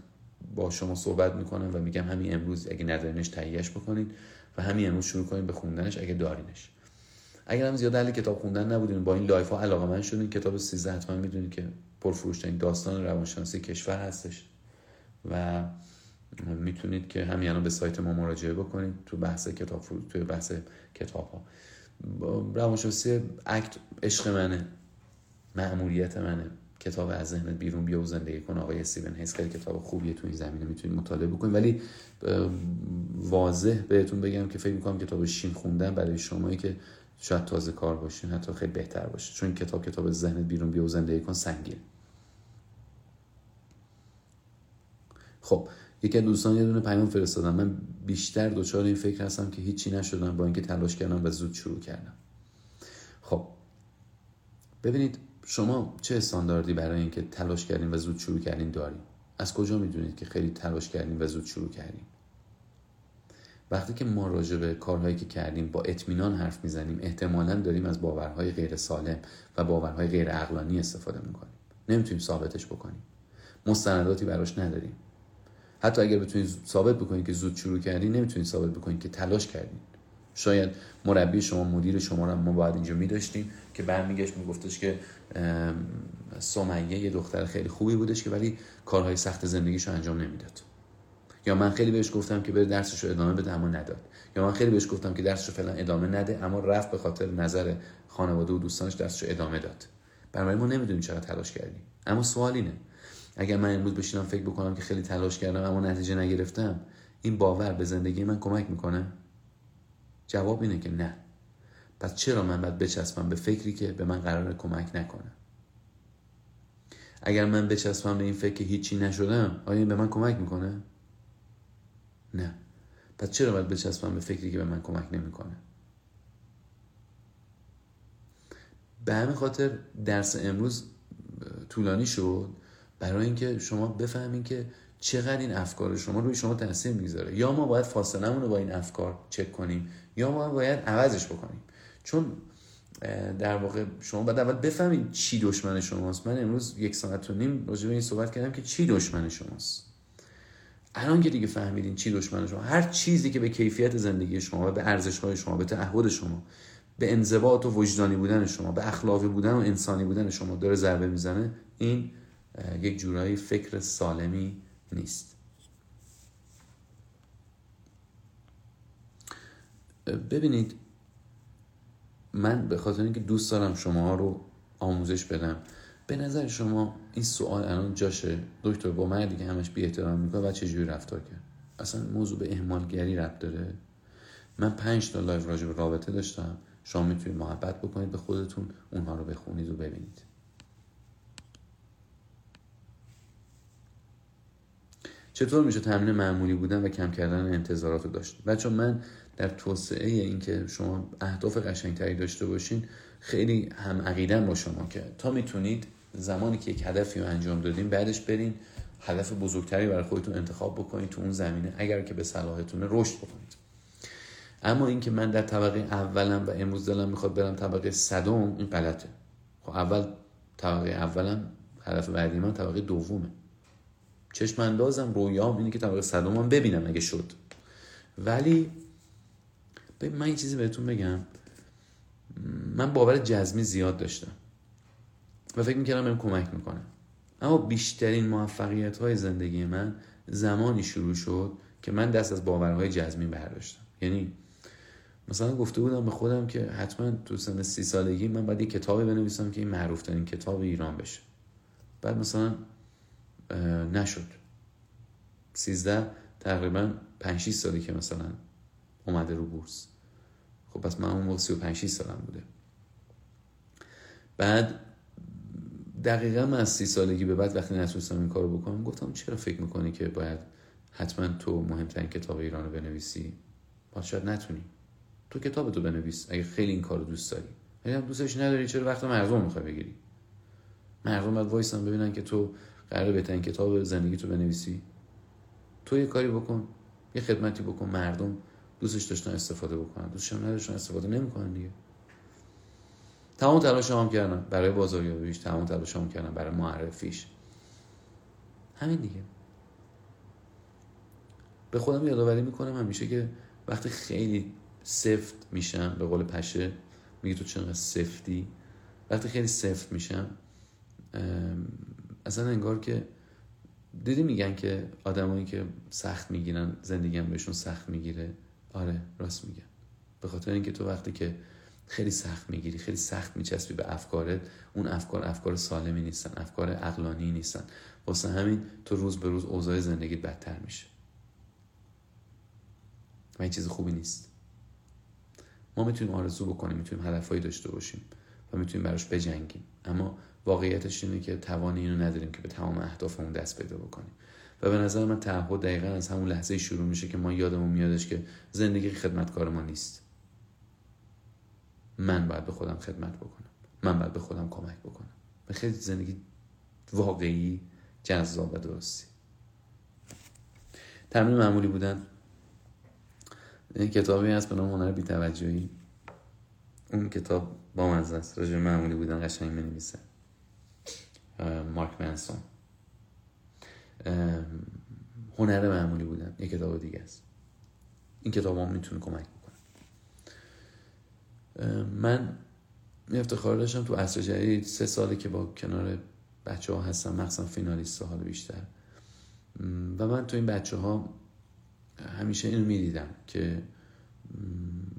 با شما صحبت می‌کنم و میگم همین امروز اگه ندارینش تهیهش بکنید و همین امروز شروع کنید به خوندنش اگه دارینش. اگر هم زیاد اهل کتاب خوندن نبودین با این live ها علاقه من شدین. کتاب 13 حتما می‌دونید که پرفروشترین داستان روانشناسی کشور هستش و می‌تونید که همین به سایت ما مراجعه بکنید تو بحث کتاب فروش توی بحث کتاب ها روانشناسی اکت عشق منه معمولیت منه. کتاب از ذهنت بیرون بیا و زندگی کن. آقای استیون هیس خیلی کتاب خوبیه تو این زمینه می‌تونید مطالعه بکنید. ولی واضح بهتون بگم که فکر می‌کنم کتاب شین خوندن برای شمایی که شاید تازه کار باشین حتی خیلی بهتر باشه. چون کتاب کتاب ذهنت بیرون بیا و زندگی کن سنگین. خب یکی از دوستان یه دونه پیام فرستادم من بیشتر دچار این فکر هستم که هیچی نشدم با اینکه تلاش کردم و زود شروع کردم. خب ببینید شما چه استانداردی برای اینکه تلاش کردین و زود شروع کردین داریم از کجا می‌دونید که خیلی تلاش کردین و زود شروع کردین؟ وقتی که ما راجع به کارهایی که کردیم با اطمینان حرف می‌زنیم احتمالا داریم از باورهای غیر سالم و باورهای غیر عقلانی استفاده می‌کنیم. نمی‌تونیم ثابتش بکنیم. مستنداتی براش نداریم. حتی اگر بتونید ثابت بکنید که زود شروع کردین نمی‌تونید ثابت بکنید که تلاش کردین. شاید مربی شما مدیر شما رو ما باید اینجا میداشتیم که برمیگشت میگفتش که سمیه یه دختر خیلی خوبی بودش که ولی کارهای سخت زندگیشو انجام نمی‌داد. یا من خیلی بهش گفتم که بره درسش رو ادامه بده اما نداد. یا من خیلی بهش گفتم که درسش رو فعلا ادامه نده اما رفت به خاطر نظر خانواده و دوستانش درسش رو ادامه داد. بنابراین ما نمی‌دونیم چرا تلاش کردیم. اما سوال اینه اگر من امروز بشینم فکر بکنم که خیلی تلاش کردم اما نتیجه نگرفتم این باور به زندگی من کمک می‌کنه؟ جواب اینه که نه. پس چرا من باید بچسبم به فکری که به من قرار کمک نکنه؟ اگر من بچسبم به این فکر که هیچی نشدم آیا این به من کمک می‌کنه؟ نه. پس چرا باید بچسبم به فکری که به من کمک نمی‌کنه؟ به همین خاطر درس امروز طولانی شد برای اینکه شما بفهمین که چقدر این افکار شما روی شما تاثیر می‌ذاره یا ما باید فاصله رو با این افکار چک کنیم یا ما باید عوضش بکنیم. چون در واقع شما باید اول بفهمید چی دشمن شماست. من امروز یک ساعت و نیم راجع به این صحبت کردم که چی دشمن شماست. الان که دیگه فهمیدین چی دشمن شما هر چیزی که به کیفیت زندگی شما و به ارزش های شما به تعهد شما به انضباط و وجدانی بودن شما به اخلاقی بودن و انسانی بودن شما داره ضربه می‌زنه این یک جورایی فکر سالمی نیست. ببینید من به خاطر اینکه دوست دارم شما رو آموزش بدم به نظر شما این سوال الان جاشه؟ دکتر با مردی که همش بی احترام می‌کنه و چجوری رفتار کرد؟ اصلا موضوع به اهمالگری ربط داره؟ من پنج تا live راجع به رابطه داشتم. شما می‌تونید محبت بکنید به خودتون اونها رو بخونید و ببینید. چطور میشه تمرین معمولی بودن و کم کردن انتظارات رو داشت؟ بچه من در توسعه اینکه شما اهداف قشنگتری داشته باشین خیلی هم عقیدن با شما که تا می‌تونید زمانی که یک هدفی رو انجام دادین بعدش برین هدف بزرگتری برای خودتون انتخاب بکنید تو اون زمینه اگر که به صلاحتونه رشد بکنید. اما اینکه من در طبقه اولم و امروز دلم می‌خواد برم طبقه صدم این غلطه. خب اول طبقه اولم هدف بعدی من طبقه دومه. چشم اندازم رویام اینه که طبقه صدم ببینم اگه شد. ولی من این چیزی بهتون بگم. من باور جزمی زیاد داشتم. و فکر می‌کردم بهم کمک می‌کنه. اما بیشترین موفقیت های زندگی من زمانی شروع شد که من دست از باورهای جزمی برداشتم. یعنی مثلا گفته بودم به خودم که حتما تو سن سی سالگی من باید یه کتابی بنویسم که این معروف ترین کتاب ایران بشه. بعد مثلا نشد. سیزده تقریبا پنج سالی که مثلا اومده رو بورس. خب پس من اون موقع 35 سالم بوده. بعد دقیقا من از سی سالگی به بعد وقتی نتونستم این کارو بکنم گفتم چرا فکر می‌کنی که باید حتما تو مهمترین کتاب ایران رو بنویسی؟ باید شاید نتونی. تو کتاب تو بنویس اگه خیلی این کار رو دوست داری. اگه دوستش نداری چرا وقت مردم می‌خوای بگیری؟ مردم باید وایسن ببینن که تو قرار بهترین کتاب زندگی تو بنویسی. تو یه کاری بکن یه خدمتی بکن مردم دوستش داشتن استفاده بکنن. دوستش نداشتن استفاده نمی‌کنن دیگه. تمام تلاش هم کردم برای بازاریابیش تمام تلاش هم کردم برای معرفیش. همین دیگه. به خودم یادآوری می‌کنم همیشه که وقتی خیلی سفت میشم به قول پشه میگه تو چقدر سفتی. وقتی خیلی سفت میشم اصلا انگار که دیدی میگن که آدمایی که سخت می‌گیرن زندگی هم بهشون سخت می‌گیره. آره راست میگن به خاطر اینکه تو وقتی که خیلی سخت می‌گیری خیلی سخت میچسبی به افکارت اون افکار افکار سالمی نیستن افکار عقلانی نیستن. واسه همین تو روز به روز اوضاع زندگیت بدتر میشه. و این چیز خوبی نیست. ما می‌تونیم آرزو بکنیم می‌تونیم هدفهایی داشته باشیم و می‌تونیم براش بجنگیم. اما واقعیتش اینه که توان اینو نداریم که به تمام اهدافمون دست پیدا بکنیم. و به نظر من تعهد دقیقا از همون لحظه شروع میشه که ما یادمون میادش که زندگی خدمتکار ما نیست. من باید به خودم خدمت بکنم. من باید به خودم کمک بکنم. به خیلی زندگی واقعی جذاب و درستی. تمرین معمولی بودن. این کتابی هست به نام هنر بیتوجهی. اون کتاب با مزه است. راجع معمولی بودن قشنگ می مارک منسون. هنر معمولی بودن. یه کتاب دیگه است. این کتاب هم می‌تونه کمک بکنه. من افتخار داشتم تو عصر جدید سه ساله که با کنار بچه ها هستم مخصوصا فینالیست حال بیشتر. و من تو این بچه ها همیشه اینو می‌دیدم که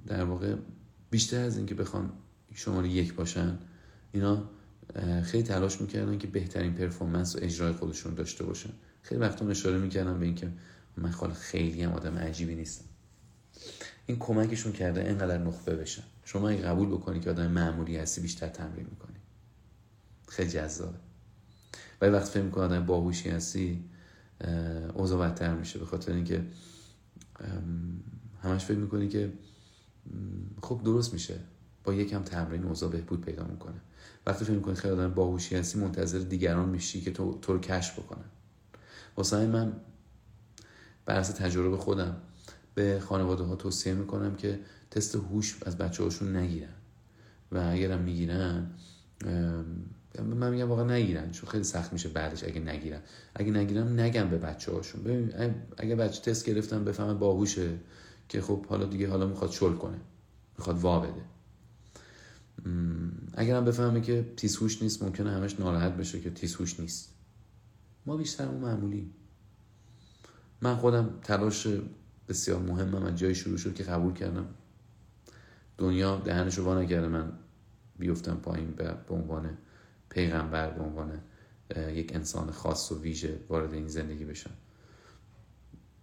در واقع بیشتر از اینکه بخوان شماره یک باشن اینا خیلی تلاش می‌کردن که بهترین پرفورمنس و اجرای خودشون داشته باشن. خیلی وقتا اشاره می‌کردم به اینکه من خال خیلی هم آدم عجیبی نیستم. این کمکشون کرده اینقدر نخبه بشن. شما اگه قبول بکنی که آدم معمولی هستی بیشتر تمرین می‌کنی. خیلی جذابه. ولی وقت فکر می‌کنی آدم باهوشی هستی اوضاع بدتر میشه. به خاطر اینکه همش فکر می‌کنی که خب درست میشه. با یکم تمرین اوضاع بهبود پیدا می‌کنه. وقتی فکر می‌کنی خیلی آدم باهوشی هستی منتظر دیگران میشی که تو تو رو کشف بکنن واسه من بر اساس تجربه خودم. به خانواده ها توصیه می‌کنم که تست هوش از بچه هاشون نگیرن. و اگرم می‌گیرن من میگم واقعا نگیرن چون خیلی سخت میشه بعدش اگه نگیرن. اگه نگیرم نگم به بچه هاشون ببین اگه بچه تست گرفتن بفهمه باهوشه که خب حالا دیگه حالا می‌خواد شل کنه می‌خواد وا بده. اگرم بفهمه که تیسهوش نیست ممکنه همش ناراحت بشه که تیسهوش نیست. ما بیشتر اون معمولی من خودم تلاش بسیار مهمم از جای شروع شد که قبول کردم. دنیا دهنشو وا نکرده من بیفتم پایین به عنوان پیغمبر به عنوان یک انسان خاص و ویژه وارد این زندگی بشم.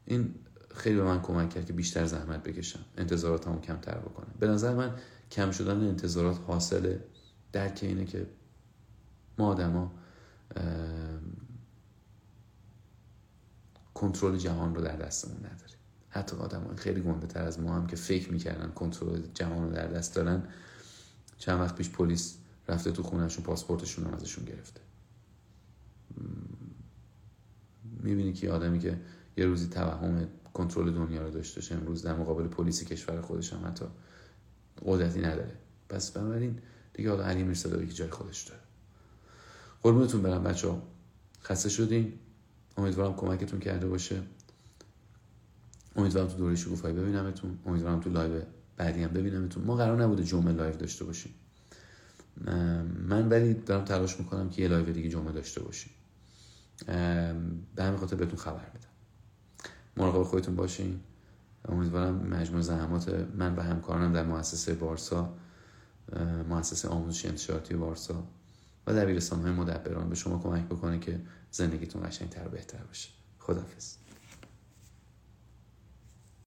این خیلی به من کمک کرد که بیشتر زحمت بکشم انتظاراتمو کمتر بکنم. به نظر من کم شدن انتظارات حاصل درک اینه که ما آدما کنترل جهان رو در دستمون نداریم حتی آدم خیلی گنده تر از ما هم که فکر می‌کردن کنترل جهان رو در دست دارن چند وقت پیش پلیس رفته تو خونهشون پاسپورتشون هم ازشون گرفته. می‌بینی که آدمی که یه روزی توهم کنترل دنیا رو داشته امروز در مقابل پلیس کشور خودش هم حتی قدرتی نداره. پس بنابراین دیگه حالا علی میرزا که جای خودش داره. قربونتون برم بچه ها خسته شدین. امیدوارم کمکتون کرده باشه. امیدوارم تو دوره شکوفایی ببینمتون. امیدوارم تو live بعدی هم ببینمتون. ما قرار نبوده جمعه live داشته باشیم. من ولی دارم تلاش می‌کنم که یه live دیگه جمعه داشته باشیم. به همین خاطر بهتون خبر بدم. مراقب خودتون باشین. امیدوارم مجموع زحمات من و همکارانم در مؤسسه بارسا مؤسسه آموزش انتشاراتی بارسا و دبیرستان های مدبران به شما کمک بکنه که زندگیتون قشنگتر و بهتر باشه. خدافظ